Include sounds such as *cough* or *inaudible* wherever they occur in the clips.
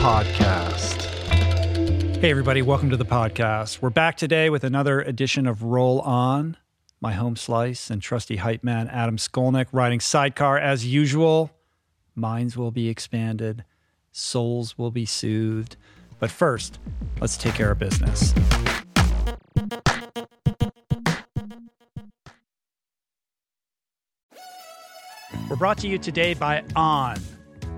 podcast. Hey, everybody, welcome to the podcast. We're back today with another edition of Roll On. My home slice and trusty hype man, Adam Skolnick, riding sidecar as usual. Minds will be expanded, souls will be soothed. But first, let's take care of business. We're brought to you today by On.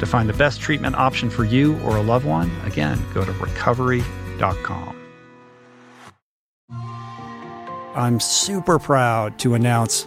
To find the best treatment option for you or a loved one, again, go to recovery.com. I'm super proud to announce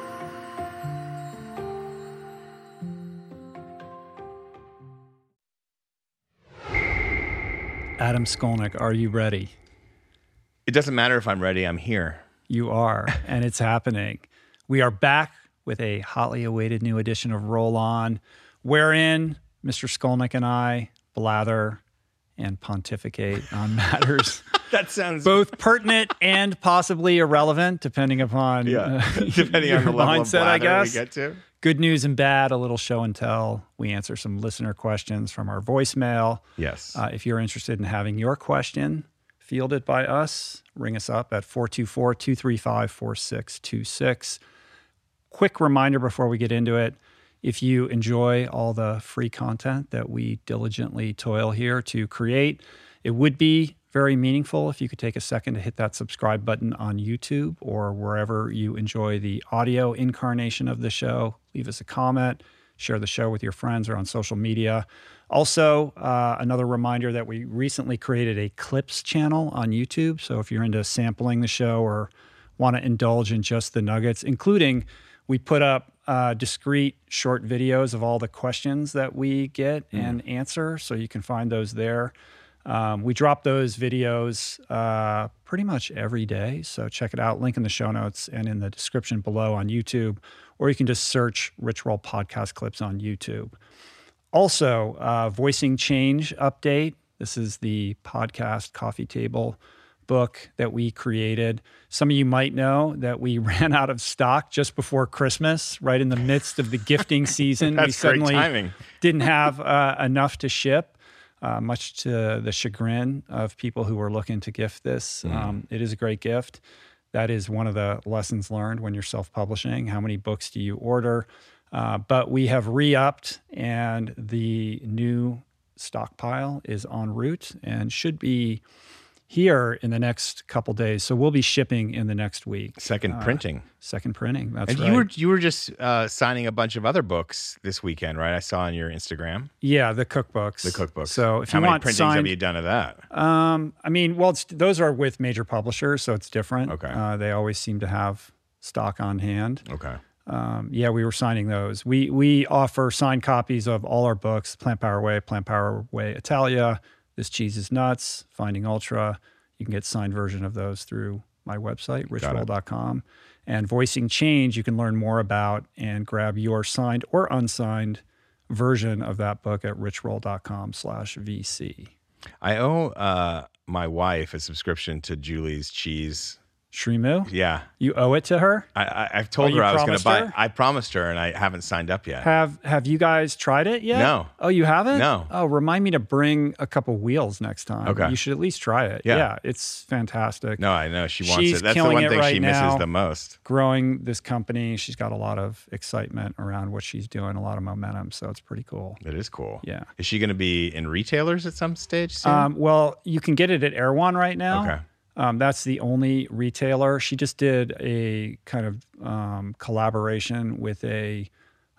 Adam Skolnick, are you ready? It doesn't matter if I'm ready, I'm here. You are, *laughs* and it's happening. We are back with a hotly awaited new edition of Roll On, wherein Mr. Skolnick and I blather and pontificate on *laughs* matters That sounds both pertinent and possibly irrelevant, depending upon yeah, uh, *laughs* depending your on the level mindset, of I guess. we get to. Good news and bad, a little show and tell. We answer some listener questions from our voicemail. Yes. Uh, if you're interested in having your question fielded by us, ring us up at 424 235 4626. Quick reminder before we get into it if you enjoy all the free content that we diligently toil here to create, it would be very meaningful if you could take a second to hit that subscribe button on YouTube or wherever you enjoy the audio incarnation of the show. Leave us a comment, share the show with your friends or on social media. Also, uh, another reminder that we recently created a clips channel on YouTube. So if you're into sampling the show or want to indulge in just the nuggets, including we put up uh, discrete short videos of all the questions that we get mm. and answer. So you can find those there. Um, we drop those videos uh, pretty much every day. So check it out. Link in the show notes and in the description below on YouTube, or you can just search Rich Roll podcast clips on YouTube. Also, uh, voicing change update. This is the podcast coffee table book that we created. Some of you might know that we *laughs* ran out of stock just before Christmas, right in the midst of the gifting *laughs* season. That's we suddenly great timing. didn't have uh, enough to ship. Uh, much to the chagrin of people who were looking to gift this. Mm. Um, it is a great gift. That is one of the lessons learned when you're self publishing. How many books do you order? Uh, but we have re upped, and the new stockpile is en route and should be here in the next couple days. So we'll be shipping in the next week. Second uh, printing. Second printing. That's right. and right. you were you were just uh, signing a bunch of other books this weekend, right? I saw on your Instagram. Yeah, the cookbooks. The cookbooks. So if how you many want printings signed, have you done of that? Um, I mean, well, those are with major publishers, so it's different. Okay. Uh, they always seem to have stock on hand. Okay. Um, yeah, we were signing those. We we offer signed copies of all our books: Plant Power Way, Plant Power Way Italia, This Cheese is Nuts, Finding Ultra you can get signed version of those through my website, richroll.com. And voicing change, you can learn more about and grab your signed or unsigned version of that book at richroll.com slash VC. I owe uh, my wife a subscription to Julie's Cheese SriMu? Yeah. You owe it to her? I, I, have told Oh, her I was going to buy. her? I promised her, and I haven't signed up yet. Have Have you guys tried it yet? No. Oh, you haven't? No. Oh, remind me to bring a couple wheels next time. Okay. You should at least try it. Yeah. yeah it's fantastic. no, I know she wants She's it. That's the one thing right she misses now. the most. Growing this company, she's got a lot of excitement around what she's doing, a lot of momentum. So it's pretty cool. It is cool. Yeah. Is she going to be in retailers at some stage soon? Um, well, you can get it at Erewhon right now. Okay. Um, that's the only retailer. She just did a kind of um, collaboration with a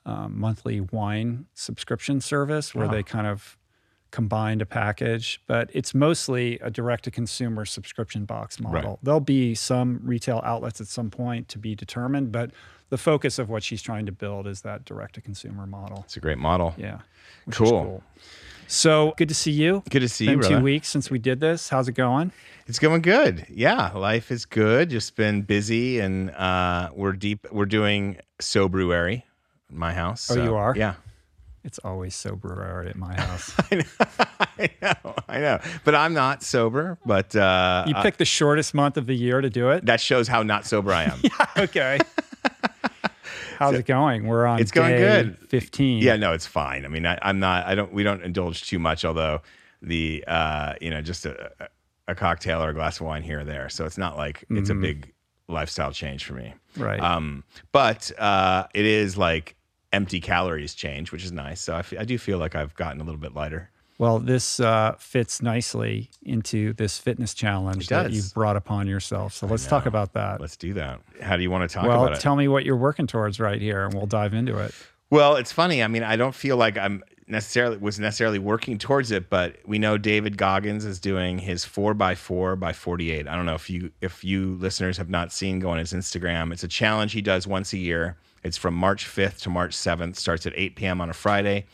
um, monthly wine subscription service where Oh. they kind of combined a package, but it's mostly a direct to consumer subscription box model. Right. There'll be some retail outlets at some point to be determined, but the focus of what she's trying to build is that direct to consumer model. it's a great model. Yeah. is Cool. So good to see you. Good to see Been you, two weeks since we did this. How's it going? It's going good. Yeah, life is good. Just been busy, and uh, we're deep. We're doing Sobruary, in my house. Oh, so- you are? Yeah. It's always sober at my *laughs* house. *laughs* I know, I know, but I'm not sober. But uh, you uh, picked the shortest month of the year to do it. that shows how not sober I am. *laughs* okay. How's it going? We're on. It's going day good. Fifteen. Yeah, no, it's fine. I mean, I, I'm not. I don't. We don't indulge too much. Although the, uh, you know, just a, a cocktail or a glass of wine here or there. So it's not like it's a big lifestyle change for me. Mm-hmm. Right. Um, but uh, it is like empty calories change, which is nice. So I fe- I do feel like I've gotten a little bit lighter. Well, this uh, fits nicely into this fitness challenge that you've brought upon yourself. So let's talk about that. Let's do that. How do you want to talk well, about it? Well, tell me what you're working towards right here, and we'll dive into it. Well, it's funny. I mean, I don't feel like I'm necessarily was necessarily working towards it, but we know David Goggins is doing his four by four by forty eight. I don't know if you if you listeners have not seen, go on his Instagram. It's a challenge he does once a year. It's from March fifth to March seventh. Starts at eight p.m. on a Friday,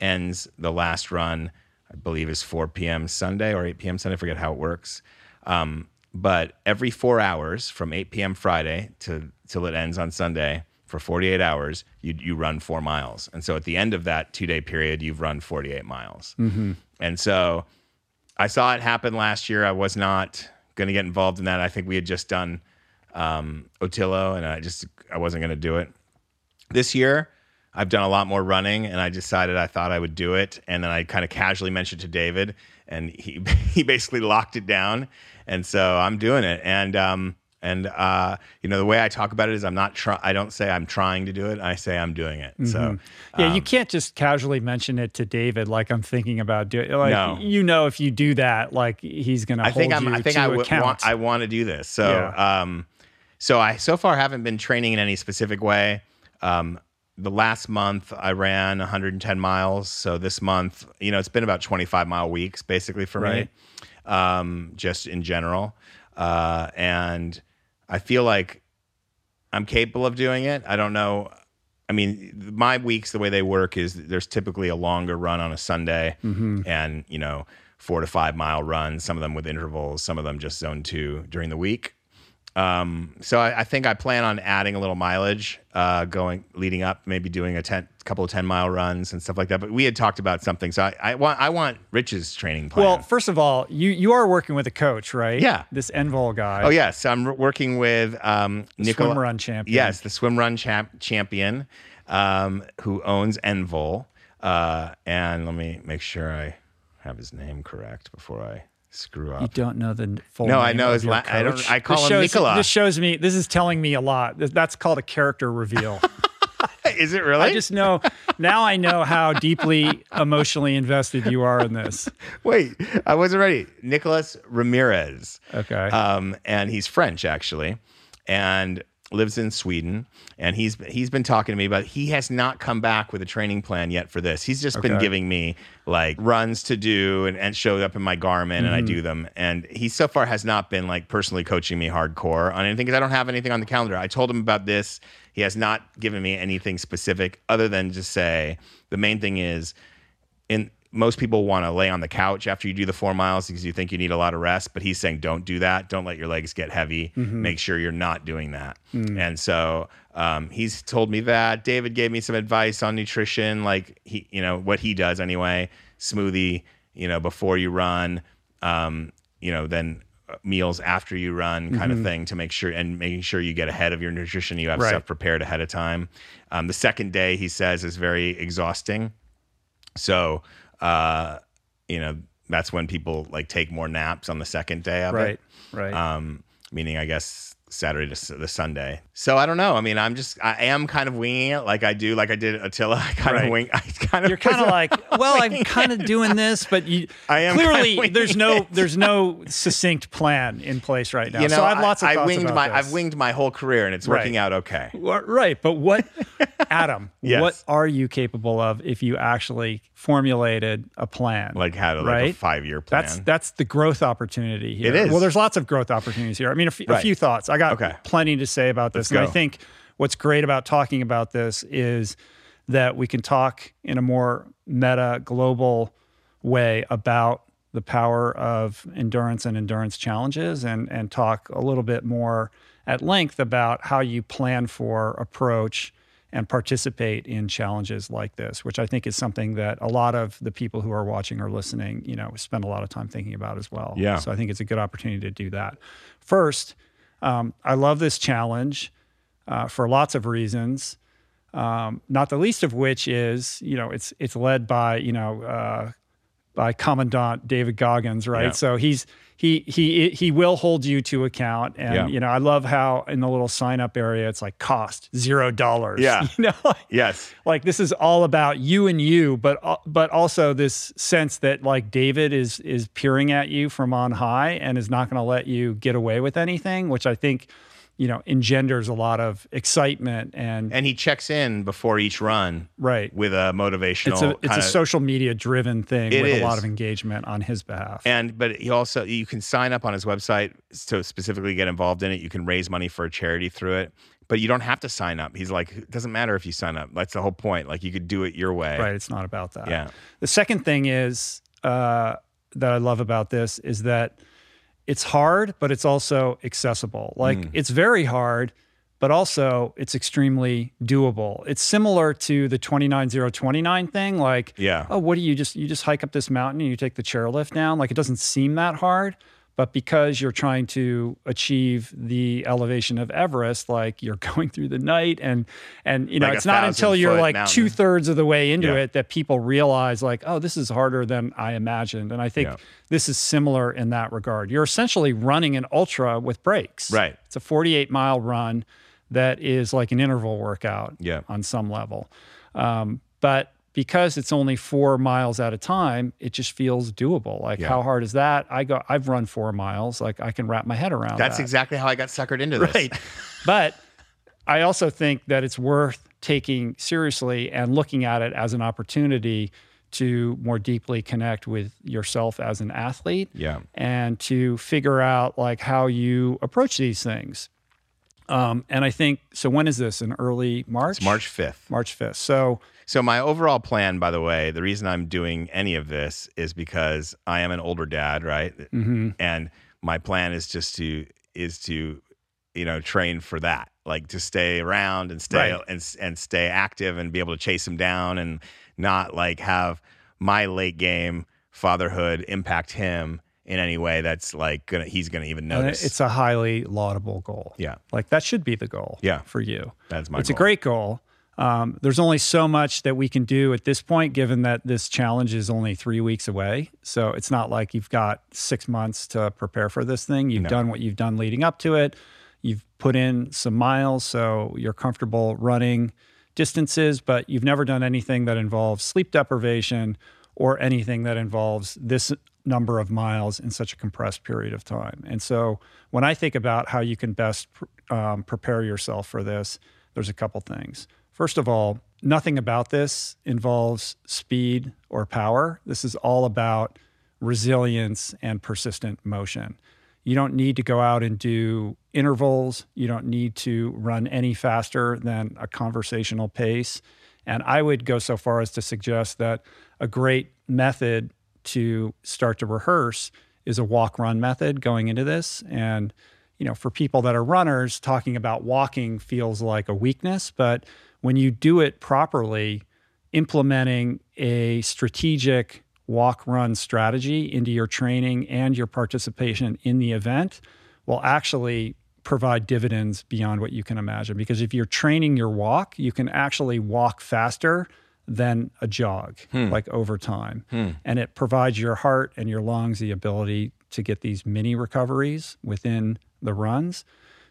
ends the last run. I believe is four p.m. Sunday or eight p.m. Sunday. I forget how it works. Um, but every four hours from 8 p.m. Friday to till it ends on Sunday for 48 hours, you you run four miles. And so at the end of that two day period, you've run 48 miles. And so I saw it happen last year. I was not going to get involved in that. I think we had just done um, Otillo, and I just I wasn't going to do it. This year, I've done a lot more running, and I decided I thought I would do it, and then I kind of casually mentioned to David, and he *laughs* he basically locked it down, and so I'm doing it, and um and uh you know the way I talk about it is I'm not try I don't say I'm trying to do it, I say I'm doing it. So Mm-hmm. Yeah, you can't just casually mention it to David like I'm thinking about doing. Like No. you know, if you do that, like he's going to I think I'm. I think I would account. want. I want to do this. So, Yeah. um, so I so far haven't been training in any specific way. Um, the last month I ran 110 miles. So this month, you know, it's been about 25 mile weeks basically for Right. me, um, just in general. Uh, and I feel like I'm capable of doing it. I don't know. I mean, my weeks, the way they work is there's typically a longer run on a Sunday and, you know, four to five mile runs, some of them with intervals, some of them just zone two during the week. Um, so I, I think I plan on adding a little mileage, uh, going leading up, maybe doing a ten, couple of ten mile runs and stuff like that. But we had talked about something, so I, I want I want Rich's training plan. well, first of all, you you are working with a coach, right? Yeah. This Envol guy. Oh yes, I'm working with um, Nicola, swim run champion. Yes, the swim run champ- champion um, who owns Envol. Uh, and let me make sure I have his name correct before I screw up. You don't know the full No, I know his la- I don't- coach? I call this him shows, Nicola. This shows me. This is telling me a lot. That's called a character reveal. *laughs* Is it really? I just know now. I know how deeply emotionally invested you are in this. wait. I wasn't ready. Nicholas Remires. Okay. um, and he's French actually, and lives in Sweden. And he's he's been talking to me about he has not come back with a training plan yet for this. He's just been giving me like runs to do and, and showed up in my Garmin and I Mm-hmm. do them. And he so far has not been like personally coaching me hardcore on anything because I don't have anything on the calendar. I told him about this. He has not given me anything specific other than just say the main thing is in most people want to lay on the couch after you do the four miles because you think you need a lot of rest. But he's saying, don't do that. Don't let your legs get heavy. Make sure you're not doing that. And so um, he's told me that. David gave me some advice on nutrition, like he, you know, what he does anyway. Smoothie, you know, before you run. Um, you know, then uh, meals after you run, kind of thing, to make sure and making sure you get ahead of your nutrition. You have Right. stuff prepared ahead of time. Um, the second day, he says, is very exhausting. So, uh, you know, that's when people like take more naps on the second day of right. it. Right. Um, meaning, I guess Saturday to the Sunday. So I don't know. I mean, I'm just I am kind of winging it, like I do, like I did Otillo. *laughs* I kind Right. of wing. I kind of You're kind of like, *laughs* well, I'm kind of doing this, but you *laughs* I am clearly there's no it. there's no succinct plan in place right now. you know, so I have lots of I, I winged my this. I've winged my whole career, and it's Right. working out okay. Right, but what, Adam? Yes. What are you capable of if you actually formulated a plan? Like had a, like a five year plan. That's that's the growth opportunity here. It is. Well, there's lots of growth opportunities here. I mean, a, f- a Right. few thoughts. I got Okay. plenty to say about this, Let's and I think what's great about talking about this is that we can talk in a more meta, global way about the power of endurance and endurance challenges, and and talk a little bit more at length about how you plan for, approach, and participate in challenges like this, which I think is something that a lot of the people who are watching or listening, you know, spend a lot of time thinking about as well. Yeah. So I think it's a good opportunity to do that. First, um, I love this challenge uh, for lots of reasons. Um, not the least of which is, you know, it's it's led by you know uh, by Commandant David Goggins, right? Yeah. So he's he he he will hold you to account, and Yeah. you know, I love how in the little sign up area it's like cost zero dollars. Yeah. *laughs* you know, like, yes. like this is all about you and you, but uh, but also this sense that like David is is peering at you from on high and is not going to let you get away with anything, which I think you know engenders a lot of excitement and, And he checks in before each run right. with a motivational. It's a it's a social media driven thing It with is. a lot of engagement on his behalf. And but he also you can sign up on his website to specifically get involved in it. You can raise money for a charity through it, but you don't have to sign up. He's like, it doesn't matter if you sign up. That's the whole point. Like you could do it your way. Right. It's not about that. Yeah. The second thing is uh, that I love about this is that it's hard, but it's also accessible. Like Mm. it's very hard, but also it's extremely doable. It's similar to the 29029 thing. Like, Yeah. oh, what do you just you just hike up this mountain and you take the chairlift down? Like it doesn't seem that hard, But because you're trying to achieve the elevation of Everest, like *laughs* you're going through the night and and you know, Like it's not until you're like two thirds of the way into Yeah. it that people realize like, oh, this is harder than I imagined. And I think Yeah. this is similar in that regard. You're essentially running an ultra with breaks. Right. It's a 48 mile run that is like an interval workout Yeah. on some level. Um, but because it's only four miles at a time, it just feels doable. Like Yeah. how hard is that? I go, I've run four miles. Like I can wrap my head around That's that. exactly how I got suckered into this. Right. but I also think that it's worth taking seriously and looking at it as an opportunity to more deeply connect with yourself as an athlete Yeah. and to figure out like how you approach these things. Um, and I think so. When is this? In early March. It's March 5th. March fifth. So So my overall plan, by the way, the reason I'm doing any of this is because I am an older dad, right? mhm. And my plan is just to is to you know train for that, like to stay around and stay Right. and and stay active and be able to chase him down and not like have my late game fatherhood impact him in any way that's like gonna he's gonna even and notice. it's a highly laudable goal. yeah, Like that should be the goal. Yeah. For you. that's my. it's a great goal. Um, there's only so much that we can do at this point, given that this challenge is only three weeks away. So it's not like you've got six months to prepare for this thing. You've No. done what you've done leading up to it. You've put in some miles, so you're comfortable running distances, but you've never done anything that involves sleep deprivation or anything that involves this number of miles in such a compressed period of time. And so when I think about how you can best um, prepare yourself for this, there's a couple things. First of all, nothing about this involves speed or power. This is all about resilience and persistent motion. You don't need to go out and do intervals. You don't need to run any faster than a conversational pace. And I would go so far as to suggest that a great method to start to rehearse is a walk run method going into this. And, you know, for people that are runners, talking about walking feels like a weakness. But when you do it properly, implementing a strategic walk run strategy into your training and your participation in the event will actually provide dividends beyond what you can imagine. Because if you're training your walk, you can actually walk faster than a jog, hmm. like over time. Hmm. And it provides your heart and your lungs the ability to get these mini recoveries within the runs.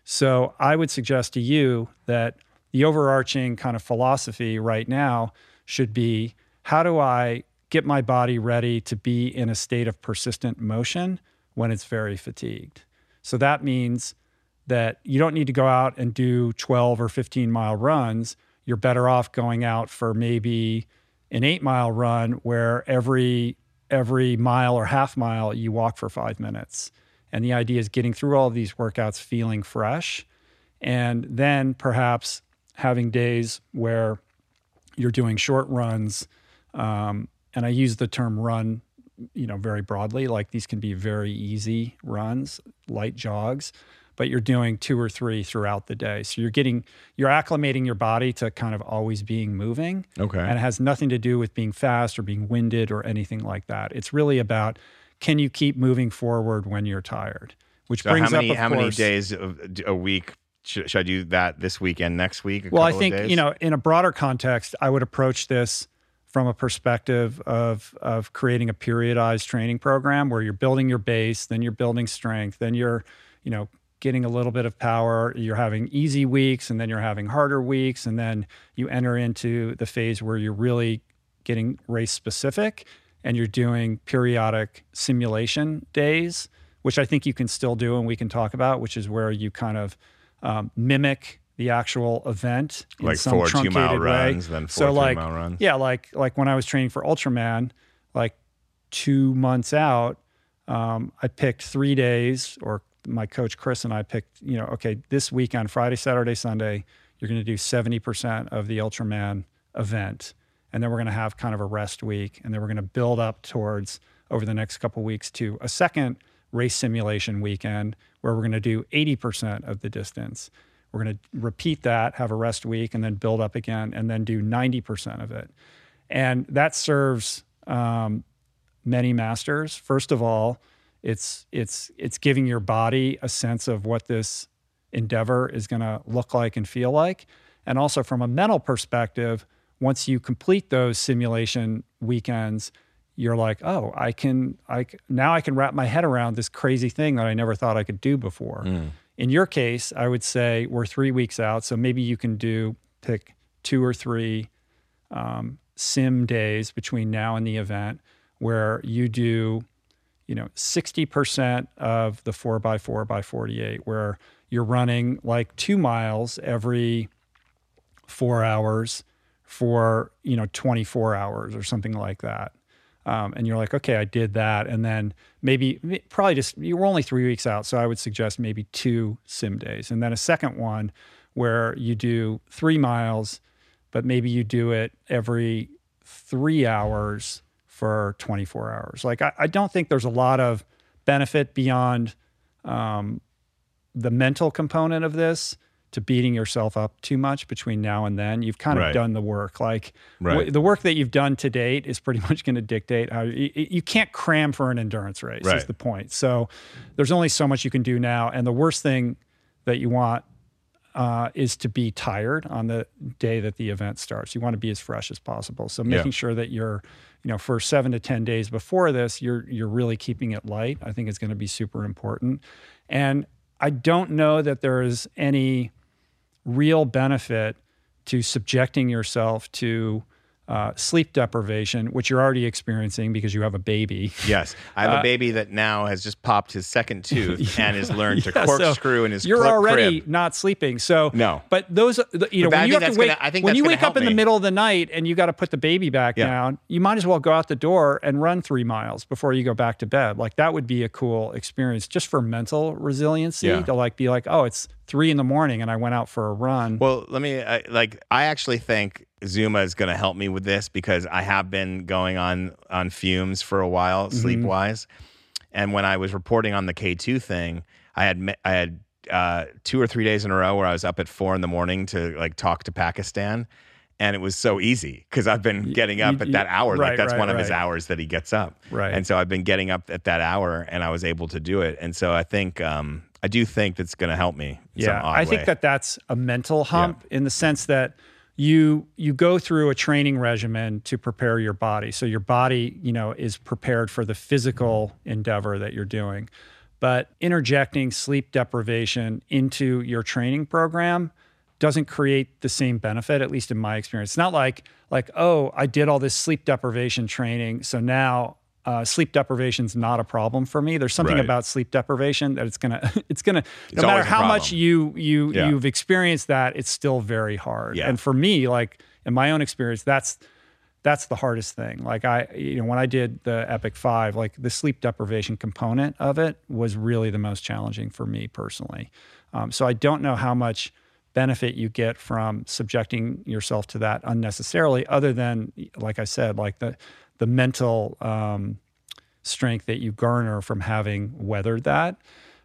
So I would suggest to you that the overarching kind of philosophy right now should be how do I get my body ready to be in a state of persistent motion when it's very fatigued? So that means that you don't need to go out and do 12 or 15 mile runs. You're better off going out for maybe an eight mile run where every every mile or half mile you walk for five minutes. And the idea is getting through all of these workouts feeling fresh and then perhaps having days where you're doing short runs. Um, and I use the term run, you know, very broadly. Like these can be very easy runs, light jogs, but you're doing two or three throughout the day. So you're getting, you're acclimating your body to kind of always being moving. Okay. And it has nothing to do with being fast or being winded or anything like that. It's really about can you keep moving forward when you're tired? Which So brings how many up, how many days a week should, should I do that this weekend, next week? a Well, I think you know, in a broader context, I would approach this from a perspective of of creating a periodized training program where you're building your base, then you're building strength, then you're, you know, getting a little bit of power. You're having easy weeks, and then you're having harder weeks, and then you enter into the phase where you're really getting race specific, and you're doing periodic simulation days, which I think you can still do, and we can talk about, which is where you kind of um, mimic the actual event in like some four two mile truncated way. runs, then four so three like mile runs. yeah like like when i was training for ultraman like two months out um, i picked three days or my coach chris and i picked you know okay this week on friday saturday sunday you're going to do 70% of the ultraman event and then we're going to have kind of a rest week and then we're going to build up towards over the next couple weeks to a second race simulation weekend where we're going to do 80% of the distance we're going to repeat that, have a rest week, and then build up again, and then do 90% of it. And that serves um, many masters. First of all, It's it's it's giving your body a sense of what this endeavor is going to look like and feel like, and also from a mental perspective. Once you complete those simulation weekends, you're like, oh, I can, I now I can wrap my head around this crazy thing that I never thought I could do before. In your case, I would say we're three weeks out, so maybe you can do pick two or three um, sim days between now and the event where you do, you know, 60% of the four by four by 48, where you're running like two miles every four hours for, you know, 24 hours or something like that. Um, and you're like, okay, I did that. And then maybe, probably just, you were only three weeks out. So I would suggest maybe two sim days. And then a second one where you do three miles, but maybe you do it every three hours for 24 hours. Like, I, I don't think there's a lot of benefit beyond um, the mental component of this to beating yourself up too much between now and then. You've kind of Right. done the work. Like, Right. w- the work that you've done to date is pretty *laughs* much going to dictate how you, you can't cram for an endurance race, is the point. So, there's only so much you can do now. And the worst thing that you want uh, is to be tired on the day that the event starts. You want to be as fresh as possible. So making sure that you're, you know, for seven to ten days before this, you're you're really keeping it light. I think is going to be super important. And I don't know that there is any real benefit to subjecting yourself to uh, sleep deprivation, which you're already experiencing because you have a baby. *laughs* Yes, I have a baby that now has just popped his second *laughs* tooth and has learned to Yeah, so corkscrew in his You're cl- already crib. not sleeping. So No. but those you know But I when you have to wake gonna- I think when you wake up help in the middle of the night and you got to put the baby back Yeah. down, you might as well go out the door and run three miles before you go back to bed. Like that would be a cool experience just for mental resiliency Yeah. to like be like, oh, it's three in the morning and I went out for a run. Well, let me I, like. I actually think Zuma is going to help me with this because I have been going on on fumes for a while, Mm-hmm. sleep wise. And when I was reporting on the K two thing, I had I had uh, two or three days in a row where I was up at four in the morning to like talk to Pakistan. And it was so easy because I've been getting up at that hour. right, like that's right, one of his hours that he gets up. Right. And so I've been getting up at that hour, and I was able to do it. And so I think um, I do think that's going to help me. in some yeah, I think way. that that's a mental hump in the sense that you you go through a training regimen to prepare your body. So your body, you know, is prepared for the physical mm-hmm. endeavor that you're doing. But interjecting sleep deprivation into your training program doesn't create the same benefit at least in my experience. It's not like like oh, I did all this sleep deprivation training, so now uh, sleep deprivation is not a problem for me. There's something Right. about sleep deprivation that it's gonna *laughs* it's gonna no matter how much you you Yeah. you've experienced that, it's still very hard. Yeah. And for me, like in my own experience, that's that's the hardest thing. Like I, you know, when I did the Epic Five, like the sleep deprivation component of it was really the most challenging for me personally. Um, so I don't know how much benefit you get from subjecting yourself to that unnecessarily, other than, like I said, like the the mental um, strength that you garner from having weathered that.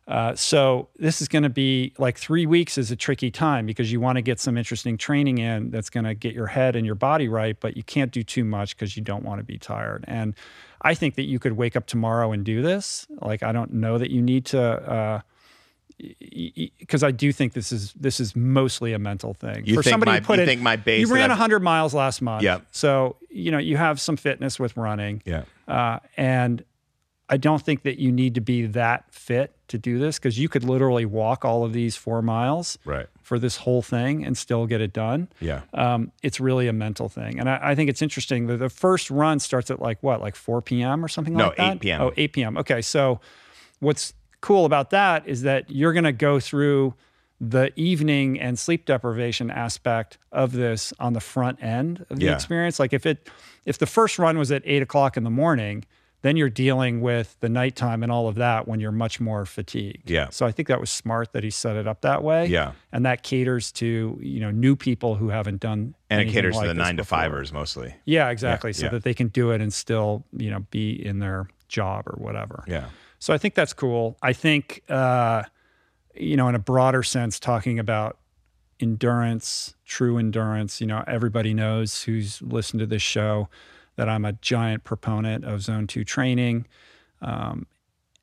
Uh, so this is going to be like three weeks is a tricky time because you want to get some interesting training in that's going to get your head and your body right, but you can't do too much because you don't want to be tired. And I think that you could wake up tomorrow and do this. Like I don't know that you need to. Uh, because I do think this is this is mostly a mental thing. You For think somebody my- put you in- think my base You ran 100 miles last month. Yep. So you know you have some fitness with running. Yeah. Uh, and I don't think that you need to be that fit to do this because you could literally walk all of these four miles Right. for this whole thing and still get it done. Yeah. Um, it's really a mental thing. And I, I think it's interesting that the first run starts at like what, like 4 p.m. or something No, like that? 8 p.m.. Oh, 8 p.m. Okay. So what's cool about that is that you're going to go through the evening and sleep deprivation aspect of this on the front end of the Yeah. experience. Like if it, if the first run was at eight o'clock in the morning, then you're dealing with the nighttime and all of that when you're much more fatigued. Yeah. So I think that was smart that he set it up that way. Yeah. And that caters to, you know, new people who haven't done And it caters like to the nine to fivers mostly. Yeah, exactly. so yeah. that they can do it and still, you know, be in their job or whatever. Yeah. So I think that's cool. I think, uh, you know, in a broader sense, talking about endurance, true endurance, you know, everybody knows who's listened to this show that I'm a giant proponent of zone two training. Um,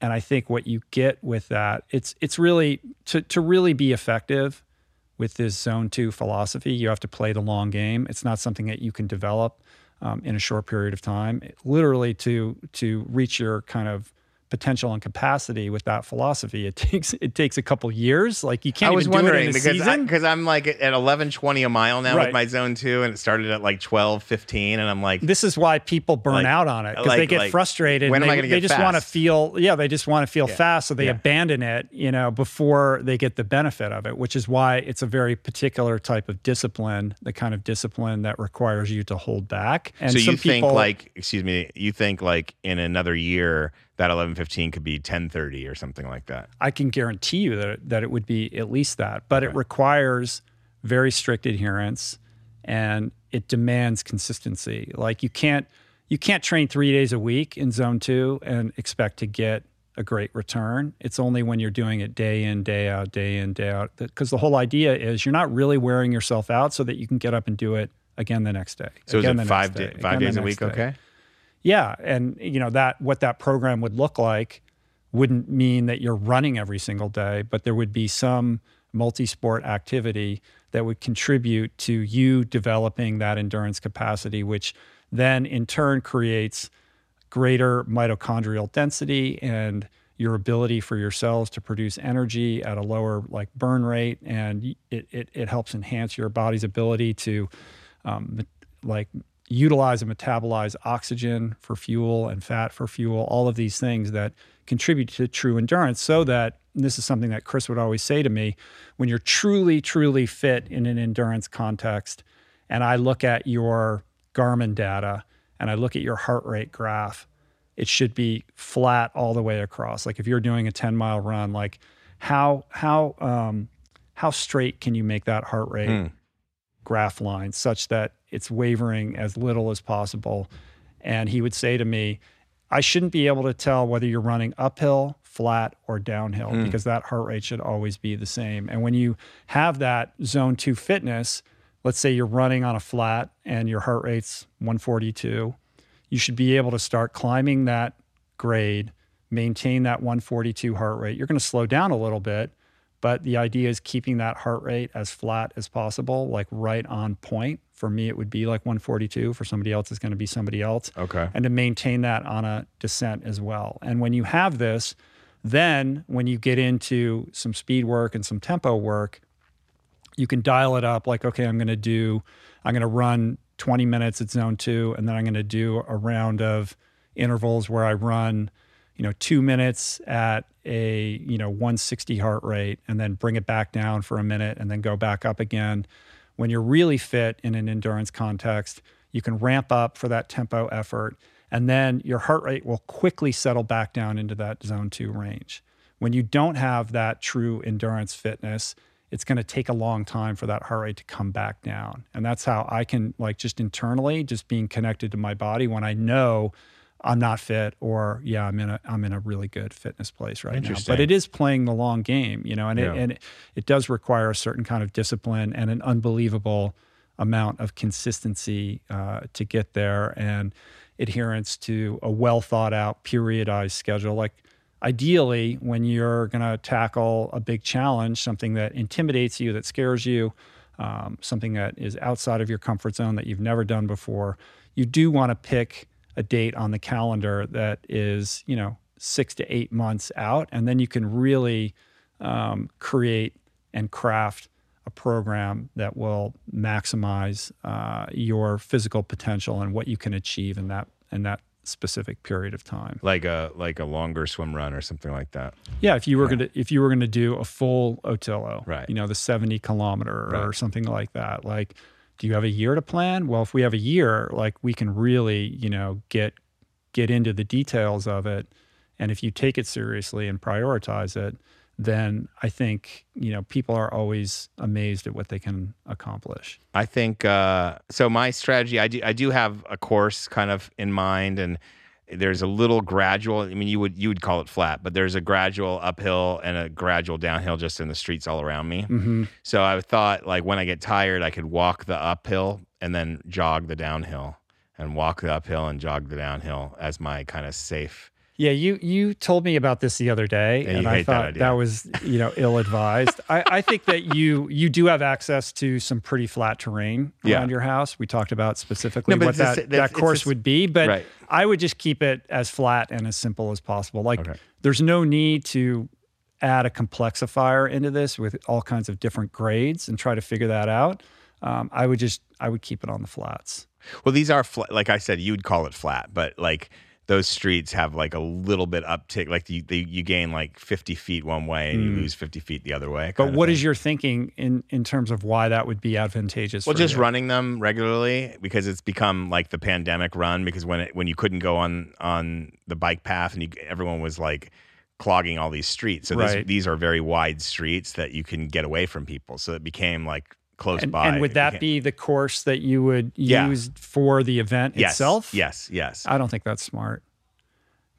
and I think what you get with that, it's it's really to to really be effective with this zone two philosophy, you have to play the long game. It's not something that you can develop um, in a short period of time. Literally, to to reach your kind of potential and capacity with that philosophy. It *laughs* takes it takes a couple years. Like you can't. I was even wondering do it in because because I'm like at eleven twenty a mile now Right. with my zone two, and it started at like 12, 15, and I'm like, this is why people burn Like- out on it because they get like, frustrated. when and am I they, gonna they just want to feel, yeah, they just want to feel Yeah. fast, so they Yeah. abandon it, you know, before they get the benefit of it. Which is why it's a very particular type of discipline, the kind of discipline that requires you to hold back. And so some you think like, excuse me, you think like in another year that eleven fifteen could be ten thirty or something like that. I can guarantee you that that it would be at least that, but it requires very strict adherence and it demands consistency. Like you can't you can't train 3 days a week in zone 2 and expect to get a great return. It's only when you're doing it day in, day out, day in, day out because the whole idea is you're not really wearing yourself out so that you can get up and do it again the next day. So is it five day, da- five days a week? day. Okay. Yeah, and you know that what that program would look like wouldn't mean that you're running every single day, but there would be some multi-sport activity that would contribute to you developing that endurance capacity, which then in turn creates greater mitochondrial density and your ability for your cells to produce energy at a lower like burn rate and it, it, it helps enhance your body's ability to um, like utilize and metabolize oxygen for fuel and fat for fuel all of these things that contribute to true endurance so that this is something that chris would always say to me when you're truly truly fit in an endurance context and i look at your garmin data and i look at your heart rate graph it should be flat all the way across. Like if you're doing a 10 mile run, like how how um, how straight can you make that heart rate graph line such that it's wavering as little as possible? And he would say to me, I shouldn't be able to tell whether you're running uphill, flat, or downhill hmm. because that heart rate should always be the same. And when you have that zone two fitness, let's say you're running on a flat and your heart rate's 142 you should be able to start climbing that grade, maintain that 142 heart rate. You're going to slow down a little bit, but the idea is keeping that heart rate as flat as possible, like right on point. For me, it would be like 142. For somebody else, it's going to be somebody else. Okay. And to maintain that on a descent as well. And when you have this, then when you get into some speed work and some tempo work, you can dial it up like, okay, I'm going to do, I'm going to run 20 minutes at zone two, and then I'm going to do a round of intervals where I run, you know, two minutes at a, you know, 160 heart rate, and then bring it back down for a minute and then go back up again. When you're really fit in an endurance context, you can ramp up for that tempo effort, and then your heart rate will quickly settle back down into that zone two range. When you don't have that true endurance fitness, it's going to take a long time for that heart rate to come back down. And that's how I can, like, just internally, just being connected to my body when I know I'm not fit or yeah, I'm in a I'm in a really good fitness place right now. But it is playing the long game, you know, and Yeah. it and it, it does require a certain kind of discipline and an unbelievable amount of consistency uh, to get there and adherence to a well thought out periodized schedule like ideally when you're going to tackle a big challenge something that intimidates you that scares you um, something that is outside of your comfort zone that you've never done before you do want to pick a date on the calendar that is you know six to eight months out and then you can really um, create and craft a program that will maximize uh, your physical potential and what you can achieve in that in that specific period of time. Like a like a longer swim run or something like that. Yeah, if you were gonna if you were gonna do a full Otillo, Right. You know, the seventy kilometer or something like that. Like, do you have a year to plan? Well, if we have a year, like we can really, you know, get get into the details of it. And if you take it seriously and prioritize it, then I think you know people are always amazed at what they can accomplish. I think uh, so. My strategy, I do, I do have a course kind of in mind, and there's a little gradual. I mean, you would you would call it flat, but there's a gradual uphill and a gradual downhill just in the streets all around me. Mm-hmm. So I thought, like when I get tired, I could walk the uphill and then jog the downhill, and walk the uphill and jog the downhill as my kind of safe. Yeah, you you told me about this the other day, Yeah, and I hate that thought that, was you know ill advised. I, I think that you you do have access to some pretty flat terrain Yeah. around your house. We talked about specifically No, what that, just- that course just- would be, but Right. I would just keep it as flat and as simple as possible. Like Okay. there's no need to add a complexifier into this with all kinds of different grades and try to figure that out. Um, I would just I would keep it on the flats. Well, these are flat. Like I said, you'd call it flat, but like those streets have like a little bit uptick. Like you, they, you gain like 50 feet one way and you mm. lose 50 feet the other way. But what is your thinking in in terms of why that would be advantageous? Well, just you? running them regularly because it's become like the pandemic run. Because when it, when you couldn't go on on the bike path and you, everyone was like clogging all these streets, so these, Right. these are very wide streets that you can get away from people. So it became like close And, by. and would that be the course that you would Yeah. use for the event yes, itself? Yes, yes. I don't think that's smart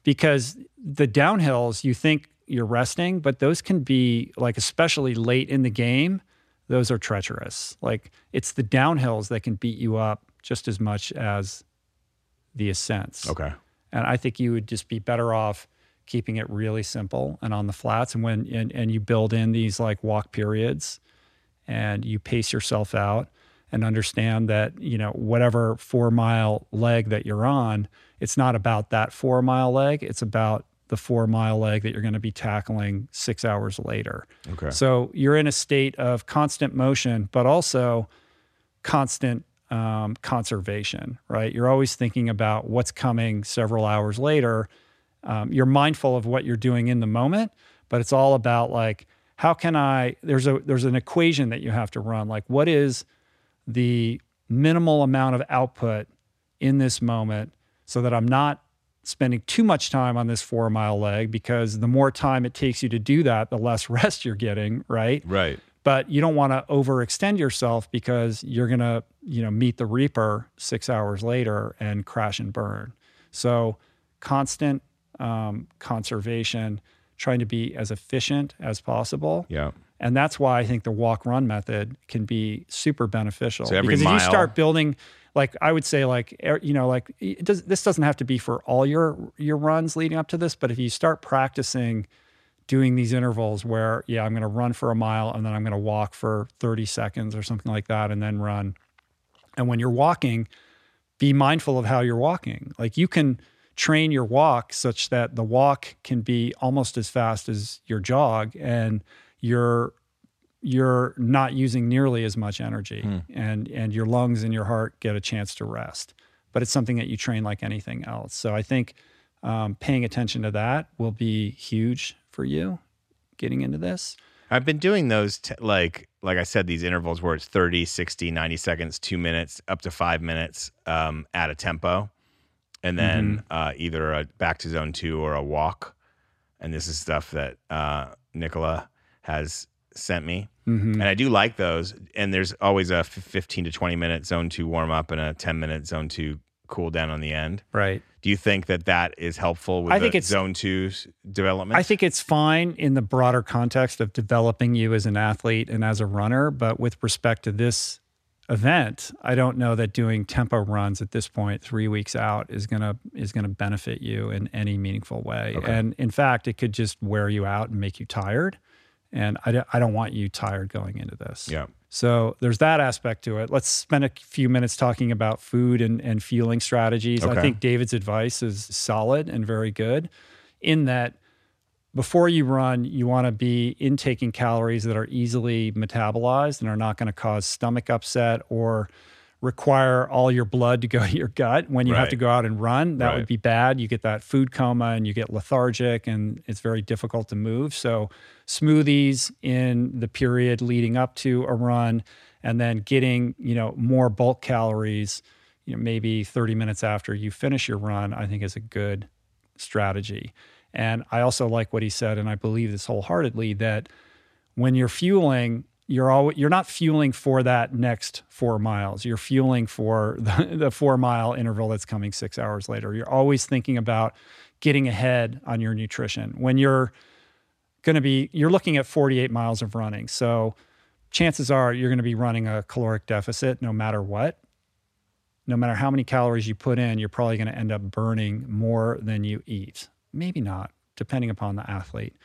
because the downhills, you think you're resting, but those can be like, especially late in the game, those are treacherous. Like it's the downhills that can beat you up just as much as the ascents. okay. And I think you would just be better off keeping it really simple and on the flats. And when and, and you build in these like walk periods and you pace yourself out and understand that, you know, whatever four mile leg that you're on, it's not about that four mile leg. It's about the four mile leg that you're going to be tackling six hours later. Okay. So you're in a state of constant motion, but also constant um, conservation, right? You're always thinking about what's coming several hours later. Um, you're mindful of what you're doing in the moment, but it's all about like, how can I? There's a there's an equation that you have to run. Like, what is the minimal amount of output in this moment, so that I'm not spending too much time on this four mile leg because the more time it takes you to do that, the less *laughs* rest you're getting, right? Right. but you don't want to overextend yourself because you're going to you know meet the reaper six hours later and crash and burn so constant um, conservation trying to be as efficient as possible. Yeah. and that's why i think the walk run method can be super beneficial. So because if you start building like i would say like er- you know like it does, this doesn't have to be for all your your runs leading up to this but if you start practicing doing these intervals where yeah i'm going to run for a mile and then i'm going to walk for 30 seconds or something like that and then run. And when you're walking be mindful of how you're walking. Like you can train your walk such that the walk can be almost as fast as your jog and you're you're not using nearly as much energy and and your lungs and your heart get a chance to rest. But it's something that you train like anything else. So i think um, paying attention to that will be huge for you getting into this. I've been doing those t- like like I said these intervals where it's 30, 60, 90 seconds, 2 minutes, up to 5 minutes um, at a tempo. And then uh, either a back to zone 2 or a walk. And this is stuff that uh, Nicola has sent me. And I do like those and there's always a 15 to 20 minute zone 2 warm up and a 10 minute zone 2 cool down on the end. right Do you think that that is helpful with I think it's- zone 2's development? I think it's fine in the broader context of developing you as an athlete and as a runner, but with respect to this event, I don't know that doing tempo runs at this point, three weeks out, is gonna is gonna benefit you in any meaningful way. And in fact, it could just wear you out and make you tired. And I don't, I don't want you tired going into this. yeah. So there's that aspect to it. Let's spend a few minutes talking about food and, and fueling strategies. I think David's advice is solid and very good in that before you run, you want to be intaking calories that are easily metabolized and are not going to cause stomach upset or require all your blood to go to your gut when you have to go out and run. That Right. would be bad. You get that food coma and you get lethargic and it's very difficult to move. So, smoothies in the period leading up to a run and then getting, you know, more bulk calories, you know, maybe 30 minutes after you finish your run, I think is a good strategy. And I also like what he said, and I believe this wholeheartedly that when you're fueling, you're you're not fueling for that next four miles. You're fueling for *laughs* the, the four mile interval that's coming six hours later. You're always thinking about getting ahead on your nutrition. When you're going to be, you're looking at 48 miles of running. So chances are you're going to be running a caloric deficit no matter what. No matter how many calories you put in, you're probably going to end up burning more than you eat. Maybe not, depending upon the athlete.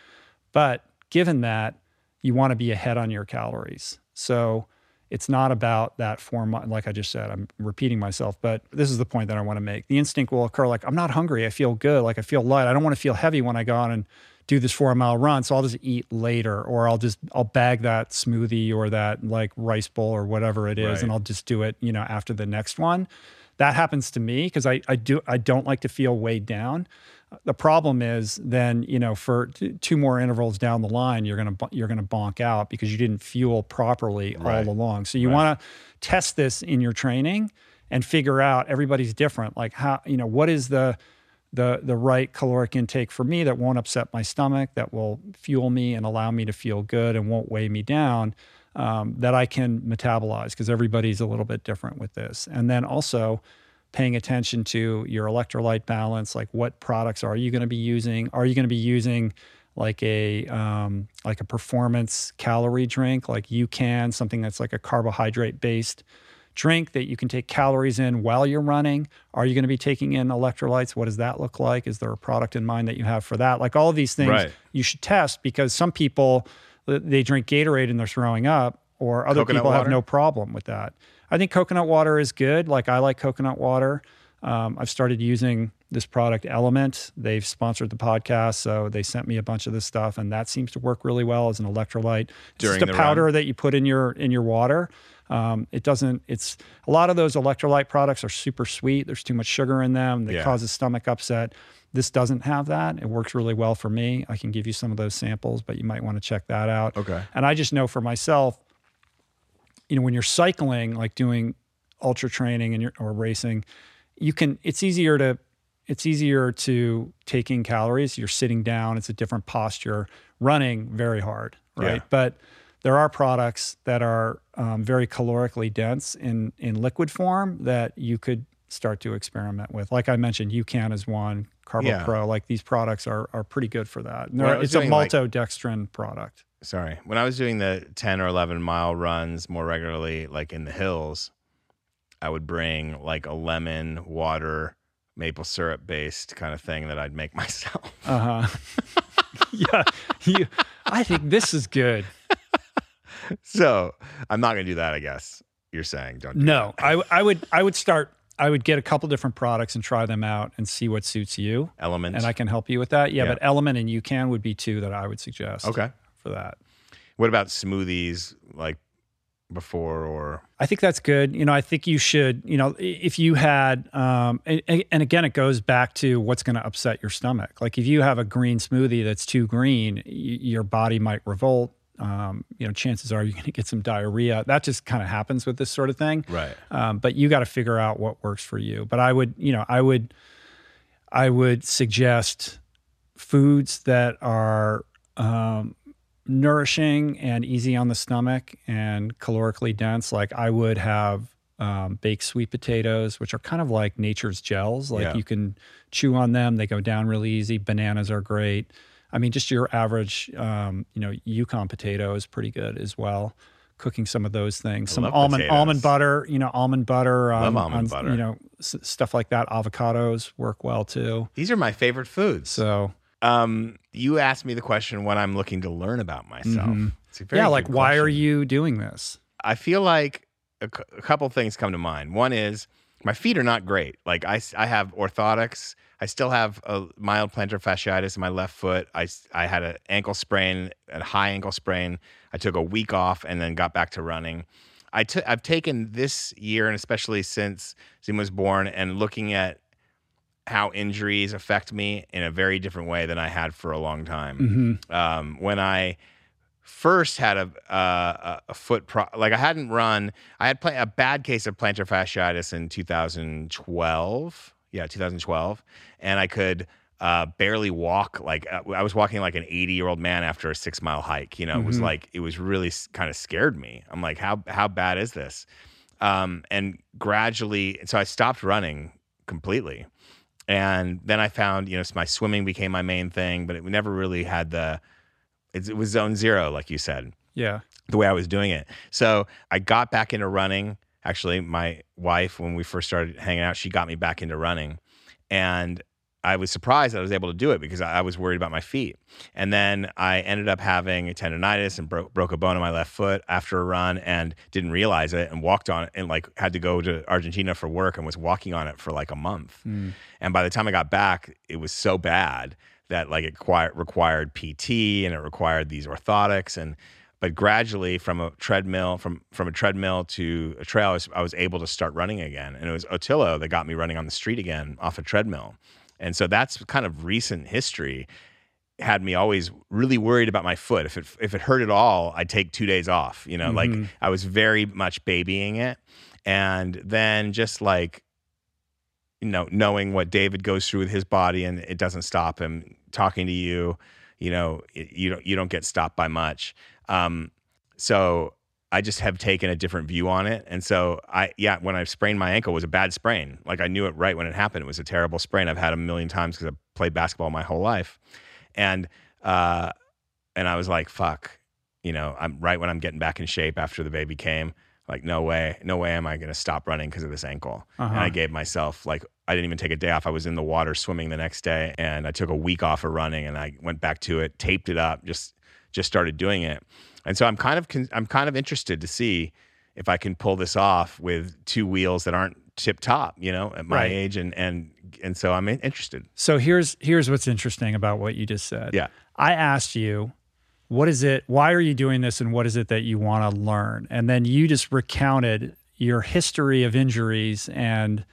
But given that, you want to be ahead on your calories. So it's not about that form, like I just said, I'm repeating myself, but this is the point that I want to make. The instinct will occur like, I'm not hungry. I feel good. Like I feel light. I don't want to feel heavy when I go on and do this four mile run. So I'll just eat later, or I'll just, I'll bag that smoothie or that like rice bowl or whatever it is, Right. and I'll just do it, you know, after the next one. That happens to me because I, I do, I don't like to feel weighed down. The problem is then, you know, for t- two more intervals down the line, you're gonna you're gonna bonk out because you didn't fuel properly Right. all along. So you Right. want to test this in your training and figure out everybody's different. Like how you know what is the the the right caloric intake for me that won't upset my stomach, that will fuel me and allow me to feel good and won't weigh me down. Um, that I can metabolize because everybody's a little bit different with this. And then also paying attention to your electrolyte balance, like what products are you going to be using? Are you going to be using like a um, like a performance calorie drink, like you can something that's like a carbohydrate based drink that you can take calories in while you're running? Are you going to be taking in electrolytes? What does that look like? Is there a product in mind that you have for that? Like all of these things Right. you should test because some people they drink Gatorade and they're throwing up, or other Coconut people have no problem with that. I think coconut water is good. Like I like coconut water. Um, I've started using this product Element. They've sponsored the podcast, so they sent me a bunch of this stuff, and that seems to work really well as an electrolyte. It's During just a powder run? that you put in your in your water. Um, it doesn't. It's a lot of those electrolyte products are super sweet. There's too much sugar in them. That Yeah. causes stomach upset. This doesn't have that. It works really well for me. I can give you some of those samples, but you might want to check that out. Okay. And I just know for myself, you know, when you're cycling, like doing ultra training and you're, or racing, you can. It's easier to. It's easier to take in calories. You're sitting down. It's a different posture. Running very hard, right? Yeah. But there are products that are um, very calorically dense in in liquid form that you could start to experiment with. Like I mentioned, UCAN is one. Carbo Yeah. Pro, like these products are are pretty good for that. Well, they're- I was it's a doing, like- maltodextrin product. Sorry. When I was doing the 10 or 11 mile runs more regularly, like in the hills, I would bring like a lemon, water, maple syrup based kind of thing that I'd make *laughs* myself. Uh huh. *laughs* yeah, you. I think this is good. so I'm not going to do that, I guess. You're saying, don't do No, I I would I would start. I would get a couple different products and try them out and see what suits you, elements. and I can help you with that. Yeah, Yeah. but Element and UCAN would be two that I would suggest. okay. For that. What about smoothies like before or I think that's good. You know, I think you should, you know, if you had, um, and, and again, it goes back to what's going to upset your stomach. Like if you have a green smoothie that's too green, y- your body might revolt. Um, you know, chances are you're going to get some diarrhea. That just kind of happens with this sort of thing. right? Um, but you got to figure out what works for you. But I would, you know, I would, I would suggest foods that are um, nourishing and easy on the stomach and calorically dense. Like I would have um, baked sweet potatoes, which are kind of like nature's gels. Like Yeah. you can chew on them; they go down really easy. Bananas are great. I mean, just your average, um, you know, Yukon potato is pretty good as well. Cooking some of those things, some almond potatoes. almond butter, you know, almond butter, Love um, almond on- butter. you know, s- stuff like that. Avocados work well too. These are my favorite foods. So Um, you asked me the question when I'm looking to learn about myself. Mhm. It's a very yeah, like why are you doing this? I feel like a, couple things come to mind. One is my feet are not great. Like I, I have orthotics. I still have a mild plantar fasciitis in my left foot. I, I had an ankle sprain, a high ankle sprain. I took a week off and then got back to running. I took I've taken this year and especially since Zima was born and looking at how injuries affect me in a very different way than I had for a long time hmm um, when I first had a uh, a foot pro- like I hadn't run. I had pla- a bad case of plantar fasciitis in 2012. Yeah, 2012, and I could uh, barely walk. Like uh, I was walking like an 80 year old man after a six mile hike. You know, it was Mhm. like it was really kind of scared me. I'm like, how how bad is this? Um, and gradually, so I stopped running completely. And then I found, you know, my swimming became my main thing, but it never really had the, it, it was zone zero, like you said, Yeah. the way I was doing it. So I got back into running. Actually, my wife, when we first started hanging out, she got me back into running. And I was surprised that I was able to do it because I, I was worried about my feet. And then I ended up having a tendonitis and bro- broke a bone in my left foot after a run and didn't realize it and walked on it and like had to go to Argentina for work and was walking on it for like a month. Mm. And by the time I got back, it was so bad that like it required, required PT and it required these orthotics and but gradually from a treadmill from from a treadmill to a trail I was, I was able to start running again and it was Otillo that got me running on the street again off a treadmill and so that's kind of recent history had me always really worried about my foot. If it if it hurt at all I'd take 2 days off you know like I was very much babying it. And then just like you know knowing what David goes through with his body and it doesn't stop him talking to you you know it, you don't you don't get stopped by much. Um, so I just have taken a different view on it. And so I, yeah, when I sprained my ankle, it was a bad sprain. Like I knew it right when it happened. It was a terrible sprain. I've had a million times because I've played basketball my whole life. And, uh, and I was like, fuck, you know, I'm right when I'm getting back in shape after the baby came. Like, no way, no way am I going to stop running because of this ankle. And I Uh-huh. gave myself like, I didn't even take a day off. I was in the water swimming the next day and I took a week off of running and I went back to it, taped it up, just, just started doing it. And so I'm kind of, con- I'm kind of interested to see if I can pull this off with two wheels that aren't tip top, you know, at my Right. age. And, and, and so I'm interested. So here's here's what's interesting about what you just said. Yeah. I asked you, what is it? Why are you doing this, and what is it that you want to learn? And then you just recounted your history of injuries and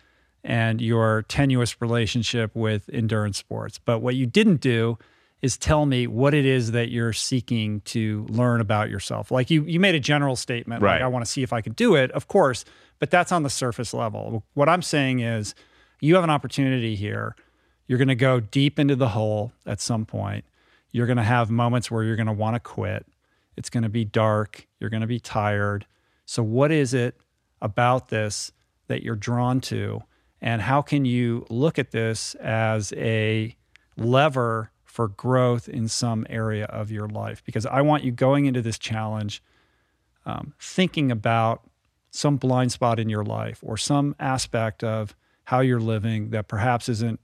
and your tenuous relationship with endurance sports. But what you didn't do is tell me what it is that you're seeking to learn about yourself. Like you you made a general statement like Right. I want to see if I can do it, of course, but that's on the surface level. What I'm saying is you have an opportunity here. You're going to go deep into the hole at some point. You're going to have moments where you're going to want to quit. It's going to be dark. You're going to be tired. So, what is it about this that you're drawn to? And how can you look at this as a lever for growth in some area of your life? Because I want you going into this challenge um, thinking about some blind spot in your life or some aspect of how you're living that perhaps isn't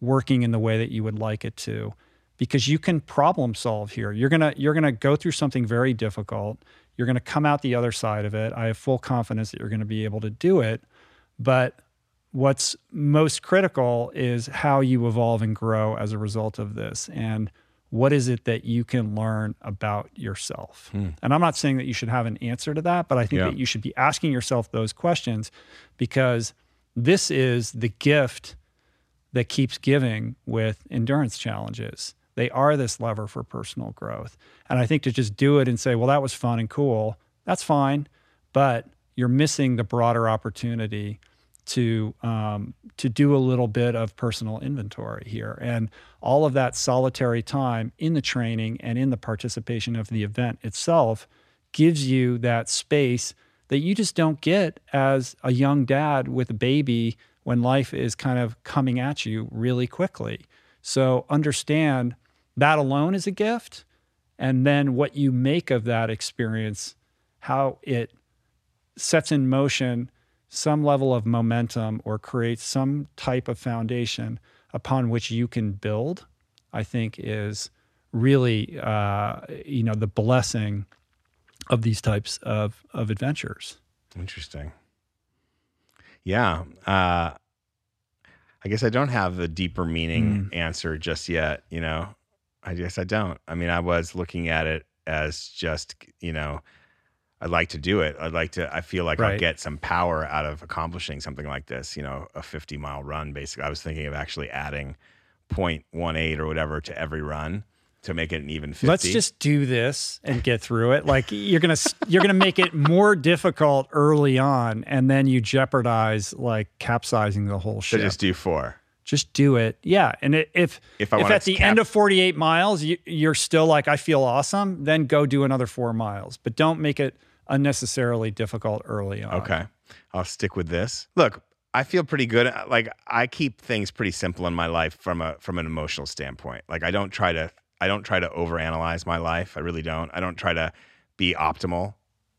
working in the way that you would like it to. Because you can problem solve here. You're going to you're going to go through something very difficult. You're going to come out the other side of it. I have full confidence that you're going to be able to do it. But what's most critical is how you evolve and grow as a result of this and what is it that you can learn about yourself hmm. and i'm not saying that you should have an answer to that but i think Yeah. that you should be asking yourself those questions because this is the gift that keeps giving with endurance challenges. They are this lever for personal growth. And I think to just do it and say, well, that was fun and cool, that's fine. But you're missing the broader opportunity to um, to do a little bit of personal inventory here, and all of that solitary time in the training and in the participation of the event itself gives you that space that you just don't get as a young dad with a baby when life is kind of coming at you really quickly. So understand that alone is a gift, and then what you make of that experience, how it sets in motion some level of momentum or create some type of foundation upon which you can build, I think is really uh, you know the blessing of these types of of adventures. Interesting. Yeah. Uh, I guess I don't have a deeper meaning answer just yet. You know, I guess I don't. I mean, I was looking at it as just, you know, I'd like to do it. I'd like to, I feel like I'll get some power out of accomplishing something like this, you know, a 50 mile run. Basically, I was thinking of actually adding 0.18 or whatever to every run to make it an even 50. Let's just do this and get through it. Like you're gonna *laughs* you're gonna make it more difficult early on, and then you jeopardize like capsizing the whole to ship. just do four. just do it. Yeah, and it, if If I wanna at the cap- end of 48 miles you, you're still like I feel awesome, then go do another four miles. But don't make it unnecessarily difficult early on. Okay. I'll stick with this. Look, I feel pretty good. Like I keep things pretty simple in my life from a from an emotional standpoint. Like I don't try to I don't try to overanalyze my life. I really don't. I don't try to be optimal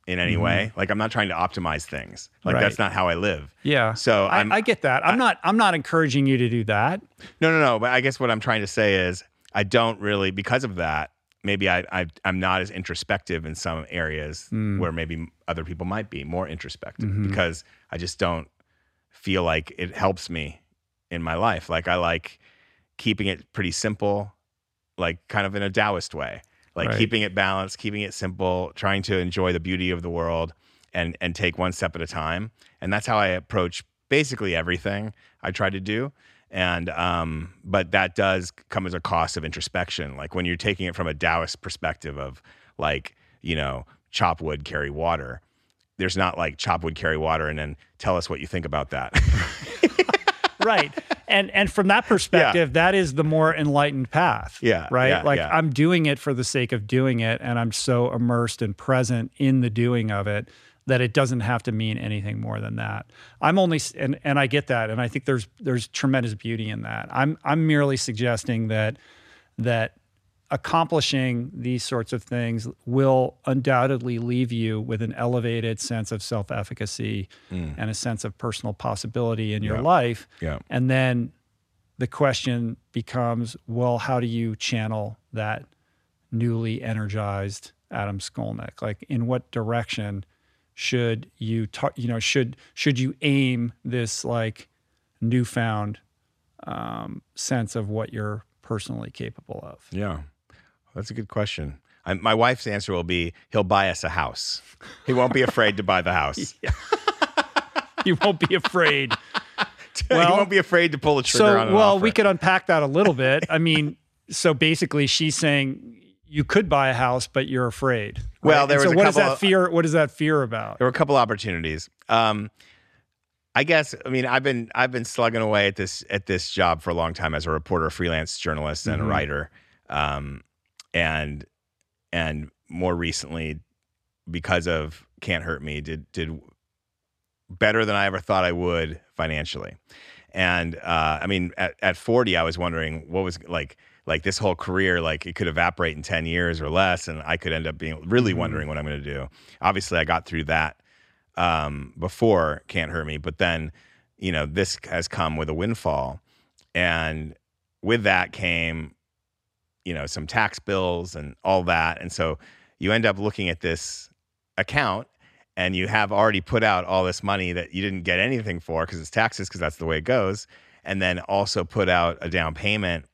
in any way. Like I'm not trying to optimize things. Like Mm-hmm. Right. that's not how I live. Yeah. So I, I get that. I'm not. I'm not encouraging you to do that. No, no, no. But I guess what I'm trying to say is I don't really because of that. Maybe I, I I'm not as introspective in some areas Hmm. where maybe other people might be more introspective Mm-hmm. because I just don't feel like it helps me in my life. Like I like keeping it pretty simple, like kind of in a Taoist way, like Right. keeping it balanced, keeping it simple, trying to enjoy the beauty of the world and and take one step at a time. And that's how I approach basically everything I try to do. And um, but that does come as a cost of introspection. Like when you're taking it from a Taoist perspective of like, you know, chop wood, carry water. There's not like chop wood, carry water, and then tell us what you think about that. *laughs* right and and from that perspective that is the more enlightened path Yeah, right yeah, like yeah. i'm doing it for the sake of doing it and i'm so immersed and present in the doing of it that it doesn't have to mean anything more than that. I'm only and and i get that and i think there's there's tremendous beauty in that. I'm i'm merely suggesting that that accomplishing these sorts of things will undoubtedly leave you with an elevated sense of self-efficacy mm. and a sense of personal possibility in your Yeah. life. Yeah. and then the question becomes well how do you channel that newly energized adam skolnick? Like in what direction should you ta- you know should should you aim this like newfound um, sense of what you're personally capable of Yeah, that's a good question. I, my wife's answer will be he'll buy us a house. He won't be afraid to buy the house. *laughs* you *laughs* won't be afraid *laughs* he won't be afraid to pull the trigger so well offer. we could unpack that a little bit i mean so basically she's saying you could buy a house but you're afraid Well, there And was so a what is that of- fear what is that fear about There were a couple opportunities. Um, I guess I mean I've been I've been slugging away at this at this job for a long time as a reporter, freelance journalist, and Mhm. a writer, um, and and more recently because of Can't Hurt Me did did better than I ever thought I would financially. And uh, I mean, at, at 40, I was wondering what was like, like this whole career, like it could evaporate in 10 years or less. And I could end up being really Mhm. wondering what I'm going to do. Obviously, I got through that um, before Can't Hurt Me, but then, you know, this has come with a windfall. And with that came, you know, some tax bills and all that. And so you end up looking at this account and you have already put out all this money that you didn't get anything for because it's taxes because that's the way it goes and then also put out a down payment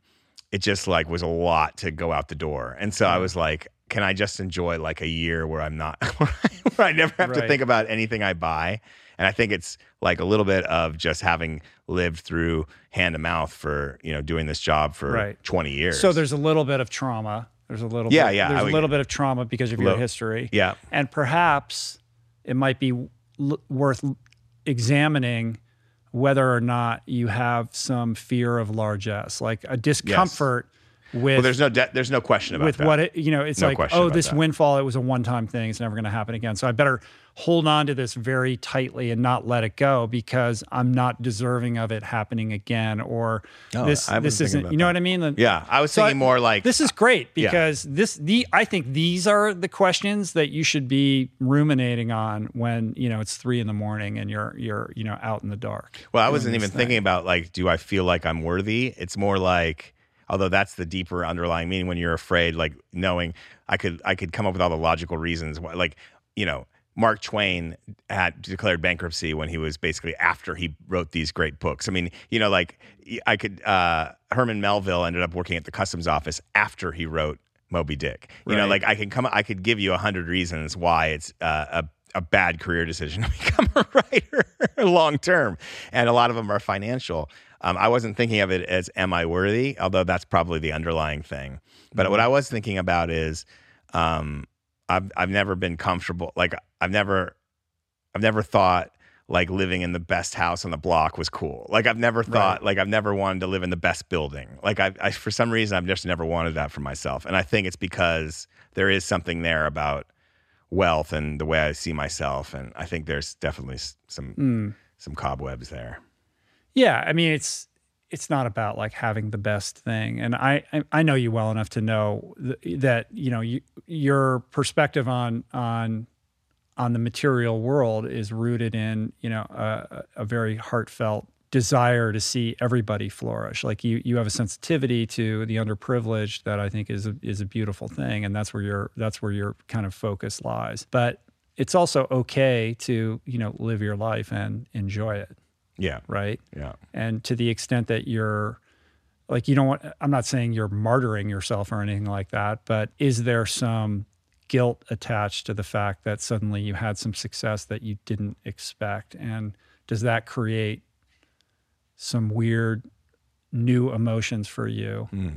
it just like was a lot to go out the door. And so i was like can i just enjoy like a year where i'm not *laughs* where i never have to think about anything i buy? And i think it's like a little bit of just having lived through hand to mouth for you know doing this job for Right. 20 years. So there's a little bit of trauma. There's a little Yeah, bit, yeah, there's a would- little bit of trauma because of your Lo- history. yeah. And perhaps it might be l- worth examining whether or not you have some fear of largesse, like a discomfort with well there's no de- there's no question about that. with that what it, you know. It's No like, oh, this that. windfall, it was a one-time thing. It's never going to happen again. So I better hold on to this very tightly and not let it go because I'm not deserving of it happening again. Or Oh, this this isn't. You know that. what I mean? Yeah i was So I- more like this is great Yeah. because this the I think these are the questions that you should be ruminating on when you know it's three in the morning and you're you're you know out in the dark. Well, I wasn't even thing. thinking about like, do I feel like I'm worthy? It's more like, although that's the deeper underlying meaning when you're afraid, like knowing I could I could come up with all the logical reasons why, like you know. Mark Twain had declared bankruptcy when he was basically after he wrote these great books. I mean, you know, like I could. Uh, Herman Melville ended up working at the customs office after he wrote Moby Dick. You know, like I can come. I could give you a hundred reasons why it's uh, a a bad career decision to *laughs* become a writer long term, and a lot of them are financial. Um, I wasn't thinking of it as "Am I worthy?" Although that's probably the underlying thing. But what I was thinking about is, um, I've I've never been comfortable. Like I've never, I've never thought like living in the best house on the block was cool. Like I've never thought like I've never wanted to live in the best building. Like I, I for some reason I've just never wanted that for myself. And I think it's because there is something there about wealth and the way I see myself. And I think there's definitely some Mm. some cobwebs there. Yeah, I mean it's it's not about like having the best thing, and I I, I know you well enough to know th- that you know you, your perspective on on on the material world is rooted in you know a, a very heartfelt desire to see everybody flourish. Like you, you have a sensitivity to the underprivileged that I think is a, is a beautiful thing, and that's where your that's where your kind of focus lies. But it's also okay to you know live your life and enjoy it, Yeah. right? Yeah. And to the extent that you're like you don't want, I'm not saying you're martyring yourself or anything like that, but is there some guilt attached to the fact that suddenly you had some success that you didn't expect, and does that create some weird new emotions for you. Hmm.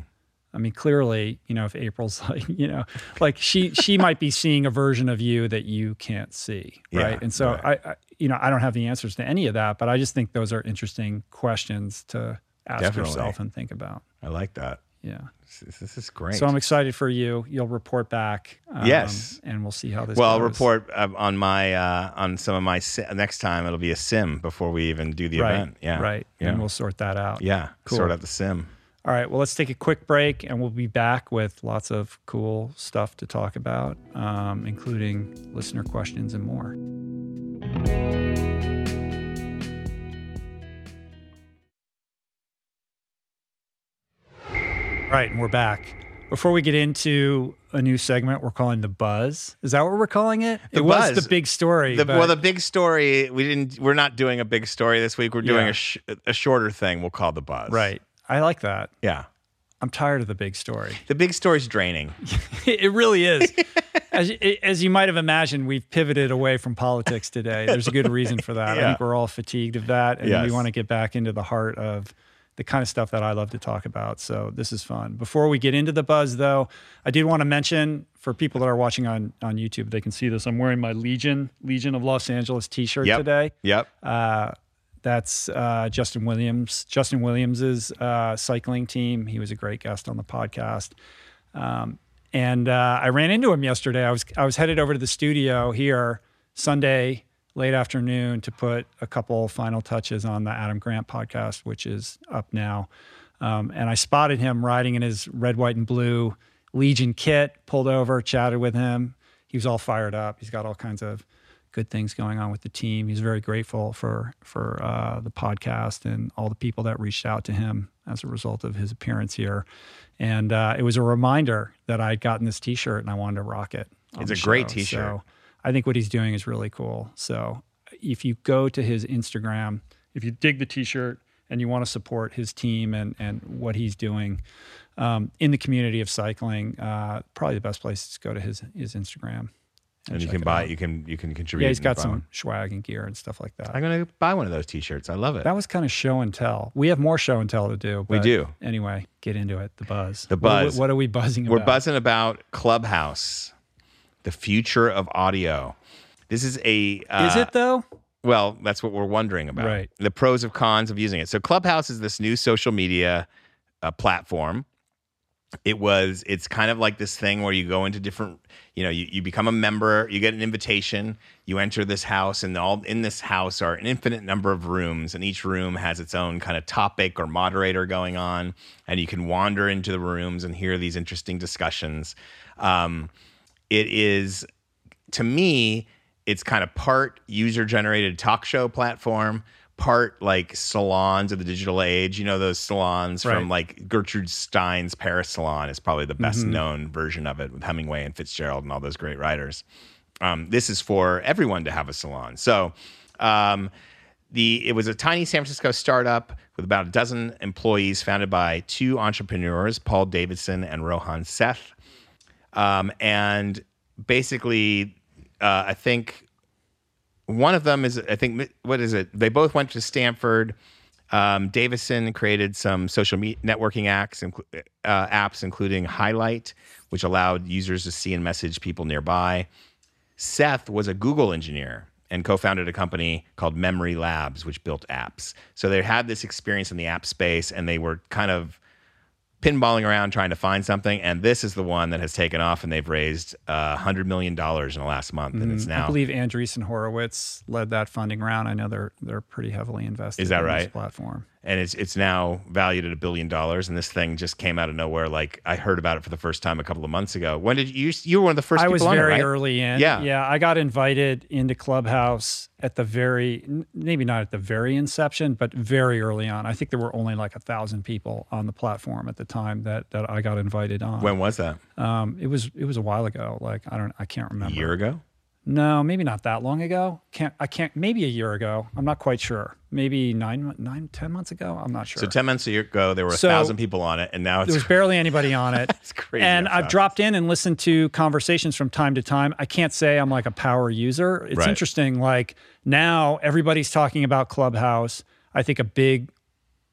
I mean, clearly, you know, if April's *laughs* like, you know, like she she might be seeing a version of you that you can't see, Yeah, right? And so right. I, I, you know, I don't have the answers to any of that, but I just think those are interesting questions to ask Definitely. yourself and think about. I like that. Yeah. This, this is great. So I'm excited for you. You'll report back. um, Yes. and we'll see how this. well, I'll report uh, on my uh, on some of my si- next time. It'll be a sim before we even do the Right. event. Yeah. Right. Yeah. And we'll sort that out. yeah. Cool. Sort out the sim. All right. Well, let's take a quick break and we'll be back with lots of cool stuff to talk about, um, including listener questions and more. Right. And we're back. Before we get into a new segment we're calling the buzz, is that what we're calling it? The it was Buzz. the big story. The, well, the big story we didn't. We're not doing a big story this week. We're doing Yeah. a sh- a shorter thing. We'll call the buzz. right. I like that. Yeah. I'm tired of the big story. The big story's draining. *laughs* it really is. As, as you might have imagined, we've pivoted away from politics today. There's a good reason for that. I *laughs* think we're all fatigued of that, and we want to get back into the heart of the kind of stuff that I love to talk about. So this is fun. Before we get into the buzz, though, I did want to mention for people that are watching on on YouTube, they can see this. I'm wearing my Legion Legion of Los Angeles T-shirt Yep. today. Yep. Uh, that's uh, Justin Williams. Justin Williams's uh, cycling team. He was a great guest on the podcast. Um, and uh, I ran into him yesterday. I was I was headed over to the studio here Sunday late afternoon to put a couple final touches on the Adam Grant podcast, which is up now. Um, and I spotted him riding in his red, white, and blue Legion kit. Pulled over, chatted with him. He was all fired up. He's got all kinds of good things going on with the team. He's very grateful for for uh, the podcast and all the people that reached out to him as a result of his appearance here. And uh, it was a reminder that I'd gotten this T-shirt and I wanted to rock it. It's a great. T-shirt. So I think what he's doing is really cool. So if you go to his Instagram, if you dig the T-shirt and you want to support his team and and what he's doing um, in the community of cycling, uh, probably the best place is to go to his his Instagram. And you can buy. out. You can you can contribute. Yeah, he's and got some swag and gear and stuff like that. I'm gonna buy one of those T-shirts. I love it. That was kind of show and tell. We have more show and tell to do. We do. Anyway, get into it. The buzz. The buzz. What, are we buzzing about? We're buzzing about Clubhouse, the future of audio. This is a. Uh, Is it though? Well, that's what we're wondering about. Right. The pros and cons of using it. So Clubhouse is this new social media uh, platform. It was. It's kind of like this thing where you go into different. You know, you, you become a member. You get an invitation. You enter this house, and all in this house are an infinite number of rooms, and each room has its own kind of topic or moderator going on, and you can wander into the rooms and hear these interesting discussions. Um, it is to me, it's kind of part user generated talk show platform, part like salons of the digital age. You know, those salons from like Gertrude Stein's Paris Salon is probably the best Mm-hmm. known version of it with Hemingway and Fitzgerald and all those great writers. Um, this is for everyone to have a salon. So, um, the it was a tiny San Francisco startup with about a dozen employees, founded by two entrepreneurs, Paul Davison and Rohan Seth. Um, and basically, uh, I think one of them is I think what is it? They both went to Stanford. Um, Davison created some social networking apps, uh, apps, including Highlight, which allowed users to see and message people nearby. Seth was a Google engineer and co-founded a company called Memry Labs, which built apps. So they had this experience in the app space, and they were kind of pinballing around trying to find something. And this is the one that has taken off, and they've raised uh, hundred million dollars in the last month, and it's now. I believe Andreessen Horowitz led that funding round. I know they're they're pretty heavily invested. Is that in right? This platform. And it's it's now valued at a billion dollars. And this thing just came out of nowhere. Like I heard about it for the first time a couple of months ago. When did you you were one of the first? I people was on it, very right? early in. Yeah. yeah. I got invited into Clubhouse at the very, maybe not at the very inception, but very early on. I think there were only like a thousand people on the platform at the time that that I got invited on. When was that? Um, it was it was a while ago. Like I don't, I can't A remember. year ago. No, maybe not that long ago. Can't I can't maybe a year ago. I'm not quite sure. Maybe nine, nine, ten months ago. I'm not sure. So ten months ago, there were a So- thousand people on it, and now it's there was barely anybody on it. *laughs* it's crazy. and I've dropped in and listened to conversations from time to time. I can't say I'm like a power user. It's Right. interesting. Like now everybody's talking about Clubhouse. I think a big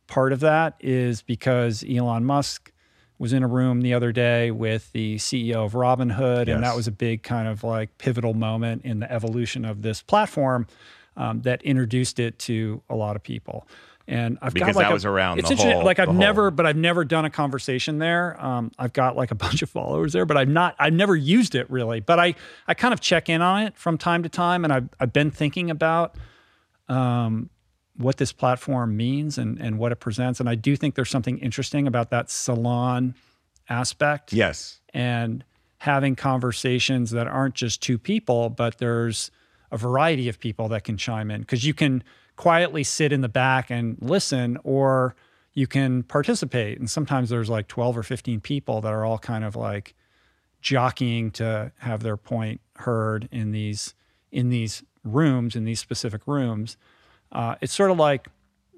part of that is because Elon Musk was in a room the other day with the CEO of Robinhood, and that was a big kind of like pivotal moment in the evolution of this platform um, that introduced it to a lot of people. And I've Because got like that a- was around It's the interesting. whole- like I've the whole- never, but I've never done a conversation there. Um, I've got like a *laughs* bunch of followers there, but I've not. I've never used it really. But I I kind of check in on it from time to time, and I've I've been thinking about um, what this platform means and and what it presents. And I do think there's something interesting about that salon aspect Yes. and having conversations that aren't just two people, but there's a variety of people that can chime in because you can quietly sit in the back and listen or you can participate. And sometimes there's like 12 or 15 people that are all kind of like jockeying to have their point heard in these in these rooms in these specific rooms. Uh, it's sort of like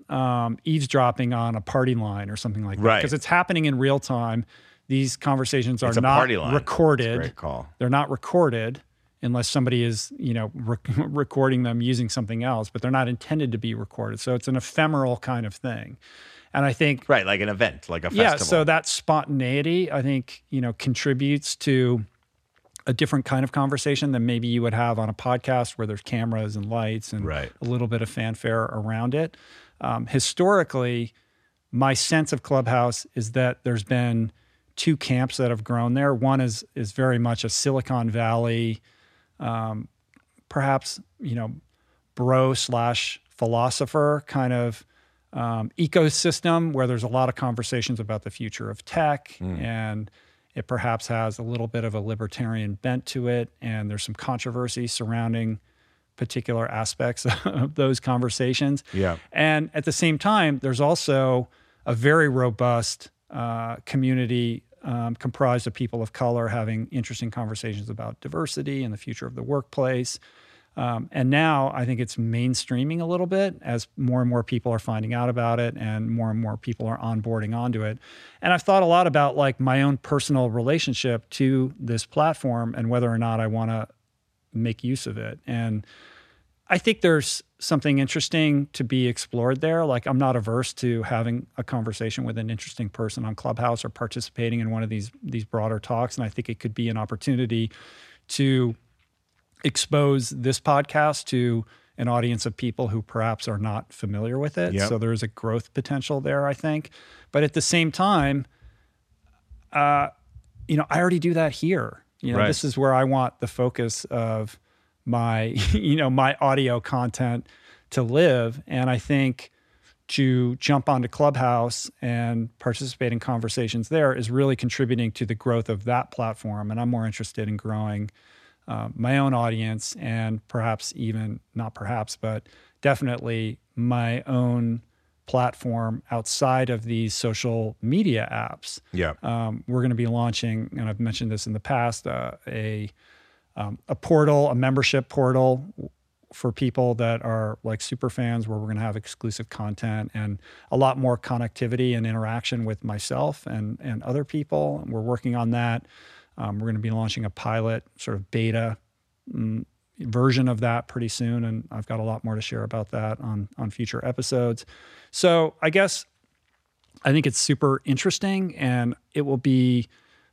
um, eavesdropping on a party line or something like that Right. because it's happening in real time. These conversations are not party line. It's a recorded. great call. They're not recorded unless somebody is, you know, rec- *laughs* recording them using something else, but they're not intended to be recorded. So it's an ephemeral kind of thing. And I think Right, like an event, like a yeah, festival. so that spontaneity, I think, you know, contributes to a different kind of conversation than maybe you would have on a podcast where there's cameras and lights and Right. a little bit of fanfare around it. Um, historically, my sense of Clubhouse is that there's been two camps that have grown there. One is is very much a Silicon Valley, um, perhaps you know, bro slash philosopher kind of um, ecosystem where there's a lot of conversations about the future of tech and it perhaps has a little bit of a libertarian bent to it and there's some controversy surrounding particular aspects *laughs* of those conversations Yeah. and at the same time there's also a very robust uh, community um, comprised of people of color having interesting conversations about diversity and the future of the workplace um, and now I think it's mainstreaming a little bit as more and more people are finding out about it and more and more people are onboarding onto it. And I've thought a lot about like my own personal relationship to this platform and whether or not I want to make use of it. And I think there's something interesting to be explored there. Like I'm not averse to having a conversation with an interesting person on Clubhouse or participating in one of these these broader talks. And I think it could be an opportunity to expose this podcast to an audience of people who perhaps are not familiar with it. Yep. So there is a growth potential there, I think. But at the same time, uh, you know, I already do that here. You know, Right. this is where I want the focus of my, *laughs* you know, my audio content to live. And I think to jump onto Clubhouse and participate in conversations there is really contributing to the growth of that platform. And I'm more interested in growing uh, my own audience and perhaps even not perhaps, but definitely my own platform outside of these social media apps. Yeah. Um, we're going to be launching, and I've mentioned this in the past, uh, a um, a portal, a membership portal for people that are like super fans, where we're going to have exclusive content and a lot more connectivity and interaction with myself and and other people. We're working on that. Um, we're going to be launching a pilot, sort of beta mm, version of that pretty soon, and I've got a lot more to share about that on on future episodes. So I guess I think it's super interesting, and it will be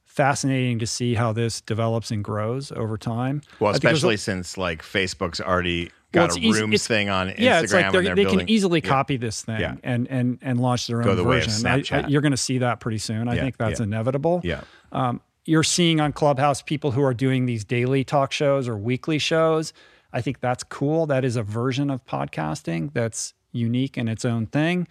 fascinating to see how this develops and grows over time. Well, especially since like Facebook's already Well, got it's a easy- rooms thing on Instagram. yeah, it's like they're, they're they building, can easily yeah. copy this thing Yeah. and and and launch their Go own the way of version. I- I- you're going to see that pretty soon. I Yeah, think that's inevitable. Yeah. Um, you're seeing on Clubhouse people who are doing these daily talk shows or weekly shows. I think that's cool. That is a version of podcasting that's unique in its own thing.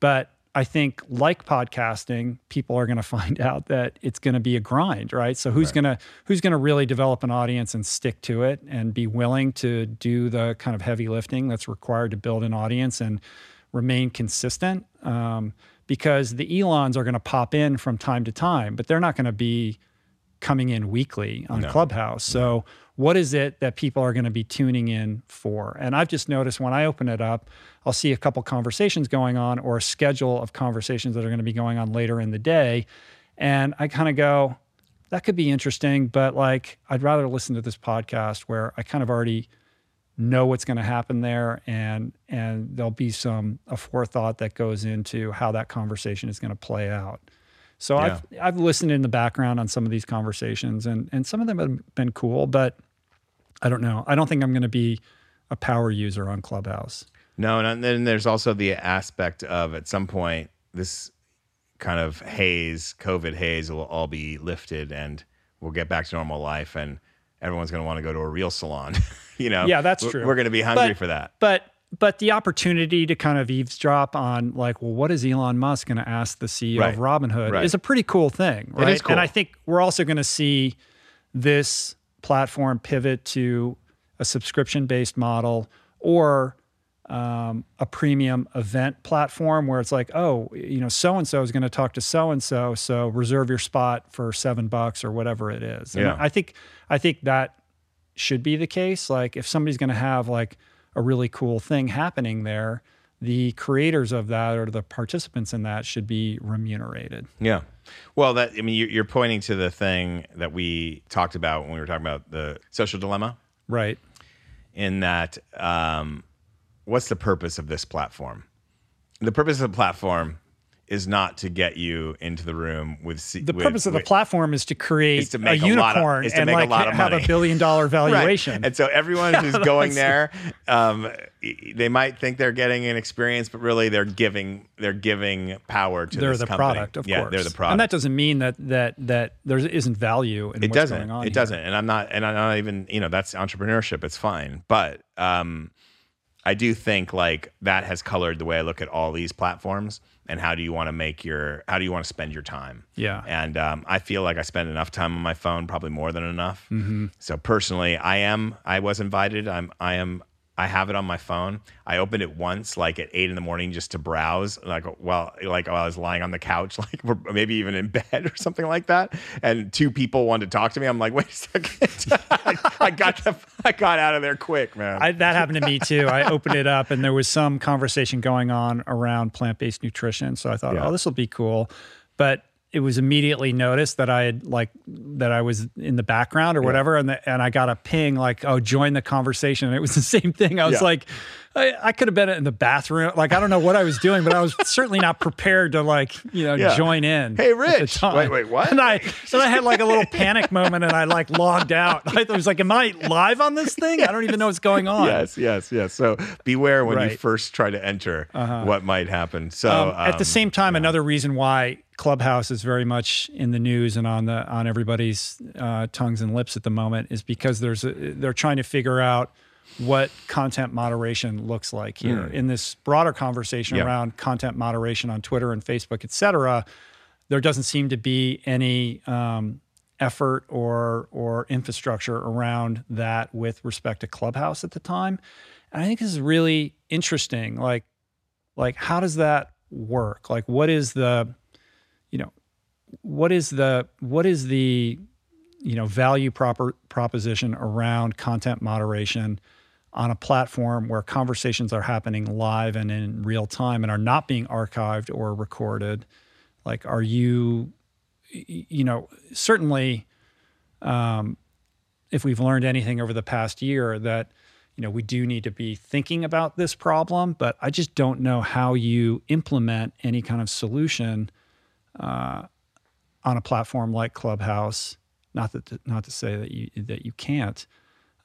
But I think, like podcasting, people are going *laughs* to find out that it's going to be a grind, right? So who's Right. going to who's going to really develop an audience and stick to it and be willing to do the kind of heavy lifting that's required to build an audience and remain consistent? Um, because the Elons are going to pop in from time to time, but they're not going to be coming in weekly on No. Clubhouse. So, what is it that people are going to be tuning in for? And I've just noticed when I open it up, I'll see a couple conversations going on or a schedule of conversations that are going to be going on later in the day. And I kind of go, that could be interesting, but like, I'd rather listen to this podcast where I kind of already know what's going to happen there and and there'll be some a forethought that goes into how that conversation is going to play out so I've I've listened in the background on some of these conversations and and some of them have been cool but I don't know I don't think I'm going to be a power user on Clubhouse No, and then there's also the aspect of at some point this kind of haze, COVID haze, will all be lifted, and we'll get back to normal life, and everyone's going to want to go to a real salon. *laughs* you know, Yeah, that's We're- true. We're going to be hungry But- for that. but but the opportunity to kind of eavesdrop on like well what is Elon Musk going to ask the CEO Right. of Robinhood Right. is a pretty cool thing right is cool. and I think we're also going to see this platform pivot to a subscription based model or um, a premium event platform where it's like, oh, you know, so and so is going to talk to so and so, so reserve your spot for seven bucks or whatever it is. And Yeah. I think I think that should be the case. Like, if somebody's going to have like a really cool thing happening there, the creators of that or the participants in that should be remunerated. Yeah. Well, that I mean, you- you're pointing to the thing that we talked about when we were talking about the social dilemma. Right. in that um, what's the purpose of this platform? The purpose of the platform is not to get you into the room with C- The with- purpose of the with- platform is to create Is to a make a lot of- unicorn is to and make a like lot of have a billion dollar *laughs* Right. valuation. And so everyone *laughs* who's going there, um, they might think they're getting an experience, but really they're giving they're giving power to they're the company. product, of yeah, course. they're the product. And that doesn't mean that that that there isn't value in it what's doesn't going on. it here. doesn't and i'm not and i'm not even you know that's entrepreneurship it's fine but um i do think like that has colored the way i look at all these platforms and how do you want to make your how do you want to spend your time Yeah. and um, i feel like i spend enough time on my phone probably more than enough Mm-hmm. so personally i am i was invited i'm i am I have it on my phone. I opened it once, like at eight in the morning, just to browse, like well, like while I was lying on the couch, *laughs* like maybe even in bed or something like that. And two people wanted to talk to me. I'm like, wait a second, I, *laughs* I got the, I got out of there quick, man. I, that happened to me too. I opened it up and there was some conversation going on around plant based nutrition. So I thought, Yeah. oh, this will be cool. But it was immediately noticed that I had like that I was in the background or whatever, and the, and I got a ping like, oh, join the conversation. And it was the *laughs* same thing. I was Yeah. like, I, I could have been in the bathroom. Like I don't know what I was doing, but I was certainly not prepared to like you know Yeah. join in. Hey, Rich. Wait, wait, what? And I so I had like a little panic moment, and I like logged out. *laughs* I was like, am I live on this thing? I don't even know what's going on. yes, yes, yes. So beware when you first try to enter what might happen. So Um, at the um, same time, another reason why Clubhouse is very much in the news and on the on everybody's uh, tongues and lips at the moment is because there's a, they're trying to figure out what content moderation looks like here in this broader conversation. Yeah. around content moderation on Twitter and Facebook, et cetera. There doesn't seem to be any um, effort or or infrastructure around that with respect to Clubhouse at the time. And I think this is really interesting. Like like how does that work like what is the you know what is the what is the you know value proper proposition around content moderation on a platform where conversations are happening live and in real time and are not being archived or recorded. Like are you you know certainly um, if we've learned anything over the past year that you know we do need to be thinking about this problem but i just don't know how you implement any kind of solution uh, on a platform like clubhouse. Not that not to say that you that you can't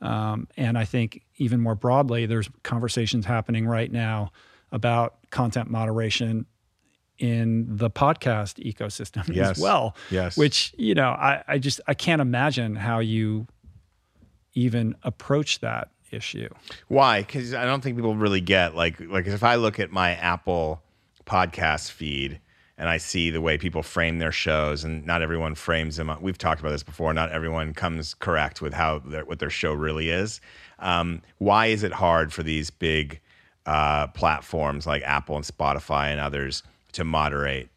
um, and i think even more broadly there's conversations happening right now about content moderation in the podcast ecosystem *laughs* Yes. as well Yes. which you know I, I just i can't imagine how you even approach that issue Why? Because I don't think people really get like like if I look at my Apple podcast feed and I see the way people frame their shows, and not everyone frames them. We've talked about this before. Not everyone comes correct with how their, what their show really is. Um, why is it hard for these big uh, platforms like Apple and Spotify and others to moderate?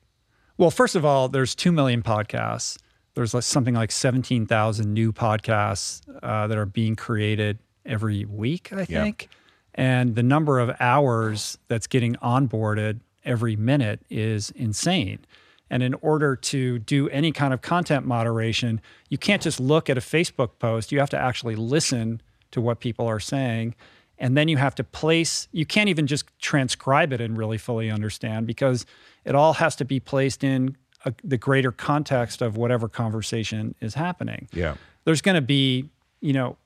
Well, first of all, there's two million podcasts. There's something like seventeen thousand new podcasts uh, that are being created every week. I think. Yeah. And the number of hours that's getting onboarded every minute is insane. And in order to do any kind of content moderation, you can't just look at a Facebook post. You have to actually listen to what people are saying. And then you have to place, you can't even just transcribe it and really fully understand because it all has to be placed in a, the greater context of whatever conversation is happening. Yeah. There's going to be, you know,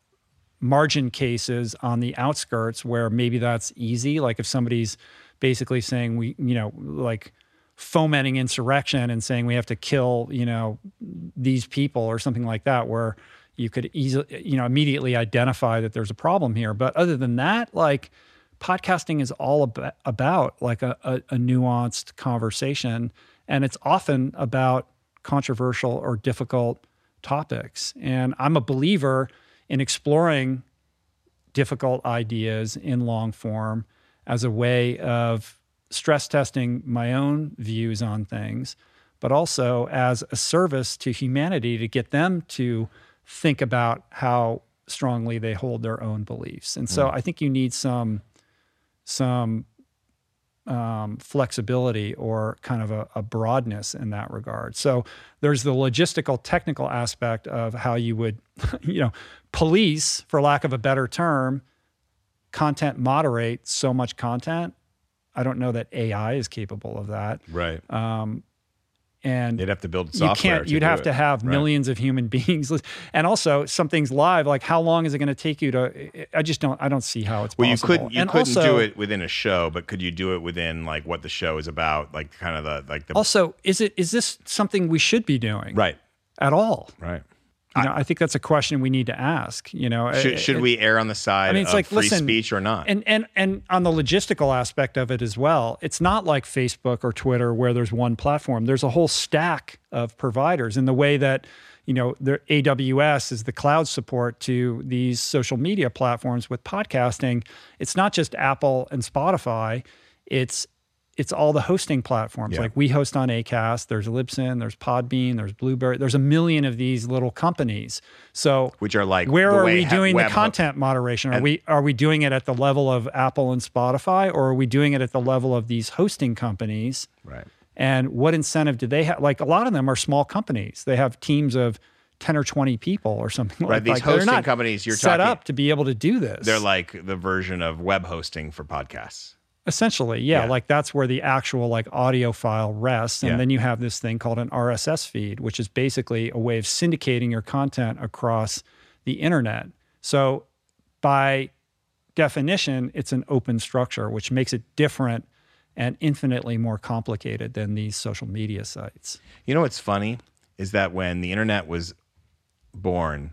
margin cases on the outskirts where maybe that's easy. Like if somebody's basically saying we, you know, like fomenting insurrection and saying we have to kill, you know, these people or something like that, where you could easily, you know, immediately identify that there's a problem here. But other than that, like podcasting is all about, about like a, a, a nuanced conversation. And it's often about controversial or difficult topics. And I'm a believer in exploring difficult ideas in long form as a way of stress testing my own views on things, but also as a service to humanity to get them to think about how strongly they hold their own beliefs. And so mm. I think you need some some um, flexibility or kind of a, a, broadness in that regard. So there's the logistical, technical aspect of how you would, *laughs* you know, police, for lack of a better term, content moderate so much content. I don't know that AI is capable of that. Right. Um, and you'd have to build software. You can't. you'd have it. to have right. millions of human *laughs* beings, and also something's live. Like, how long is it going to take you to? I just don't. I don't see how it's. Well, possible. you couldn't. You and couldn't also, do it within a show, but could you do it within like what the show is about? Like, kind of the like the. Also, is it is this something we should be doing? Right. At all. Right. You know, I, I, think that's a question we need to ask. You know, should, should it, we err on the side I mean, it's like, free listen, speech or not? And and and on the logistical aspect of it as well, it's not like Facebook or Twitter where there's one platform. There's a whole stack of providers in the way that you know the AWS is the cloud support to these social media platforms with podcasting. It's not just Apple and Spotify. It's it's all the hosting platforms. Yeah. Like we host on Acast, there's Libsyn, there's Podbean, there's Blubrry, there's a million of these little companies. So which are like where are we doing the content moderation? Are we are we doing it at the level of Apple and Spotify, or are we doing it at the level of these hosting companies? Right. And what incentive do they have? Like a lot of them are small companies. They have teams of 10 or 20 people or something right, like that. These hosting companies you're set talking, up to be able to do this. They're like the version of web hosting for podcasts. Essentially, yeah, yeah, like that's where the actual like audio file rests, and yeah. then you have this thing called an RSS feed, which is basically a way of syndicating your content across the internet. So, by definition, it's an open structure, which makes it different and infinitely more complicated than these social media sites. You know what's funny is that when the internet was born,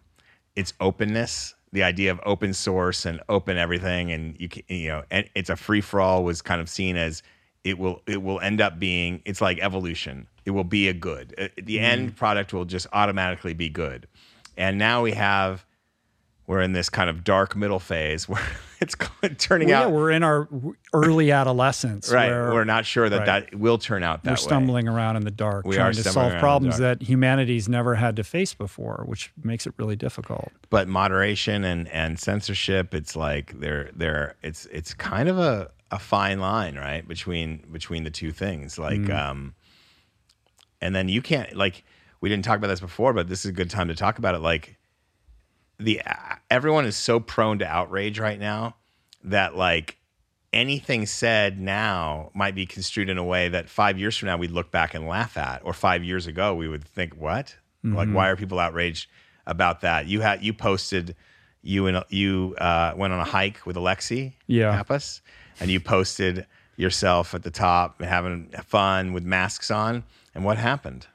its openness the idea of open source and open everything and you can, you know and it's a free for all was kind of seen as it will it will end up being it's like evolution. It will be a good. Uh, the mm. end product will just automatically be good. And now we have we're in this kind of dark middle phase where *laughs* it's turning well, out. Yeah, we're in our early adolescence. right. we're not sure that right. that will turn out that we're stumbling around in the dark, we trying to solve problems that humanity's never had to face before, which makes it really difficult. But moderation and, and censorship, it's like they're they're it's it's kind of a, a fine line, right? Between between the two things. Like mm. um and then you can't like we didn't talk about this before, but this is a good time to talk about it. Like the everyone is so prone to outrage right now that like anything said now might be construed in a way that five years from now we'd look back and laugh at, or five years ago we would think, "What? Mm-hmm. Like, why are people outraged about that?" You had you posted you and you uh, went on a hike with Alexi yeah. Pappas, and you posted yourself at the top having fun with masks on. And what happened?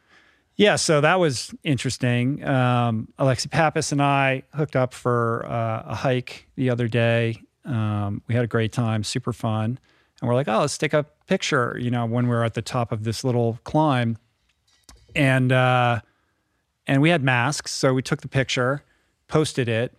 Yeah, so that was interesting. Um, Alexi Pappas and I hooked up for uh, a hike the other day. Um, we had a great time, super fun. and we're like, oh, let's take a picture. You know, when we are at the top of this little climb, and uh, and we had masks, so we took the picture, posted it,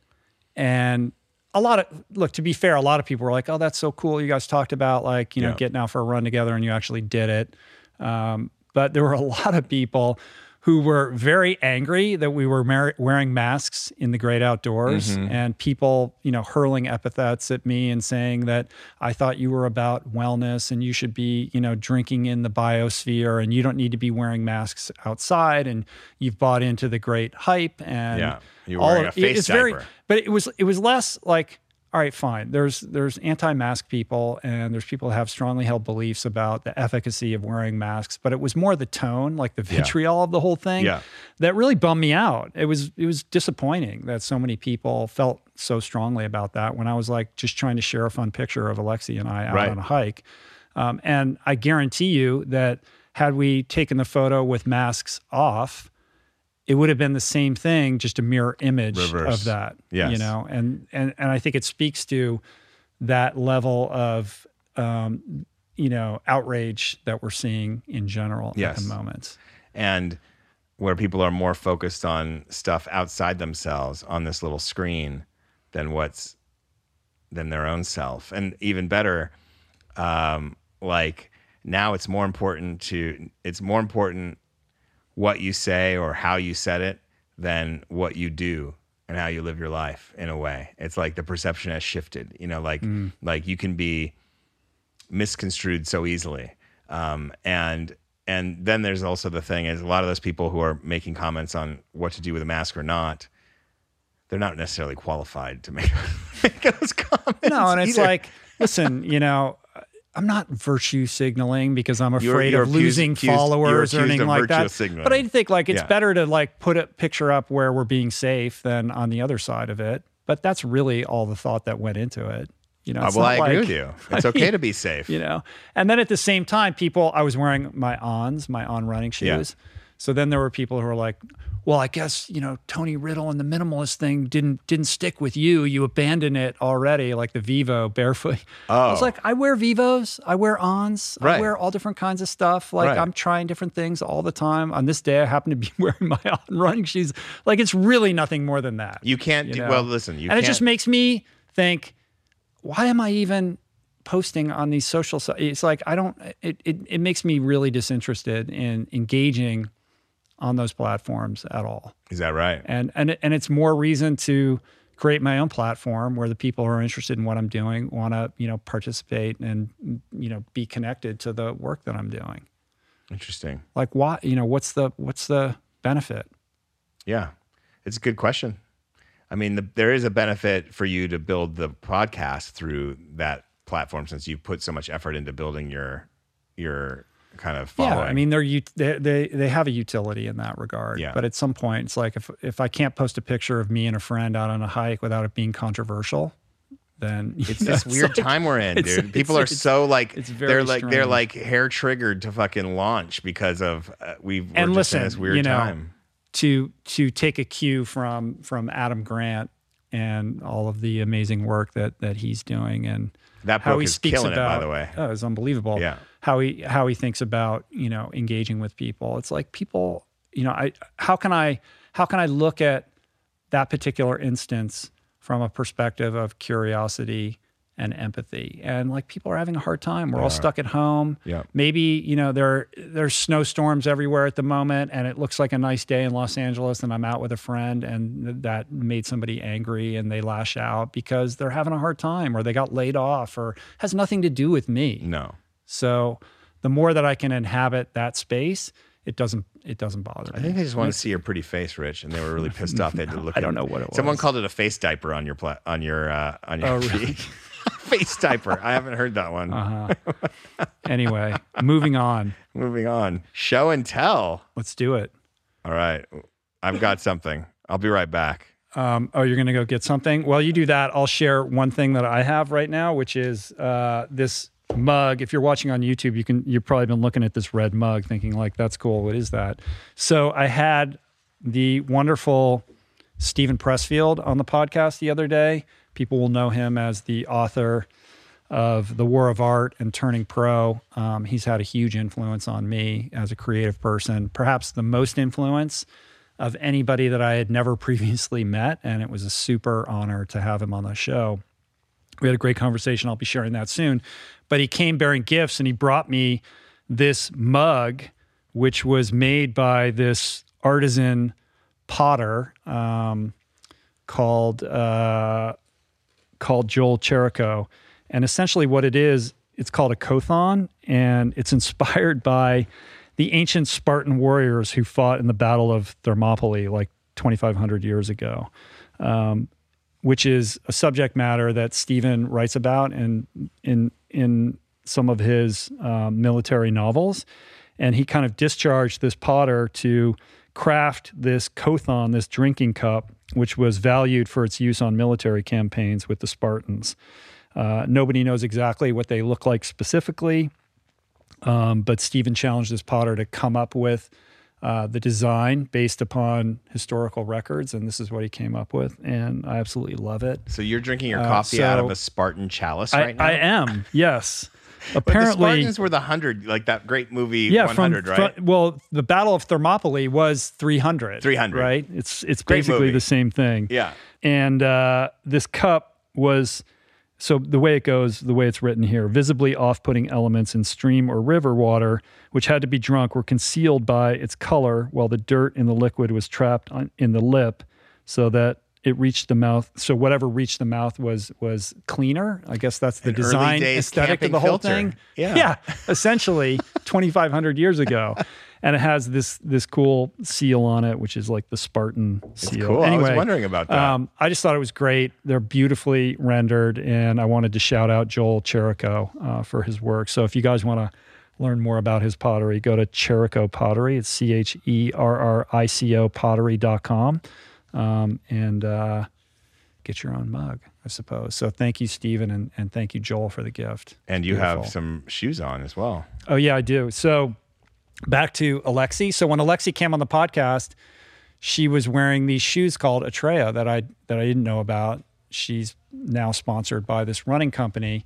and a lot of look to be fair a lot of people were like oh that's so cool you guys talked about like you know getting out for a run together and you actually did it um, but there were a *laughs* lot of people who were very angry that we were mar- wearing masks in the great outdoors mm-hmm. and people you know hurling epithets at me and saying that i thought you were about wellness and you should be you know drinking in the biosphere and you don't need to be wearing masks outside and you've bought into the great hype and Yeah. You were all of- a face it's very but it was it was less like all right fine there's there's anti-mask people and there's people that have strongly held beliefs about the efficacy of wearing masks but it was more the tone like the vitriol of the whole thing Yeah. that really bummed me out it was it was disappointing that so many people felt so strongly about that when i was like just trying to share a fun picture of alexi and i out Right. on a hike um, and i guarantee you that had we taken the photo with masks off it would have been the same thing, just a mirror image Reverse. of that. Yes. You know, and and and I think it speaks to that level of um, you know, outrage that we're seeing in general Yes. at the moment. and where people are more focused on stuff outside themselves on this little screen than what's than their own self and even better um like now it's more important to it's more important what you say or how you said it than what you do and how you live your life in a way it's like the perception has shifted you know like like you can be misconstrued so easily. Um, and and then there's also the thing is a lot of those people who are making comments on what to do with a mask or not, they're not necessarily qualified to make, *laughs* make those comments. No, and it's either. like, listen, you know, I'm not virtue signaling because I'm You're- afraid you're of accused- losing accused- followers or anything like that. signaling. But I think like it's Yeah. better to like put a picture up where we're being safe than on the other side of it. But that's really all the thought that went into it. You know, Uh, it's well, I not agree with you. *laughs* It's I okay mean, to be *laughs* safe. you know. And then at the same time, people, I was wearing my ons, my on running shoes. Yeah. So then there were people who were like, "Well, I guess you know Tony Riddle and the minimalist thing didn't didn't stick with you. You abandoned it already, like the Vivo barefoot." Oh. I was Oh. like, "I wear Vivos, I wear ons, I wear all different kinds of stuff. Like Right. I'm trying different things all the time. On this day, I happen to be *laughs* wearing my *laughs* on running shoes. Like it's really nothing more than that. You can't you do know? well. Listen, you and can't. it just makes me think why am i even posting on these social sites it's like i don't it, it, it makes me really disinterested in engaging on those platforms at all is that right? and and and it's more reason to create my own platform where the people who are interested in what i'm doing want to you know participate and you know be connected to the work that i'm doing Interesting. like why you know what's the what's the benefit Yeah, it's a good question. I mean, the, there is a benefit for you to build the podcast through that platform since you put so much effort into building your your kind of following. Yeah, I mean they're ut- they they they have a utility in that regard. Yeah. But at some point, it's like if if I can't post a picture of me and a friend out on a hike without it being controversial, then *laughs* it's know, this weird like- time we're in, *laughs* it's- dude. People it's- are it's- so like it's very they're like they're like hair triggered to fucking launch because of uh, we've we're And just in listen, this weird you know, time. to to take a cue from from Adam Grant and all of the amazing work that that he's doing and That how book he is speaks killing about it, by the way. Oh, it's unbelievable. Yeah. How he how he thinks about, you know, engaging with people. It's like people, you know, I how can I how can I look at that particular instance from a perspective of curiosity and empathy. And like people are having a hard time. We're all stuck at home. Yeah. Maybe, you know, there there's snowstorms everywhere at the moment and it looks like a nice day in Los Angeles and I'm out with a friend and that made somebody angry and they lash out because they're having a hard time or they got laid off or has nothing to do with me. No. So the more that I can inhabit that space, it doesn't it doesn't bother me. I think they just want to see your pretty face, Rich, and they were really pissed off. They had to *laughs* look. I don't know what it was. Someone called it a face diaper on your pla- on your uh, on your Oh, really? *laughs* face diaper. I haven't heard that one. Uh-huh. *laughs* anyway, moving on. Moving on. Show and tell. Let's do it. All right, I've got something. I'll be right back. Um, oh, you're going to go get something? Well, you do that. I'll share one thing that I have right now, which is uh, this mug. If you're watching on YouTube, you can you've probably been looking at this red mug, thinking like, "That's cool. What is that?" So I had the wonderful Steven Pressfield on the podcast the other day. People will know him as the author of the War of Art and turning pro. Um, he's had a huge influence on me as a creative person, perhaps the most influence of anybody that I had never *laughs* previously met. And it was a super honor to have him on the show. We had a great conversation. I'll be sharing that soon. But he came bearing gifts and he brought me this mug, which was made by this artisan potter um, called uh, called Joel Cherico. And essentially, what it is, it's called a kothon, and it's *laughs* inspired by the ancient Spartan warriors who fought in the Battle of Thermopylae like 2,500 years ago. Um, which is a subject matter that Steven writes about in in in some of his um, military novels, and he kind of discharged this potter to craft this kothon, this drinking cup, which was valued for its use on military campaigns with the Spartans. Uh, nobody knows exactly what they look like specifically, um, but Steven challenged this potter to come up with uh, the design based upon historical records, and this is what he came up with, and I absolutely love it. So you're drinking your coffee uh, so out of a Spartan chalice right I, now. I am, yes. *laughs* Apparently, the Spartans were the hundred, like that great movie, yeah, 100, from, right? From, well, the Battle of Thermopylae was 300. 300, right? It's it's great basically movie. the same thing. Yeah, and uh, this cup was so the way it goes, the way it's written here, visibly off-putting elements in stream or river water, which had to be drunk, were concealed by its color, while the dirt in the liquid was trapped on, in the lip, so that it reached the mouth. So whatever reached the mouth was was cleaner. I guess that's the An design aesthetic of the whole filter. thing. Yeah, yeah. Essentially, *laughs* 2,500 years ago and it has this this cool seal on it, which is like the Spartan seal. It's cool. Anyway, I was wondering about that. Um, I just thought it was great. They're beautifully rendered, and I wanted to shout out Joel Cherico uh, for his work. So if you guys want to learn more about his pottery, go to Cherico Pottery. It's C H E R R I C O pottery.com um, and uh, get your own mug, I suppose. So thank you, Steven, and, and thank you, Joel, for the gift. And you Beautiful. have some shoes on as well. Oh, yeah, I do. So back to Alexi. So when Alexi came on the podcast, she was wearing these shoes called Atreyu that I that I didn't know about. She's now sponsored by this running company,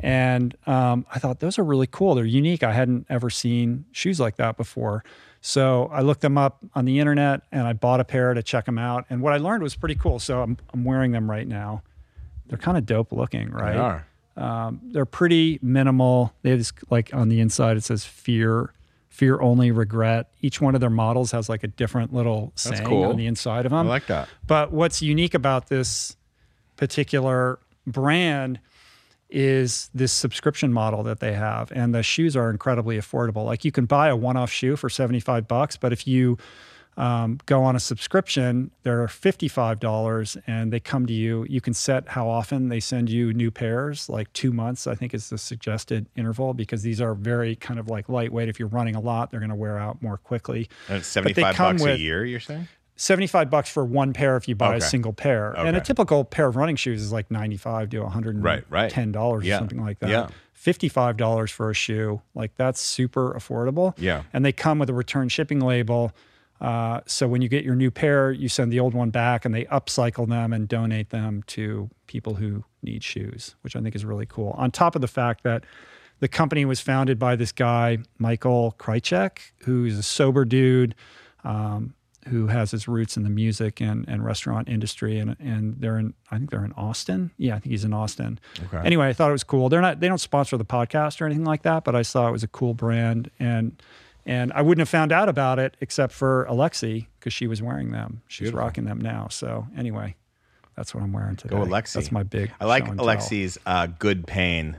and um, I thought those are really cool. They're unique. I hadn't ever seen shoes like that before. So I looked them up on the internet and I bought a pair to check them out. And what I learned was pretty cool. So I'm I'm wearing them right now. They're kind of dope looking, right? They are. Um, they're pretty minimal. They have this like on the inside it says fear fear only regret. Each one of their models has like a different little saying cool. on the inside of them. i like that. But what's unique about this particular brand is this subscription model that they have and the shoes are incredibly affordable. Like you can buy a one-off shoe for 75 bucks but if you um, go on a subscription, they're $55 and they come to you. You can set how often they send you new pairs, like two months, I think is the suggested interval because these are very kind of like lightweight. If you're running a lot, they're going to wear out more quickly. And it's 75 bucks a year, you're saying? 75 bucks for one pair if you buy okay. a single pair. Okay. And a typical pair of running shoes is like 95 to 110 right, right. dollars yeah. or something like that. Yeah. $55 for a shoe, like that's super affordable. Yeah. And they come with a return shipping label uh, so when you get your new pair, you send the old one back and they upcycle them and donate them to people who need shoes, which I think is really cool. On top of the fact that the company was founded by this guy, Michael Krychek, who's a sober dude um, who has his roots in the music and, and restaurant industry. And, and they're in, I think they're in Austin. Yeah, I think he's in Austin. Okay. Anyway, I thought it was cool. They're not, they don't sponsor the podcast or anything like that, but I saw it was a cool brand. And and I wouldn't have found out about it except for Alexi because she was wearing them. She's Beautiful. rocking them now. So anyway, that's what I'm wearing today. Go Alexi. That's my big. I like Alexi's uh, good pain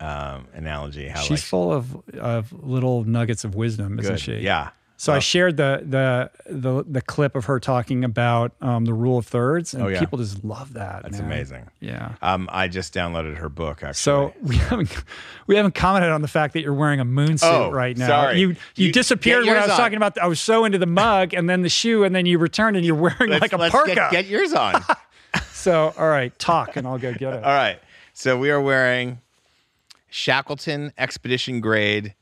um, analogy. How She's like, full of of little nuggets of wisdom, isn't she? Yeah. So I shared the, the the the clip of her talking about um, the rule of thirds, and oh, yeah. people just love that. That's man. amazing. Yeah. Um, I just downloaded her book. Actually, so we *laughs* haven't we haven't commented on the fact that you're wearing a moon suit oh, right now. Sorry. You you, you disappeared when I was on. talking about. The, I was so into the mug and then the shoe, and then you returned and you're wearing let's, like a parka. Get, get yours on. *laughs* *laughs* so all right, talk, and I'll go get it. all right. So we are wearing Shackleton Expedition Grade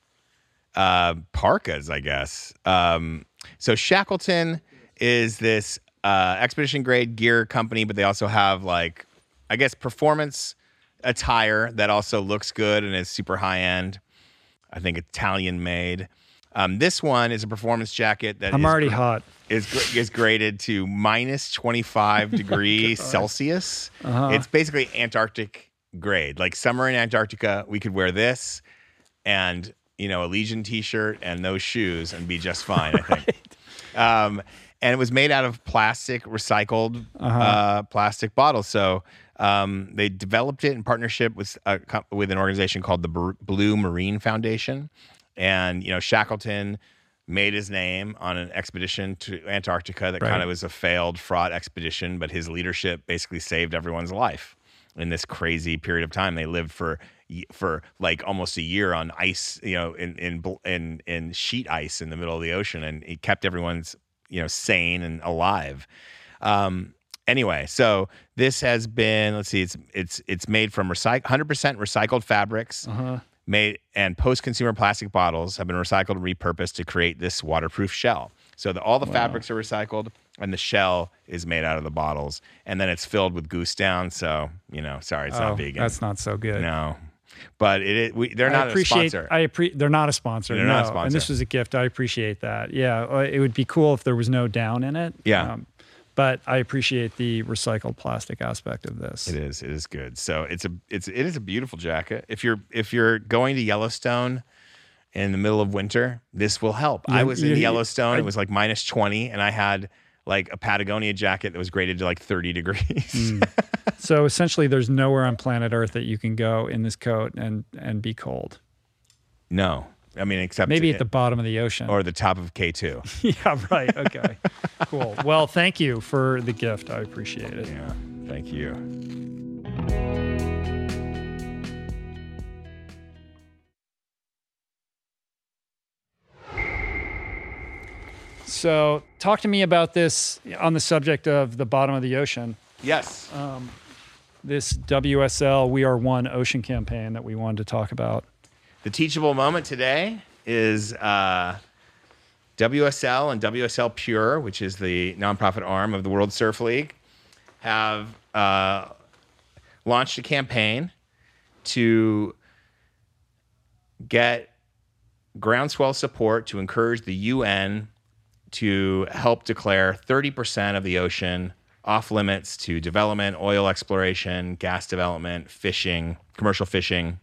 uh, parkas, I guess. Um, so Shackleton is this uh, expedition grade gear company, but they also have like, I guess, performance attire that also looks good and is super high end. I think Italian made. Um, this one is a performance jacket that I'm already hot. is is graded to minus 25 *laughs* degrees Celsius. Uh-huh. It's basically Antarctic grade. Like summer in Antarctica, we could wear this and you know a Legion T-shirt and those shoes and be just fine. I *laughs* think. Um, and it was made out of plastic, recycled Uh-huh. uh, plastic bottles. So um, they developed it in partnership with a, with an organization called the Br- Blue Marine Foundation, and you know Shackleton made his name on an expedition to Antarctica that Right. kind of was a failed fraud expedition, but his leadership basically saved everyone's life in this crazy period of time. They lived for for like almost a year on ice, you know, in in in in sheet ice in the middle of the ocean, and it kept everyone's you know sane and alive. Um, anyway, so this has been let's see, it's it's it's made from recyc 100% recycled fabrics. Uh-huh. Made and post-consumer plastic bottles have been recycled and repurposed to create this waterproof shell. So the, all the fabrics are recycled, and the shell is made out of the bottles, and then it's filled with goose down. So you know, sorry, it's Oh, not vegan. That's not so good. no, but it is. We, they're I not appreciate. a sponsor. I appreciate they're not a sponsor. They're no. not a And this was a gift. I appreciate that. Yeah, uh, it would be cool if there was no down in it. Yeah. but I appreciate the recycled plastic aspect of this. It is. It is good. So it's a it's it is a beautiful jacket. If you're if you're going to Yellowstone in the middle of winter, this will help. I was in Yellowstone. I- it was like minus twenty, and I had like a Patagonia jacket that was graded to like thirty degrees. Hmm. *laughs* So essentially, there's nowhere on planet Earth that you can go in this coat and and be cold. no, I mean except Maybe at the bottom of the ocean. or the top of K two. *laughs* yeah. Right. Okay. *laughs* cool. Well, thank you for the gift. I appreciate it. Yeah. Thank you. So, talk to me about this on the subject of the bottom of the ocean. Yes. Um, This WSL We Are One Ocean campaign that we wanted to talk about. The teachable moment today is uh, WSL and WSL Pure, which is the nonprofit arm of the World Surf League, have uh, launched a campaign to get groundswell support to encourage the UN to help declare 30% of the ocean off limits to development, oil exploration, gas development, fishing, commercial fishing,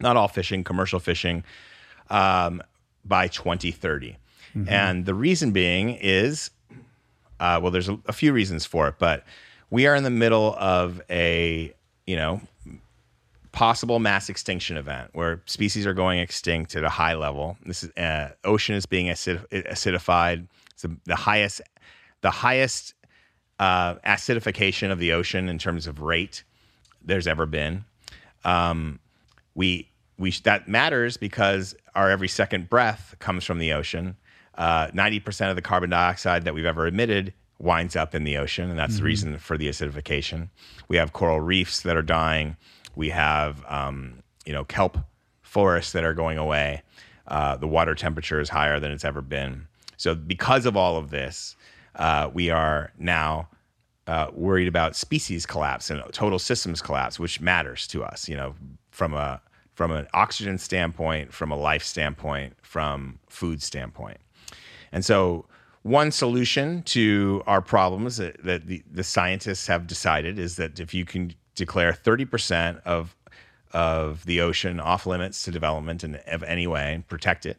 not all fishing, commercial fishing, um, by 2030. And the reason being is, uh, well, there's a, a few reasons for it, but we are in the middle of a, you know, possible mass extinction event where species are going extinct at a high level. This is uh, ocean is being acid- acidified. It's the, the highest, the highest uh, acidification of the ocean in terms of rate there's ever been. Um, we we that matters because our every second breath comes from the ocean. Uh, Ninety percent of the carbon dioxide that we've ever emitted winds up in the ocean, and that's the reason for the acidification. We have coral reefs that are dying. We have um, you know kelp forests that are going away. Uh, the water temperature is higher than it's ever been. So because of all of this, uh, we are now uh, worried about species collapse and total systems collapse, which matters to us. You know, from a from an oxygen standpoint, from a life standpoint, from food standpoint. And so, one solution to our problems that, that the, the scientists have decided is that if you can declare 30% of of the ocean off limits to development in of any way and protect it,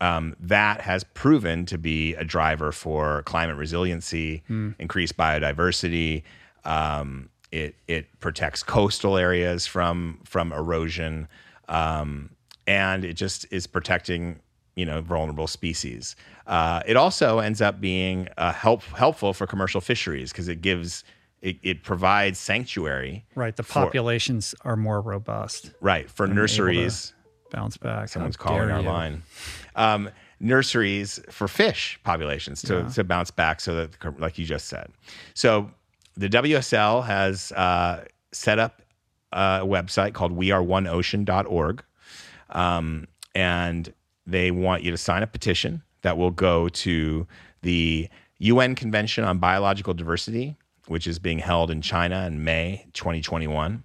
um, that has proven to be a driver for climate resiliency, increased biodiversity. Um, it it protects coastal areas from from erosion, um, and it just is protecting you know vulnerable species. Uh, it also ends up being uh, help helpful for commercial fisheries because it gives it, it provides sanctuary Right. The For- populations are more robust. right for nurseries. Bounce back. Someone's calling our you. line. Um, nurseries for fish populations to, to bounce back so that, like you just said. So the WSL has uh, set up a website called weareoneocean.org. Um, and they want you to sign a petition that will go to the UN Convention on Biological Diversity, which is being held in China in May 2021.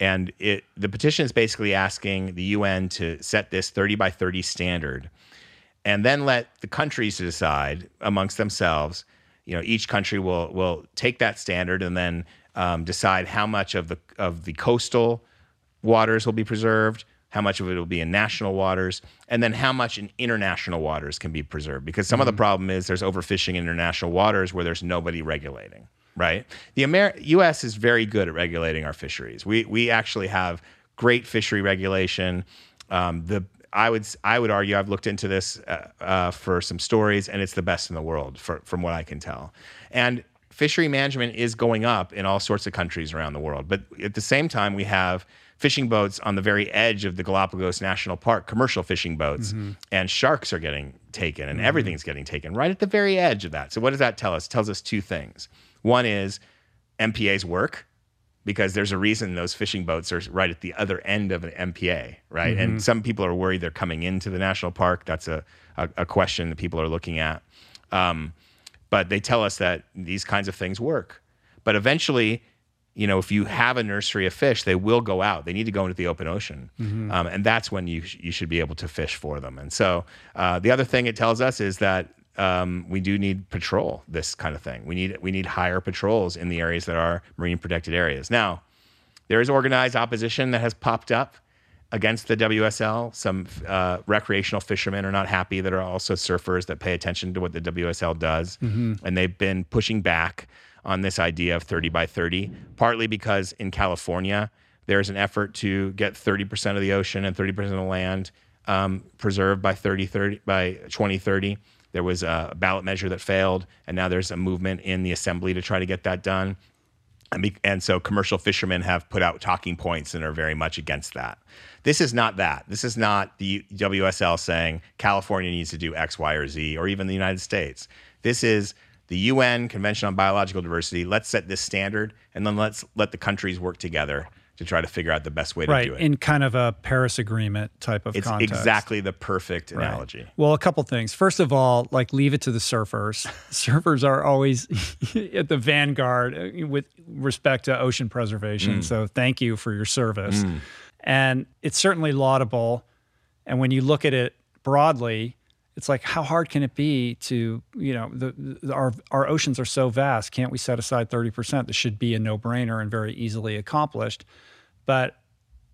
And it the petition is basically asking the UN to set this 30 by 30 standard and then let the countries decide amongst themselves. You know, each country will will take that standard and then um, decide how much of the of the coastal waters will be preserved, how much of it will be in national waters, and then how much in international waters can be preserved. Because some mm-hmm. of the problem is there's overfishing in international waters where there's nobody regulating. Right. The Amer- U.S. is very good at regulating our fisheries. We we actually have great fishery regulation. Um, the I would I would argue I've looked into this uh, uh, for some stories, and it's the best in the world for, from what I can tell. And fishery management is going up in all sorts of countries around the world. But at the same time, we have fishing boats on the very edge of the Galapagos National Park, commercial fishing boats, mm-hmm. and sharks are getting taken, and mm-hmm. everything's getting taken right at the very edge of that. So what does that tell us? It tells us two things. One is MPA's work because there's a reason those fishing boats are right at the other end of an MPA, right? Mm-hmm. And some people are worried they're coming into the national park. That's a, a, a question that people are looking at. Um, but they tell us that these kinds of things work. But eventually, you know, if you have a nursery of fish, they will go out. They need to go into the open ocean, mm-hmm. um, and that's when you sh- you should be able to fish for them. And so, uh, the other thing it tells us is that um, we do need patrol this kind of thing. We need we need higher patrols in the areas that are marine protected areas. Now, there is organized opposition that has popped up against the WSL. Some uh, recreational fishermen are not happy that are also surfers that pay attention to what the WSL does, mm-hmm. and they've been pushing back on this idea of 30 by 30. Partly because in California there's an effort to get 30% of the ocean and 30% of the land um, preserved by 30, 30 by 2030. There was a ballot measure that failed, and now there's a movement in the assembly to try to get that done. And, be, and so commercial fishermen have put out talking points and are very much against that. This is not that. This is not the WSL saying California needs to do X, Y, or Z, or even the United States. This is the UN Convention on Biological Diversity. Let's set this standard, and then let's let the countries work together to try to figure out the best way right, to do it. In kind of a Paris Agreement type of it's context. exactly the perfect right. analogy. Well, a couple things. First of all, like leave it to the surfers. *laughs* surfers are always *laughs* at the vanguard uh, with respect to ocean preservation. Mm. So thank you for your service. Mm. And it's certainly laudable. And when you look at it broadly, it's like how hard can it be to you know the, the, our our oceans are so vast can't we set aside 30% this should be a no-brainer and very easily accomplished but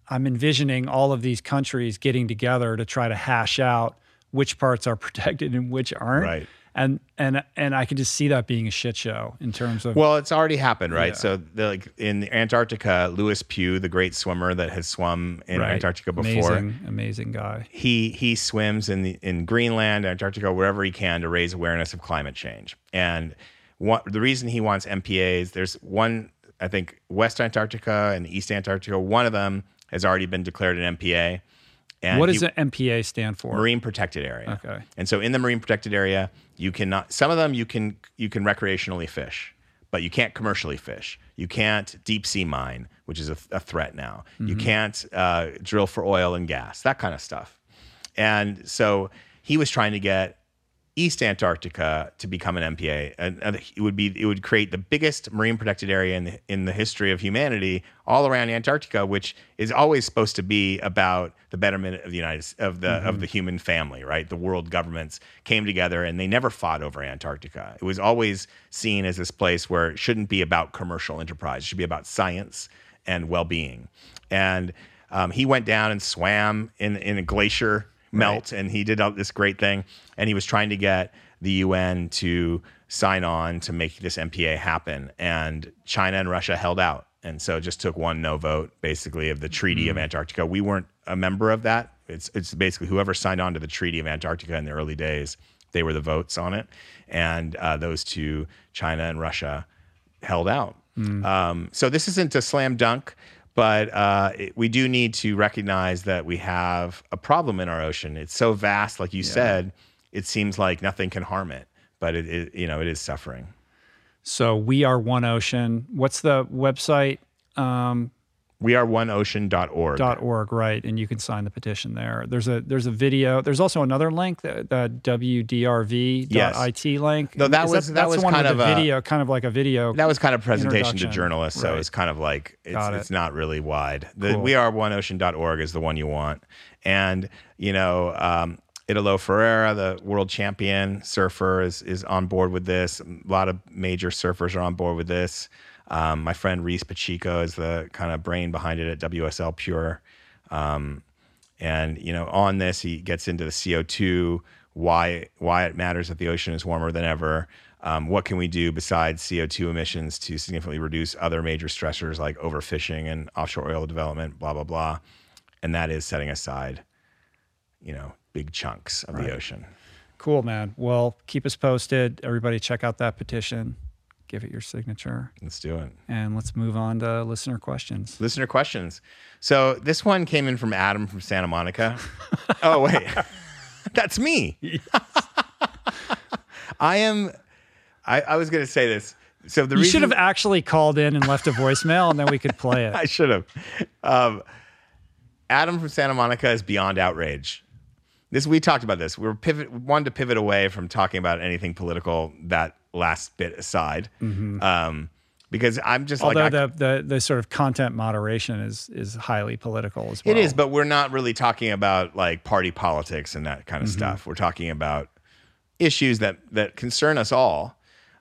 i'm envisioning all of these countries getting together to try to hash out which parts are *laughs* protected and which aren't right and and and I can just see that being a shit show in terms of. Well, it's already happened, right? Yeah. So, the, like in Antarctica, Lewis Pugh, the great swimmer that has swum in right. Antarctica before, amazing, amazing guy. He he swims in the, in Greenland, Antarctica, wherever he can to raise awareness of climate change. And what the reason he wants MPAs, there's one I think West Antarctica and East Antarctica. One of them has already been declared an MPA. And what does an MPA stand for? Marine Protected Area. Okay. And so in the Marine Protected Area, you cannot. Some of them you can you can recreationally fish, but you can't commercially fish. You can't deep sea mine, which is a, a threat now. Mm-hmm. You can't uh, drill for oil and gas, that kind of stuff. And so he was trying to get East Antarctica to become an MPA, and, it would be it would create the biggest marine protected area in the, in the history of humanity, all around Antarctica, which is always supposed to be about the betterment of the United of the mm-hmm. of the human family, right? The world governments came together and they never fought over Antarctica. It was always seen as this place where it shouldn't be about commercial enterprise; it should be about science and well being. And um, he went down and swam in in a glacier melt, right. and he did this great thing. And he was trying to get the UN to sign on to make this MPA happen, and China and Russia held out, and so it just took one no vote, basically, of the Treaty mm-hmm. of Antarctica. We weren't a member of that. It's it's basically whoever signed on to the Treaty of Antarctica in the early days, they were the votes on it, and uh, those two, China and Russia, held out. Mm. Um, so this isn't a slam dunk. But uh, it, we do need to recognize that we have a problem in our ocean. It's so vast, like you yeah. said, it seems like nothing can harm it, but it, it, you know, it is suffering. So we are one ocean. What's the website? Um, We are oneocean.org. Dot org, right? And you can sign the petition there. There's a there's a video. There's also another link, the, the WDRV Yes. Link. No, that Is was- that that's was kind of a- video, kind of like a video. That was kind of presentation to journalists, so it's kind of like it's, it. it's not really wide. The Cool. weareoneocean.org is the one you want. And, you know, um, Italo Ferreira, the world champion surfer, is, is on board with this. A lot of major surfers are on board with this. Um, my friend Reese Pacheco is the kind of brain behind it at WSL Pure. Um, and you know, on this, he gets into the CO two, why why it matters that the ocean is warmer than ever. Um, what can we do besides CO two emissions to significantly reduce other major stressors like overfishing and offshore oil development, blah blah blah. And that is setting aside, you know, big chunks of the ocean. Cool, man. Well, keep us posted. Everybody, check out that petition. Give it your signature, Let's do it. and let's move on to listener questions. Listener questions. So this one came in from Adam from Santa Monica. *laughs* oh wait, *laughs* that's me. *laughs* I am. I, I was going to say this. So the You reason should have actually called in and left a voicemail, and then we could play it. I should have. Um, Adam from Santa Monica is beyond outrage. This we talked about this. We were pivot wanted to pivot away from talking about anything political. That last bit aside, um, because I'm just Mm-hmm. Although like I- the, the the sort of content moderation is is highly political as well. It is, but we're not really talking about like party politics and that kind of Mm-hmm. stuff. We're talking about issues that that concern us all.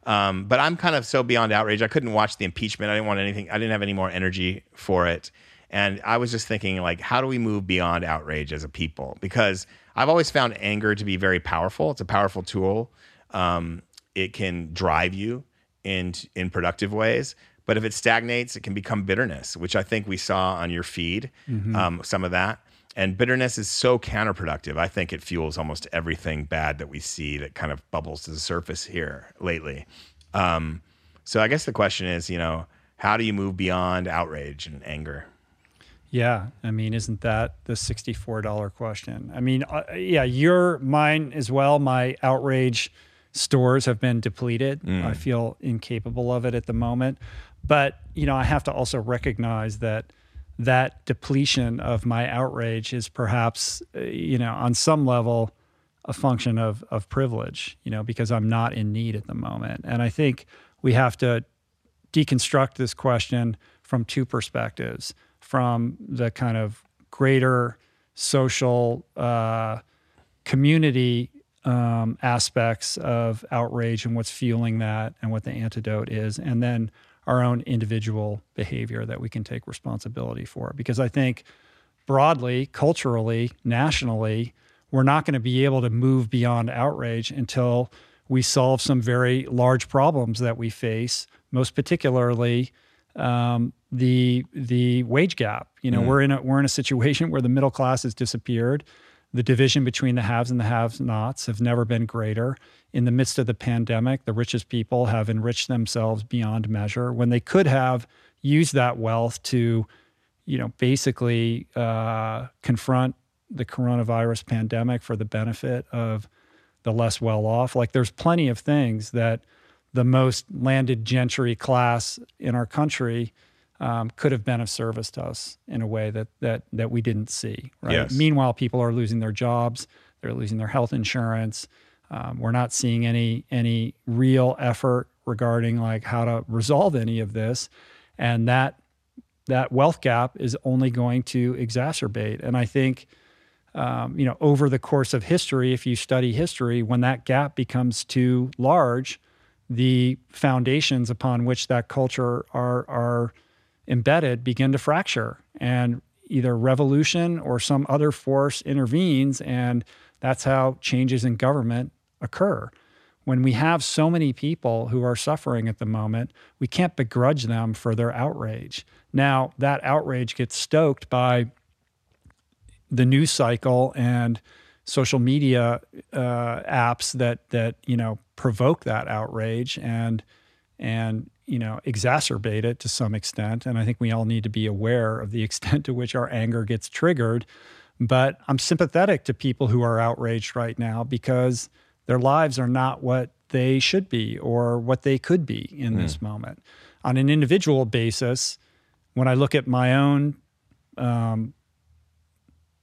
Um, but I'm kind of so beyond outrage. I couldn't watch the impeachment. I didn't want anything. I didn't have any more energy for it. And I was just thinking, like, how do we move beyond outrage as a people? Because I've always found anger to be very powerful. It's a powerful tool. Um, it can drive you in in productive ways. But if it stagnates, it can become bitterness, which I think we saw on your feed. Um, some of that. And bitterness is so counterproductive. I think it fuels almost everything bad that we see that kind of bubbles to the surface here lately. Um, so I guess the question is, you know, how do you move beyond outrage and anger? Yeah, I mean, isn't that the sixty-four dollar question? I mean, uh, yeah, your mine as well. My outrage stores have been depleted. I feel incapable of it at the moment, but you know, I have to also recognize that that depletion of my outrage is perhaps, uh, you know, on some level, a function of of privilege. You know, because I'm not in need at the moment, and I think we have to deconstruct this question from two perspectives from the kind of greater social uh, community um, aspects of outrage and what's fueling that and what the antidote is, and then our own individual behavior that we can take responsibility for. Because I think broadly, culturally, nationally, we're not going to be able to move beyond outrage until we solve some very large problems that we face, most particularly um, the the wage gap. You know, we're in a we're in a situation where the middle class has disappeared. The division between the haves and the have-nots have never been greater. In the midst of the pandemic, the richest people have enriched themselves beyond measure when they could have used that wealth to, you know, basically uh, confront the coronavirus pandemic for the benefit of the less well off. Like there's plenty of things that the most landed gentry class in our country um, could have been of service to us in a way that that that we didn't see. Right. Yes. Meanwhile, people are losing their jobs. They're losing their health insurance. Um, we're not seeing any any real effort regarding like how to resolve any of this, and that that wealth gap is only going to exacerbate. And I think um, you know, over the course of history, if you study history, when that gap becomes too large, the foundations upon which that culture are are embedded begin to fracture, and either revolution or some other force intervenes, and that's how changes in government occur. When we have so many people who are suffering at the moment, we can't begrudge them for their outrage. Now, that outrage gets stoked by the news cycle and social media uh, apps that that you know provoke that outrage and and you know exacerbate it to some extent and i think we all need to be aware of the *laughs* extent to which our anger gets triggered. But i'm sympathetic to people who are outraged right now because their lives are not what they should be or what they could be in this moment. On an individual basis when I look at my own, um,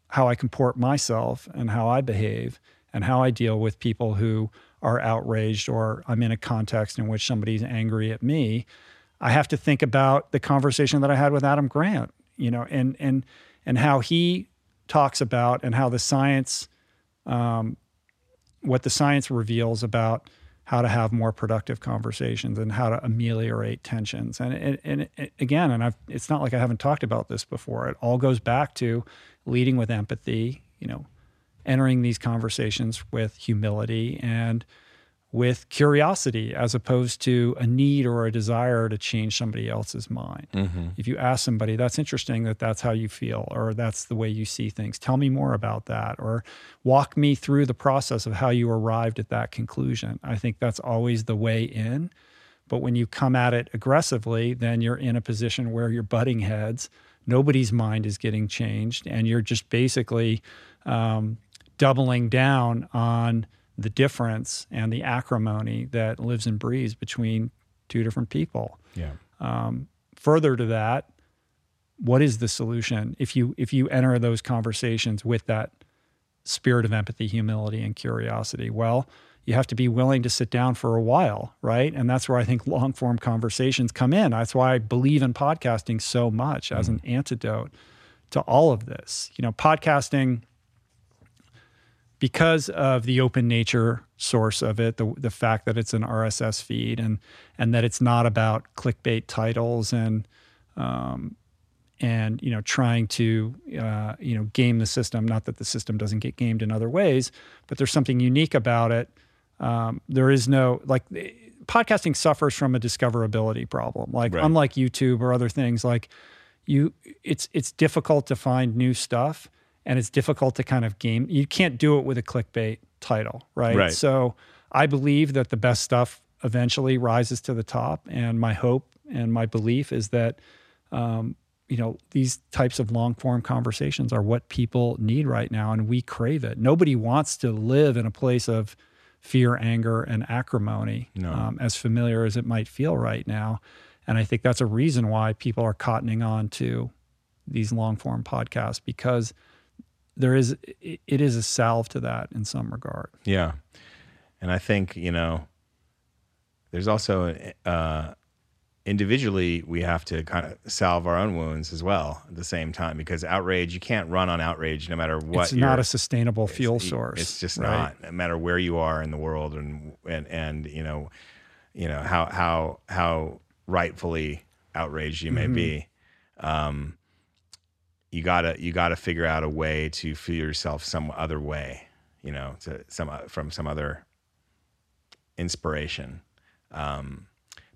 how I comport myself and how I behave and how I deal with people who are outraged or I'm in a context in which somebody's angry at me, I have to think about the conversation that I had with Adam Grant, you know, and and and how he talks about and how the science, um, what the science reveals about how to have more productive conversations and how to ameliorate tensions. And, and, and again, and I've, it's not like I haven't talked about this before. It all goes back to leading with empathy, you know, entering these conversations with humility and with curiosity as opposed to a need or a desire to change somebody else's mind. Mm-hmm. If you ask somebody, that's interesting that that's how you feel or that's the way you see things. Tell me more about that or walk me through the process of how you arrived at that conclusion. I think that's always the way in. But when you come at it aggressively, then you're in a position where you're butting heads. Nobody's mind is getting changed, and you're just basically um, doubling down on the difference and the acrimony that lives and breathes between two different people. Yeah. Um, further to that, what is the solution if you if you enter those conversations with that spirit of empathy, humility, and curiosity? Well, you have to be willing to sit down for a while, right? And that's where I think long form conversations come in. That's why I believe in podcasting so much as an antidote to all of this. You know, podcasting because of the open nature source of it, the the fact that it's an RSS feed and and that it's not about clickbait titles and um, and you know trying to uh, you know game the system. Not that the system doesn't get gamed in other ways, but there's something unique about it. Um, there is no like podcasting suffers from a discoverability problem. Like right. unlike YouTube or other things, like you, it's it's difficult to find new stuff and it's difficult to kind of game. You can't do it with a clickbait title, right? Right. So I believe that the best stuff eventually rises to the top, and my hope and my belief is that. Um, you know these types of long form conversations are what people need right now and we crave it nobody wants to live in a place of fear anger and acrimony no. um, as familiar as it might feel right now and i think that's a reason why people are cottoning on to these long form podcasts because there is it is a salve to that in some regard. Yeah, and I think you know there's also uh, individually we have to kind of salve our own wounds as well at the same time because outrage you can't run on outrage no matter what. It's not a sustainable fuel source. It's just right? not no matter where you are in the world and and and you know you know how how how rightfully outraged you may mm-hmm. be. Um, you gotta you gotta figure out a way to feel yourself some other way, you know, to some from some other inspiration. Um,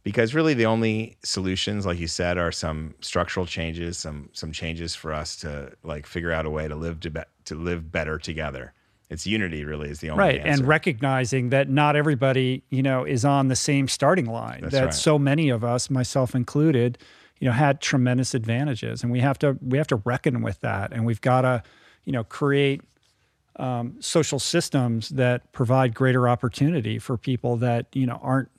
because really the only solutions, like you said, are some structural changes, some some changes for us to like figure out a way to live to, be, to live better together. It's unity, really, is the only right, answer. and recognizing that not everybody, you know, is on the same starting line. That's that right. so many of us, myself included, you know had tremendous advantages and we have to we have to reckon with that and we've got to you know create um, social systems that provide greater opportunity for people that you know aren't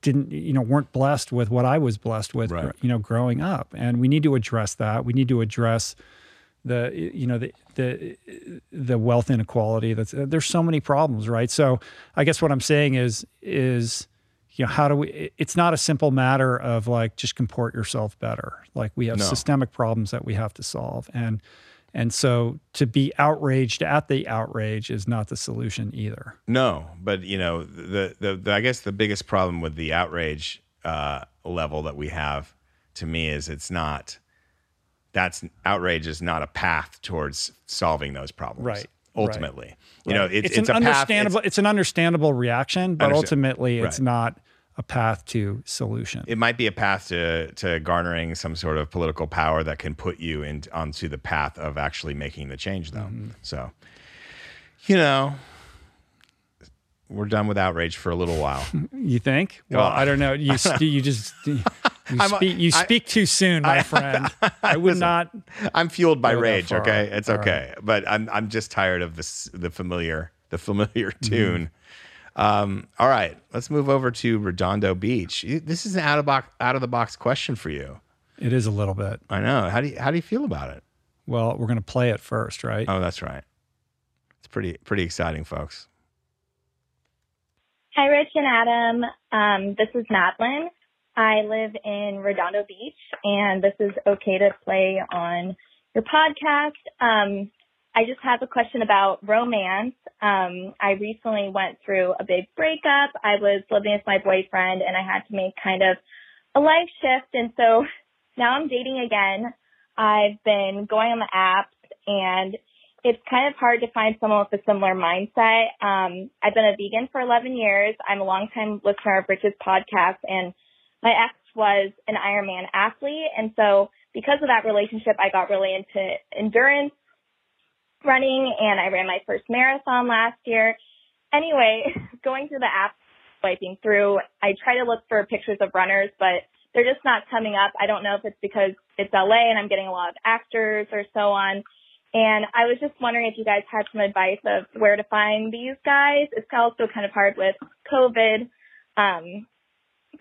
didn't you know weren't blessed with what I was blessed with right. you know growing up and we need to address that we need to address the you know the the the wealth inequality that's there's so many problems right so I guess what I'm saying is is you know how do we it's not a simple matter of like just comport yourself better. Like we have no. systemic problems that we have to solve. And and so to be outraged at the outrage is not the solution either. No but you know the the, the i guess the biggest problem with the outrage uh, level that we have to me is it's not that's outrage is not a path towards solving those problems. Right ultimately. Right. You know, it, it's, it's, an understandable. Path, it's, it's, an understandable reaction, but ultimately, it's not a path to solution. It might be a path to to garnering some sort of political power that can put you in, onto the path of actually making the change, though. Mm-hmm. So, you know, we're done with outrage for a little while. *laughs* you think? Well, well I don't know. You *laughs* you just you speak you speak I, too soon, my I, *laughs* friend. I would listen, not. I'm fueled by rage. Okay, it's All okay. Right. But I'm I'm just tired of this the familiar the familiar mm-hmm. tune. Um, all right, let's move over to Redondo Beach. This is an out of box out of the box question for you. It is a little bit. I know. How do you how do you feel about it? Well, we're going to play it first, right? Oh, that's right. It's pretty pretty exciting, folks. Hi, Rich and Adam. Um, this is Madeline. I live in Redondo Beach, and this is okay to play on your podcast. Um, I just have a question about romance. Um, I recently went through a big breakup. I was living with my boyfriend, and I had to make kind of a life shift, and so *laughs* now I'm dating again. I've been going on the apps, and it's kind of hard to find someone with a similar mindset. Um, I've been a vegan for 11 years. I'm a longtime listener of Rich's podcast and my ex was an Ironman athlete. And so because of that relationship, I got really into endurance running and I ran my first marathon last year. Anyway, *laughs* going through the app, swiping through, I try to look for pictures of runners, but they're just not coming up. I don't know if it's because it's LA and I'm getting a lot of actors or so on. And I was just wondering if you guys had some advice of where to find these guys. It's also kind of hard with COVID, um,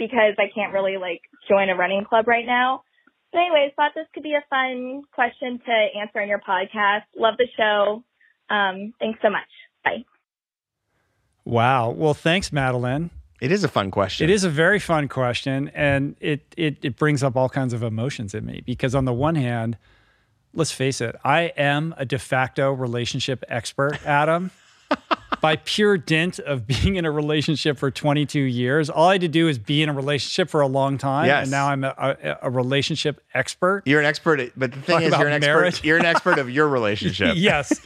because I can't really like join a running club right now. But anyways, thought this could be a fun question to answer in your podcast. Love the show. Um, thanks so much. Bye. Wow. Well, thanks, Madeline. It is a fun question. It is a very fun question, and it it it brings up all kinds of emotions in me because on the one hand, let's face it, I am a de facto relationship expert, Adam. *laughs* By pure dint of being in a relationship for 22 years, all I had to do is be in a relationship for a long time, Yes. and now I'm a, a, a relationship expert. You're an expert, at, but the thing Talk is, you're an expert. You're an expert of your *laughs* relationship. yes,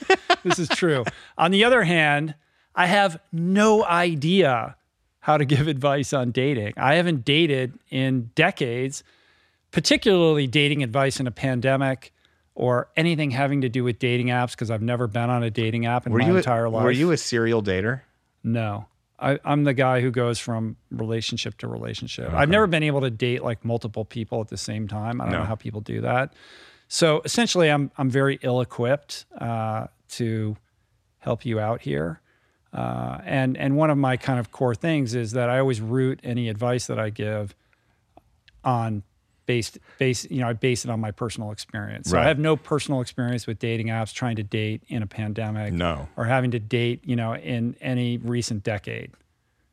this is true. On the other hand, I have no idea how to give advice on dating. I haven't dated in decades, particularly dating advice in a pandemic or anything having to do with dating apps because I've never been on a dating app in Were my you entire a, life. Were you a serial dater? No. I, I'm the guy who goes from relationship to relationship. I've never been able to date like multiple people at the same time. I don't No. know how people do that. So essentially, I'm I'm very ill equipped uh, to help you out here. Uh, and and one of my kind of core things is that I always root any advice that I give on based base you know I base it on my personal experience. So I have no personal experience with dating apps, trying to date in a pandemic, No. or having to date you know in any recent decade.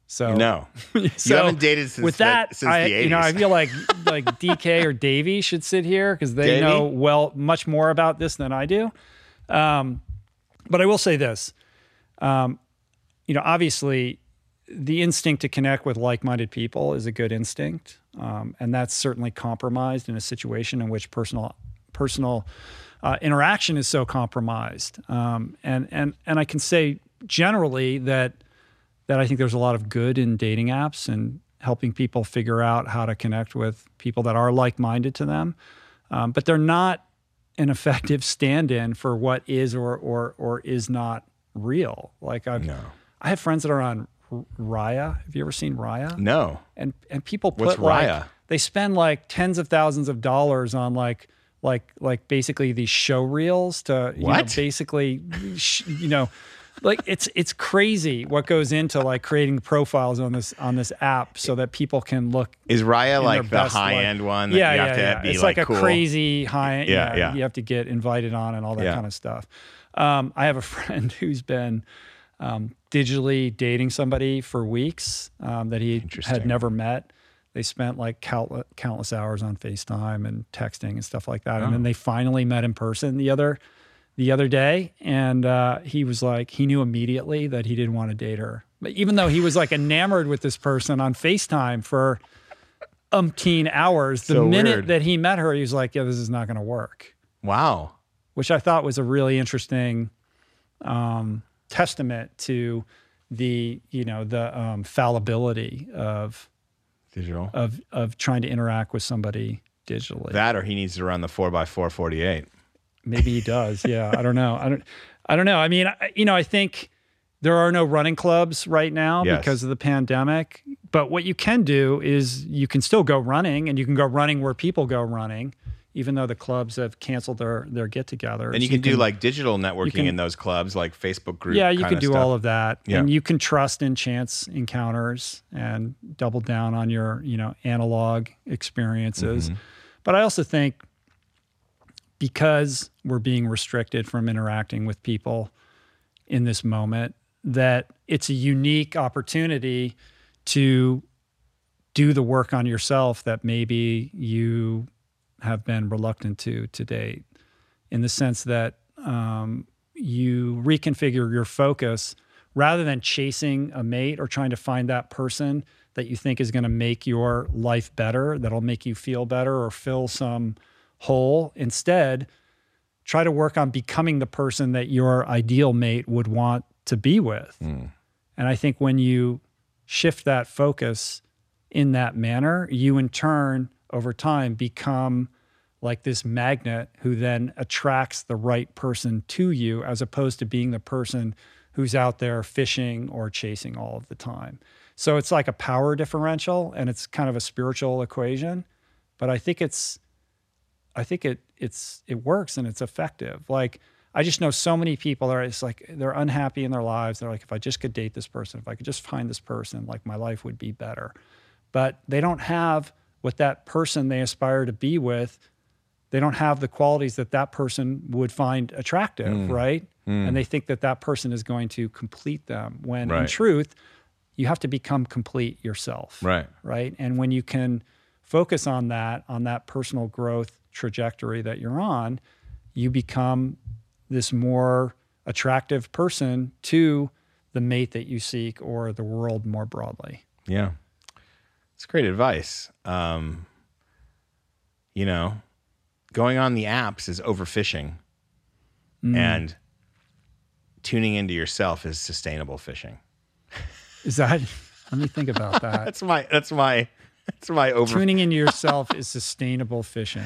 So No. *laughs* so haven't dated since with the- that. since I, the you know, I feel like like *laughs* DK or Davey should sit here because they Davey? know well much more about this than I do. Um, but I will say this, um, you know, obviously, the instinct to connect with like-minded people is a good instinct, um, and that's certainly compromised in a situation in which personal personal uh, interaction is so compromised. Um, and and and I can say generally that that I think there's a lot of good in dating apps and helping people figure out how to connect with people that are like-minded to them, um, but they're not an effective stand-in for what is or or or is not real. Like I've No. I have friends that are on Raya. Have you ever seen Raya? No. And and people put What's like Raya? they spend like tens of thousands of dollars on like like like basically these show reels to you know, What? basically sh- you know like it's it's crazy what goes into like creating profiles on this on this app so that people can look Is Raya like the high end one that yeah, you have yeah, to yeah. be it's like, like, cool? a crazy high. Yeah, Yeah, yeah. You have to get invited on and all that Yeah. kind of stuff. Um, I have a *laughs* friend who's been um, digitally dating somebody for weeks um, that he had never met. They spent like countless, countless hours on FaceTime and texting and stuff like that, and Oh. then they finally met in person the other the other day, and uh, he was like, he knew immediately that he didn't want to date her, but even though he was like enamored with this person on FaceTime for umpteen hours, the So minute weird. that he met her, he was like, yeah, this is not going to work Wow. which I thought was a really interesting um, testament to the you know the um, fallibility of Digital. of of trying to interact with somebody digitally. that or he needs to run the 4x4 48. Maybe he does. Yeah, I don't know. I don't. I don't know. I mean, I, you know, I think there are no running clubs right now Yes. because of the pandemic. But what you can do is you can still go running, and you can go running where people go running, even though the clubs have canceled their their get together. And you can, do like digital networking can- in those clubs, like Facebook groups. yeah, you can do stuff. all of that, Yeah. and you can trust in chance encounters and double down on your you know analog experiences. Mm-hmm. But I also think because we're being restricted from interacting with people in this moment, that it's a unique opportunity to do the work on yourself that maybe you have been reluctant to to date, in the sense that um, you reconfigure your focus rather than chasing a mate or trying to find that person that you think is going to make your life better, that'll make you feel better or fill some hole. Instead, try to work on becoming the person that your ideal mate would want to be with. Mm. And I think when you shift that focus in that manner, you in turn, over time, become like this magnet who then attracts the right person to you as opposed to being the person who's out there fishing or chasing all of the time. So it's like a power differential and it's kind of a spiritual equation, but I think it's I think it it's it works and it's effective. Like I just know so many people are it's like they're unhappy in their lives. They're like if I just could date this person, if I could just find this person, like my life would be better. But they don't have what that person they aspire to be with they don't have the qualities that that person would find attractive, Mm. right? And they think that that person is going to complete them when in truth, you have to become complete yourself. Right. Right. And when you can focus on that, on that personal growth trajectory that you're on, you become this more attractive person to the mate that you seek or the world more broadly. Yeah. It's great advice. Um, you know, going on the apps is overfishing, Mm. and tuning into yourself is sustainable fishing. *laughs* Is that, let me think about that. *laughs* That's my, that's my, that's my over. Tuning into *laughs* yourself is sustainable fishing.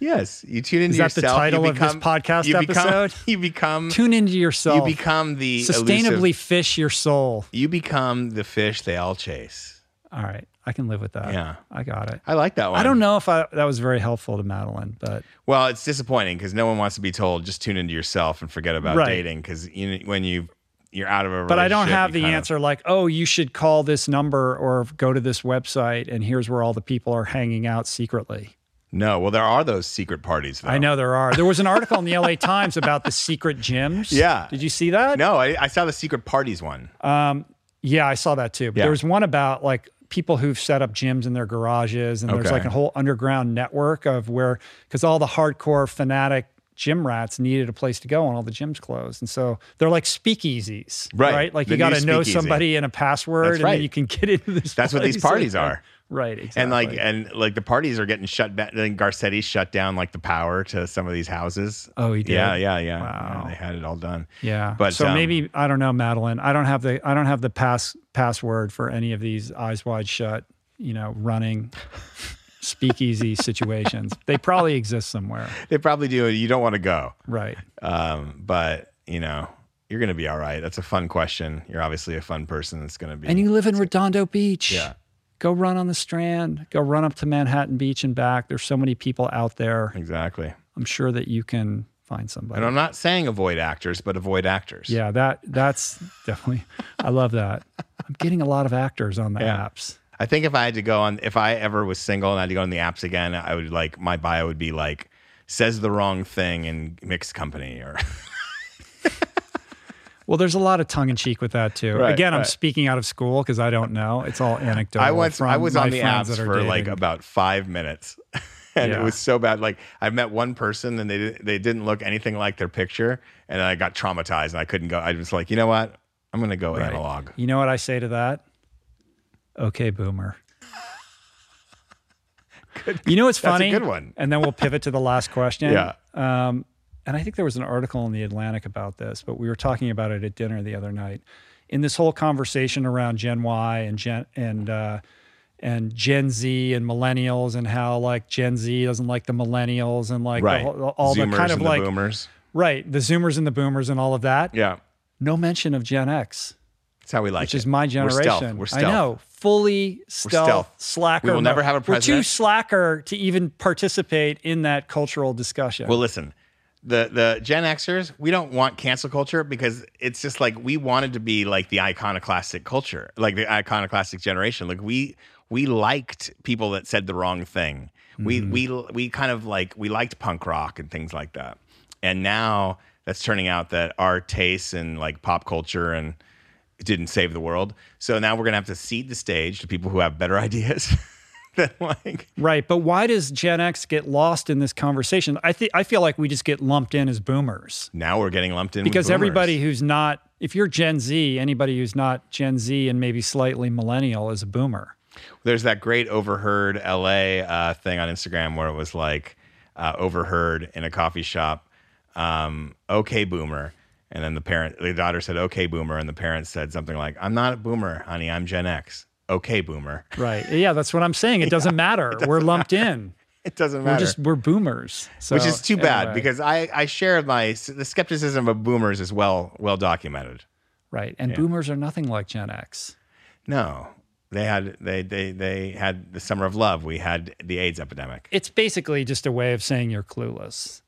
yes. You tune into Is that the yourself. title of this podcast you become- episode? You become, Tune into yourself. you become the sustainably elusive- fish your soul. you become the fish they all chase. All right, I can live with that. Yeah. I got it. I like that one. I don't know if I, that was very helpful to Madeline, but Well, it's disappointing because no one wants to be told just tune into yourself and forget about Right. dating because you, when you you're out of a but I don't have the kind of- answer like, oh, you should call this number or go to this website, and here's where all the people are hanging out secretly. No, well, there are those secret parties. Though. I know there are. There was an article in the LA Times about the secret gyms. Yeah. Did you see that? No, I, I saw the secret parties one. Um, yeah, I saw that too. But Yeah. there was one about like people who've set up gyms in their garages, and there's like a whole underground network of where because all the hardcore fanatic gym rats needed a place to go, and all the gyms closed, and so they're like speakeasies, Right. Like The you got to know somebody and a password, and right. then you can get into this. That's what these parties are. Right. Exactly. And like and like the parties are getting shut down. Then Garcetti shut down like the power to some of these houses. Oh, he did? Yeah, yeah, yeah. Wow. Yeah, they had it all done. yeah. but, so um, maybe I don't know, Madeline. I don't have the I don't have the pass password for any of these eyes wide shut. You know, running speakeasy *laughs* situations. They probably exist somewhere. They probably do. You don't want to go, Right. um, but you know you're going to be all right. That's a fun question. You're obviously a fun person. That's going to be. And you live in Redondo Beach. Yeah. Go run on the strand. Go run up to Manhattan Beach and back. There's so many people out there. exactly. I'm sure that you can find somebody. And I'm not saying avoid actors, but avoid actors. yeah, that that's *laughs* definitely I love that. I'm getting a lot of actors on the Yeah. apps. I think if I had to go on, if I ever was single and I had to go on the apps again, I would like my bio would be like says the wrong thing in mixed company or *laughs* Well, there's a lot of tongue in cheek with that too. Right, Again, I'm speaking out of school because I don't know. It's all anecdotal. I from I was on the apps for like about five minutes, *laughs* and Yeah. it was so bad. Like I met one person and they they didn't look anything like their picture, and I got traumatized and I couldn't go. I was like, you know what? I'm gonna go Right. analog. You know what I say to that? Okay, boomer. *laughs* good. you know what's That's a funny? good one. And then we'll pivot to the last question. *laughs* Yeah. Um, and I think there was an article in the Atlantic about this, but we were talking about it at dinner the other night. In this whole conversation around Gen Y and Gen and uh, and Gen Z and millennials and how like Gen Z doesn't like the millennials and like Right. all the kind of like boomers. right the Zoomers and the Boomers and all of that. Yeah, No mention of Gen X that's how we like which it. is my generation. We're stealth. We're stealth. I know, fully stealth, stealth. slacker. We will never have a We're too slacker to even participate in that cultural discussion. Well, listen, the the Gen Xers, we don't want cancel culture because it's just like we wanted to be like the iconoclastic culture, like the iconoclastic generation. Like we we liked people that said the wrong thing. We mm-hmm. we we kind of like we liked punk rock and things like that, and now that's turning out that our tastes and like pop culture and didn't save the world. So now we're gonna have to cede the stage to people who have better *laughs* ideas. *laughs* like Right, but why does Gen X get lost in this conversation? I think I feel like we just get lumped in as boomers now we're getting lumped in because boomers. everybody who's not if you're Gen Z, anybody who's not Gen Z and maybe slightly millennial is a boomer. There's that great overheard LA uh, thing on Instagram where it was like uh, overheard in a coffee shop, um, okay, boomer. And then the parent, the daughter said, okay, boomer. And the parent said something like, I'm not a boomer, honey, I'm Gen X. Okay, boomer. Right. Yeah, that's what I'm saying. It *laughs* doesn't matter. we're lumped in. *laughs* It doesn't matter. We're just we're boomers. So, Which is too bad anyway. because I, I share my, the skepticism of boomers is well, well documented. right. And boomers are nothing like Gen X. No, they had, they, they, they had the summer of love. We had the AIDS epidemic. It's basically just a way of saying you're clueless.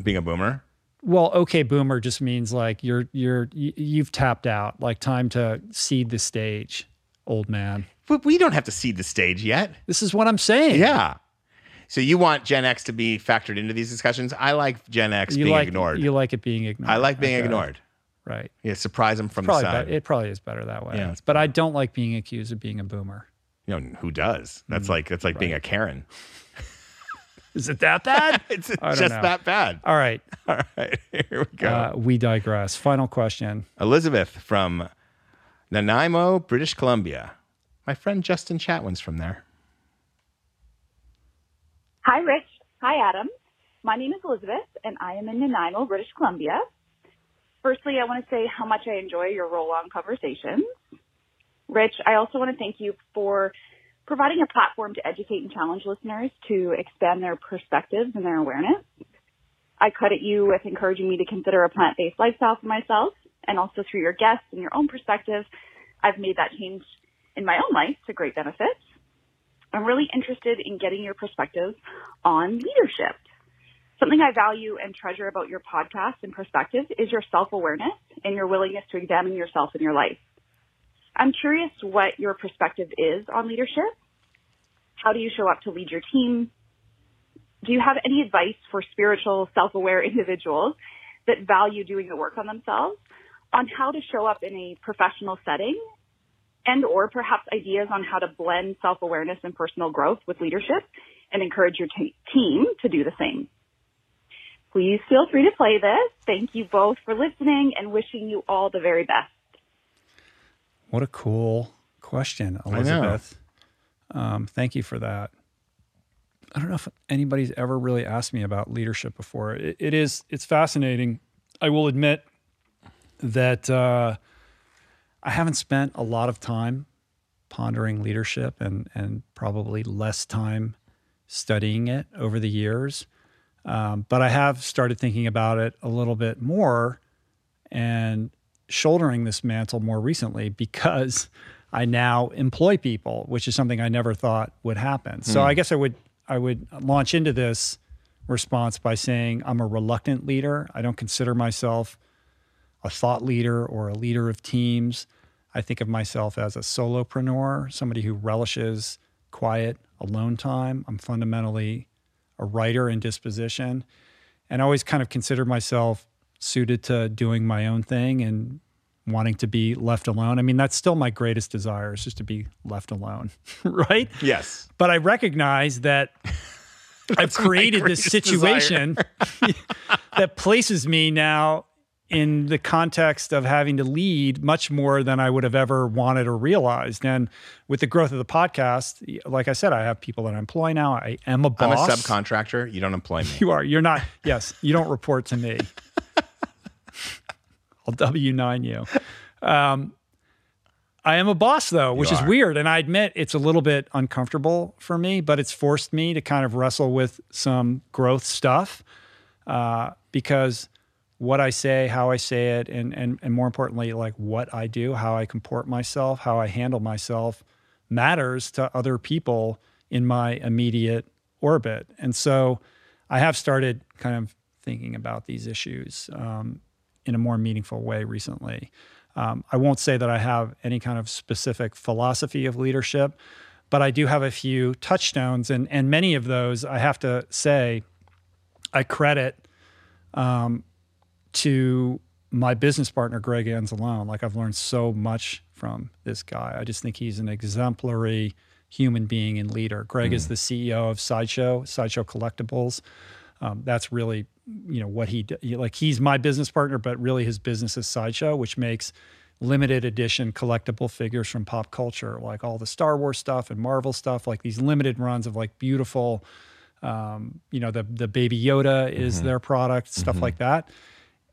Being a boomer, Well, okay, boomer just means like you're you're you've tapped out. Like time to cede the stage, old man. but we don't have to cede the stage yet. This is what I'm saying. Yeah. So you want Gen X to be factored into these discussions? I like Gen X you being like ignored. you like it being ignored. I like being Okay. ignored. Right. Yeah, surprise them from Probably the side. be- it probably is better that way. Yeah, but I don't like being accused of being a boomer. you know who does? That's Mm, like that's like being a Karen. *laughs* Is it that bad? *laughs* It's just know. that bad. All right. *laughs* All right, here we go. Uh, we digress. Final question. Elizabeth from Nanaimo, British Columbia. My friend Justin Chatwin's from there. Hi, Rich. Hi, Adam. My name is Elizabeth, and I am in Nanaimo, British Columbia. Firstly, I want to say how much I enjoy your roll-on conversations. Rich, I also want to thank you for providing a platform to educate and challenge listeners to expand their perspectives and their awareness. I credit you with encouraging me to consider a plant-based lifestyle for myself, and also through your guests and your own perspective, I've made that change in my own life to great benefit. I'm really interested in getting your perspective on leadership. Something I value and treasure about your podcast and perspective is your self-awareness and your willingness to examine yourself in your life. I'm curious what your perspective is on leadership. How do you show up to lead your team? Do you have any advice for spiritual, self-aware *laughs* individuals that value doing the work on themselves on how to show up in a professional setting and or perhaps ideas on how to blend self-awareness and personal growth with leadership and encourage your t- team to do the same. Please feel free to play this. Thank you both for listening and wishing you all the very best. What a cool question. Elizabeth. Um, thank you for that. I don't know if anybody's ever really asked me about leadership before. It, it is it's fascinating. I will admit that uh, I haven't spent a lot of time pondering leadership and and probably less time studying it over the years. Um, but I have started thinking about it a little bit more and shouldering this mantle more recently because I now employ people, which is something I never thought would happen. So I guess I would I would launch into this response by saying I'm a reluctant leader. I don't consider myself a thought leader or a leader of teams. I think of myself as a solopreneur, somebody who relishes quiet, alone time. I'm fundamentally a writer in disposition and I always kind of considered myself suited to doing my own thing and wanting to be left alone. I mean, that's still my greatest desire is just to be left alone, *laughs* right? Yes. But I recognize that *laughs* I've created this situation *laughs* that places me now in the context of having to lead much more than I would have ever wanted or realized. And with the growth of the podcast, like I said, I have people that I employ now. I am a I'm a subcontractor. You don't employ me. *laughs* You are. You're not. Yes, you don't report to me. *laughs* I'll W nine you. Um, I am a boss though, which is weird, and I admit it's a little bit uncomfortable for me, but it's forced me to kind of wrestle with some growth stuff uh, because what I say, how I say it, and and and more importantly, like what I do, how I comport myself, how I handle myself, matters to other people in my immediate orbit. And so, I have started kind of thinking about these issues um, in a more meaningful way recently. Um, I won't say that I have any kind of specific philosophy of leadership, but I do have a few touchstones, and and many of those I have to say, I credit um, to my business partner Greg Anzalone. Like I've learned so much from this guy. I just think he's an exemplary human being and leader. Greg mm. is the CEO of Sideshow, Sideshow Collectibles. Um, that's really, you know, what he like. He's my business partner, but really his business is Sideshow, which makes limited edition collectible figures from pop culture, like all the Star Wars stuff and Marvel stuff, like these limited runs of like beautiful, um, you know, the the Baby Yoda is mm-hmm. their product, stuff mm-hmm. like that.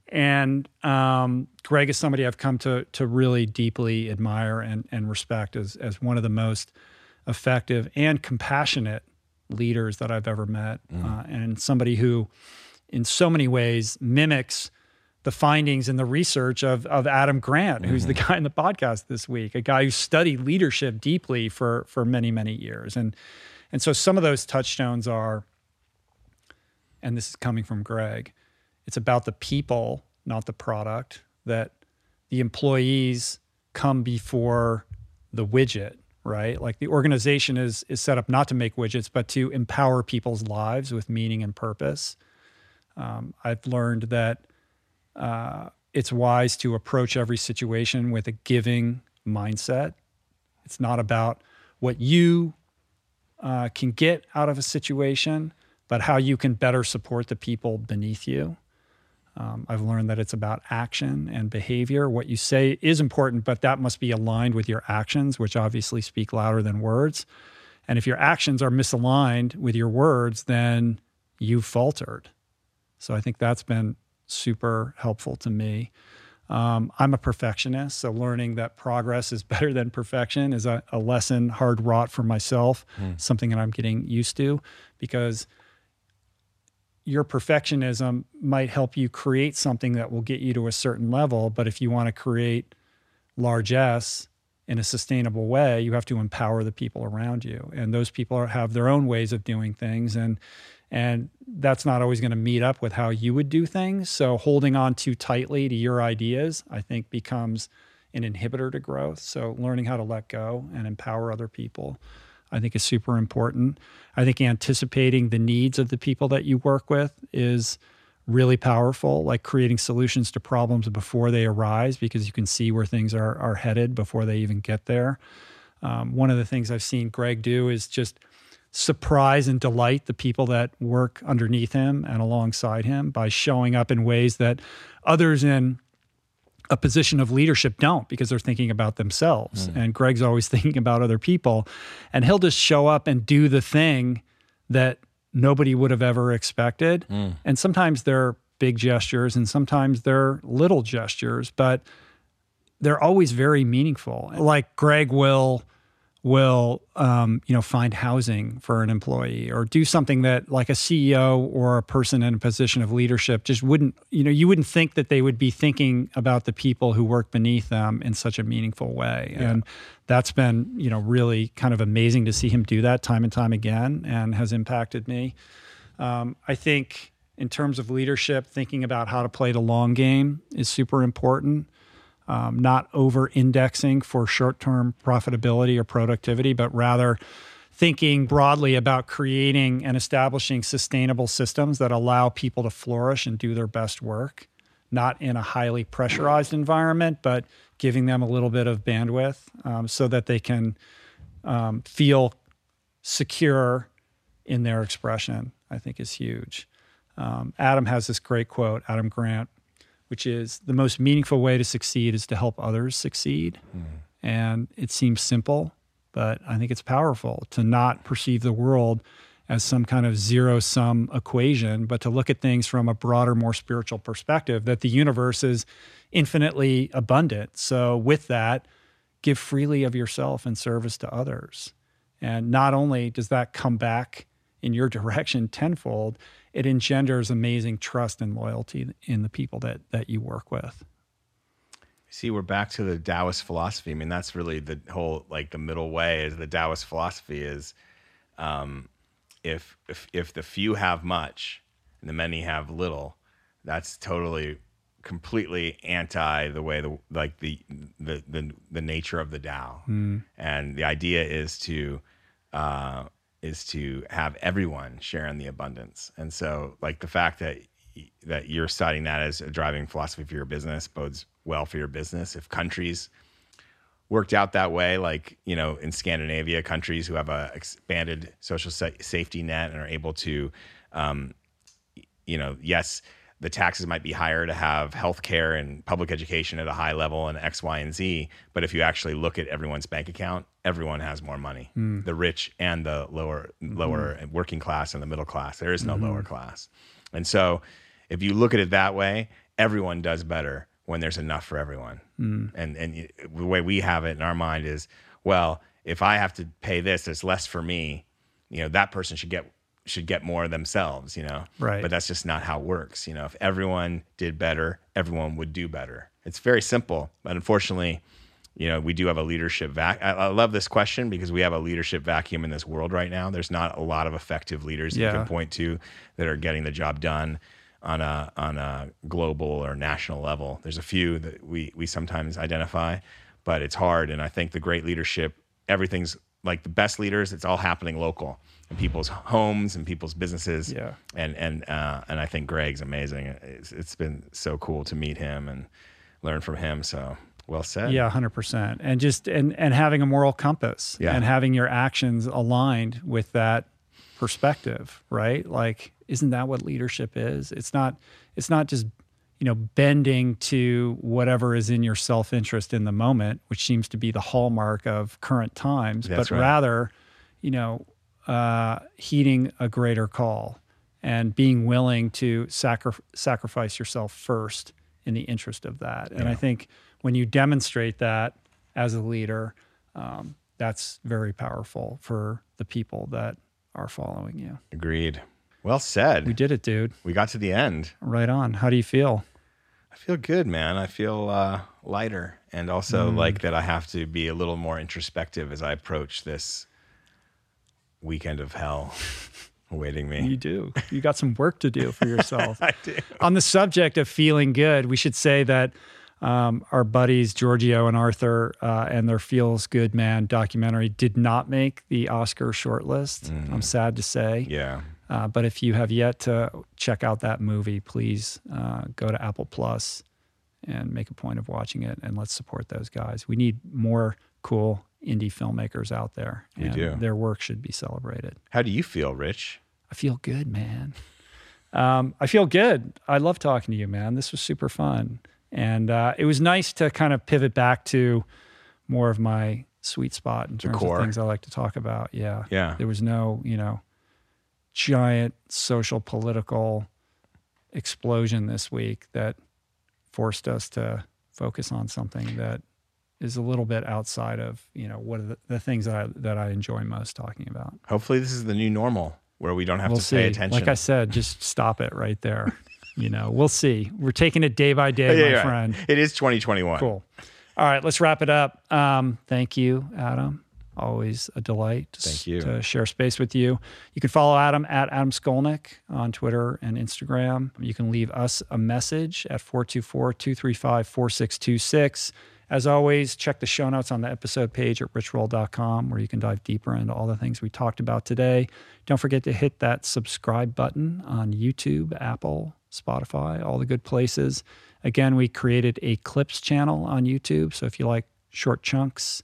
And um, Greg is somebody I've come to to really deeply admire and and respect as as one of the most effective and compassionate leaders that I've ever met, mm. uh, and somebody who, in so many ways, mimics the findings and the research of of Adam Grant, mm-hmm. who's the mm-hmm. guy in the podcast this week, a guy who studied leadership deeply for for many many years, and and so some of those touchstones are, and this is coming from Greg, it's about the people, not the product. That the employees come before the widget right? Like the organization is is set up not to make widgets, but to empower people's lives with meaning and purpose. Um, I've learned that uh, it's wise to approach every situation with a giving mindset. It's not about what you uh, can get out of a situation, but how you can better support the people beneath you. Um, I've learned that it's about action and behavior. What you say is important, but that must be aligned with your actions, which obviously speak louder than words. And if your actions are misaligned with your words, then you've faltered. So I think that's been super helpful to me. Um, I'm a perfectionist, so learning that progress is *laughs* better than perfection is a, a lesson hard wrought for myself, mm. something that I'm getting used to because your perfectionism might help you create something that will get you to a certain level. But if you want to create largesse in a sustainable way, you have to empower the people around you. And those people are, have their own ways of doing things. And and that's not always going to meet up with how you would do things. So holding on too tightly to your ideas, I think, becomes an inhibitor to growth. So learning how to let go and empower other people I think is super important. I think anticipating the needs of the people that you work with is really powerful, like creating solutions to problems before they arise because you can see where things are, are headed before they even get there. Um, one of the things I've seen Greg do is just surprise and delight the people that work underneath him and alongside him by showing up in ways that others in a position of leadership don't because they're thinking about themselves. Mm. And Greg's always *laughs* thinking about other people. And he'll just show up and do the thing that nobody would have ever expected. Mm. And sometimes they're big gestures and sometimes they're little gestures, but they're always very meaningful. Like Greg will will um, you know find housing for an employee or do something that like a CEO or a person in a position of leadership just wouldn't you know you wouldn't think that they would be thinking about the people who work beneath them in such a meaningful way. Yeah. and that's been you know really kind of amazing to see him do that time and time again and has impacted me. Um, I think in terms of leadership thinking about how to play the long game is super important um, not over indexing for short term profitability or productivity, but rather thinking broadly about creating and establishing sustainable systems that allow people to flourish and do their best work, not in a highly pressurized environment, but giving them a little bit of bandwidth um, so that they can um, feel secure in their expression, I think is huge. Um, Adam has this great quote, Adam Grant which is the most meaningful way to succeed is to help others succeed. Mm. And it seems simple, but I think it's powerful to not perceive the world as some kind of zero sum equation, but to look at things from a broader, more spiritual perspective that the universe is infinitely abundant. So, with that, give freely of yourself in service to others. And not only does that come back in your *laughs* direction tenfold, it engenders amazing trust and loyalty in the people that that you work with. See, we're back to the Taoist philosophy. I mean, that's really the whole like the middle way is the Taoist philosophy is um, if if if the few have much and the many have little, that's totally completely anti the way the like the the the, the nature of the Tao. Mm. And the idea is to uh, is to have everyone share in the abundance. And so, like the fact that that you're citing that as a driving philosophy for your business bodes well for your business. If countries worked out that way, like you know, in Scandinavia, countries who have a expanded social sa- safety net and are able to, um, you know, yes, the taxes might be higher to have healthcare and public education at a high level and X, Y, and Z. But if you actually look at everyone's bank account, everyone has more money. Mm. The rich and the lower, mm-hmm. lower working class and the middle class. There is no mm-hmm. lower class. And so, if you look at it that way, everyone does better when there's enough for everyone. Mm. And and the way we have it in our mind is, well, if I have to pay this, it's less for me. You know, that person should get should get more themselves, you know. Right. But that's just not how it works. You know, if everyone did better, everyone would do better. It's very simple, but unfortunately, you know, we do have a leadership vac. I, I, love this question because we have a leadership vacuum in this world right now. There's not a lot of effective leaders yeah. you can point to that are getting the job done on a on a global or national level. There's a few that we we sometimes identify, but it's hard. And I think the great leadership, everything's like the best leaders. It's all happening local in people's homes and people's businesses. Yeah. And and uh, and I think Greg's amazing. It's, it's been so cool to meet him and learn from him. So well said. Yeah, hundred percent. And just and and having a moral compass. Yeah. And having your actions aligned with that perspective, right? Like, isn't that what leadership is? It's not. It's not just you know bending to whatever is in your self interest in the moment, which seems to be the hallmark of current times, That's but right. rather, you know, uh, heeding a greater call and being willing to sacri- sacrifice yourself first in the interest of that. And Yeah. I think when you demonstrate that as a leader, um, that's very powerful for the people that are following you. Agreed. Well said. We did it, dude. We got to the end. Right on. How do you feel? I feel good, man. I feel uh, lighter, and also Mm. like that I have to be a little more introspective as I approach this weekend of hell *laughs* awaiting me. You do. You got some work to do for yourself. *laughs* I do. On the subject of feeling good, we should say that um, our buddies Giorgio and Arthur uh, and their Feels Good Man documentary did not make the Oscar shortlist. I'm sad to say. Yeah. Uh, but if you have yet to check out that movie, please uh, go to Apple Plus and make a point of watching it, and let's support those guys. We need more cool indie filmmakers out there, We do. their work should be celebrated. How do you feel, Rich? I feel good, man. Um, I feel good. I love talking to you, man. This was super fun, and uh, it was nice to kind of pivot back to more of my sweet spot in terms of things I like to talk about. Yeah, Yeah. There was no, you know, giant social political explosion this week that forced us to focus on something that is a little bit outside of you know what are the, the things that I that I enjoy most talking about. Hopefully, this is the new normal where we don't have we'll to see. pay attention. Like I said, just stop it right there. *laughs* you know, we'll see. We're taking it day by day, Yeah, my you're friend. It is 2021. Cool. All right, let's wrap it up. Um, thank you, Adam. Always a delight to, Thank you. to share space with you. You can follow Adam at Adam Skolnick on Twitter and Instagram. You can leave us a message at 424 235 4626. As always, check the show notes on the episode page at richroll.com where you can dive deeper into all the things we talked about today. Don't forget to hit that subscribe button on YouTube, Apple, Spotify, all the good places. Again, we created a clips channel on YouTube. So if you like short chunks,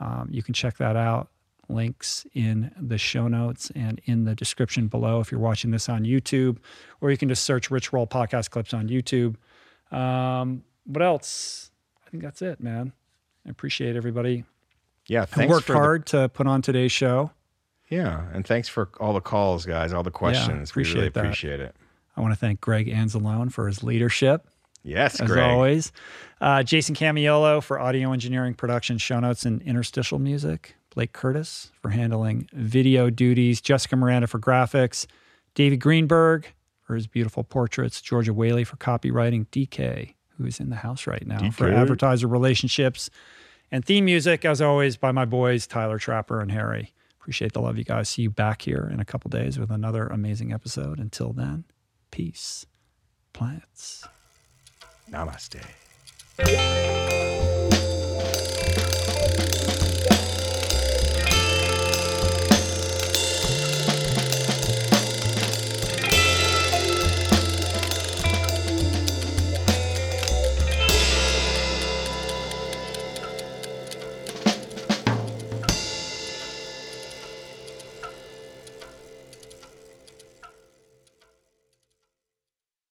um, you can check that out. Links in the show notes and in the description below if you're watching this on YouTube, or you can just search Rich Roll Podcast Clips on YouTube. Um, what else? I think that's it, man. I appreciate everybody Yeah. Thanks worked for the- hard to put on today's show. yeah, and thanks for all the calls, guys. All the questions. we really appreciate that. appreciate it. I want to thank Greg Anzalone for his leadership. Yes, as Greg. always. Uh, Jason Camiolo for audio engineering, production, show notes, and interstitial music. Blake Curtis for handling video duties. Jessica Miranda for graphics. David Greenberg for his beautiful portraits. Georgia Whaley for copywriting. DK, who is in the house right now, for advertiser relationships. And theme music, as always, by my boys, Tyler Trapper and Harry. Appreciate the love, you guys. See you back here in a couple days with another amazing episode. Until then, peace. Plants. Namaste.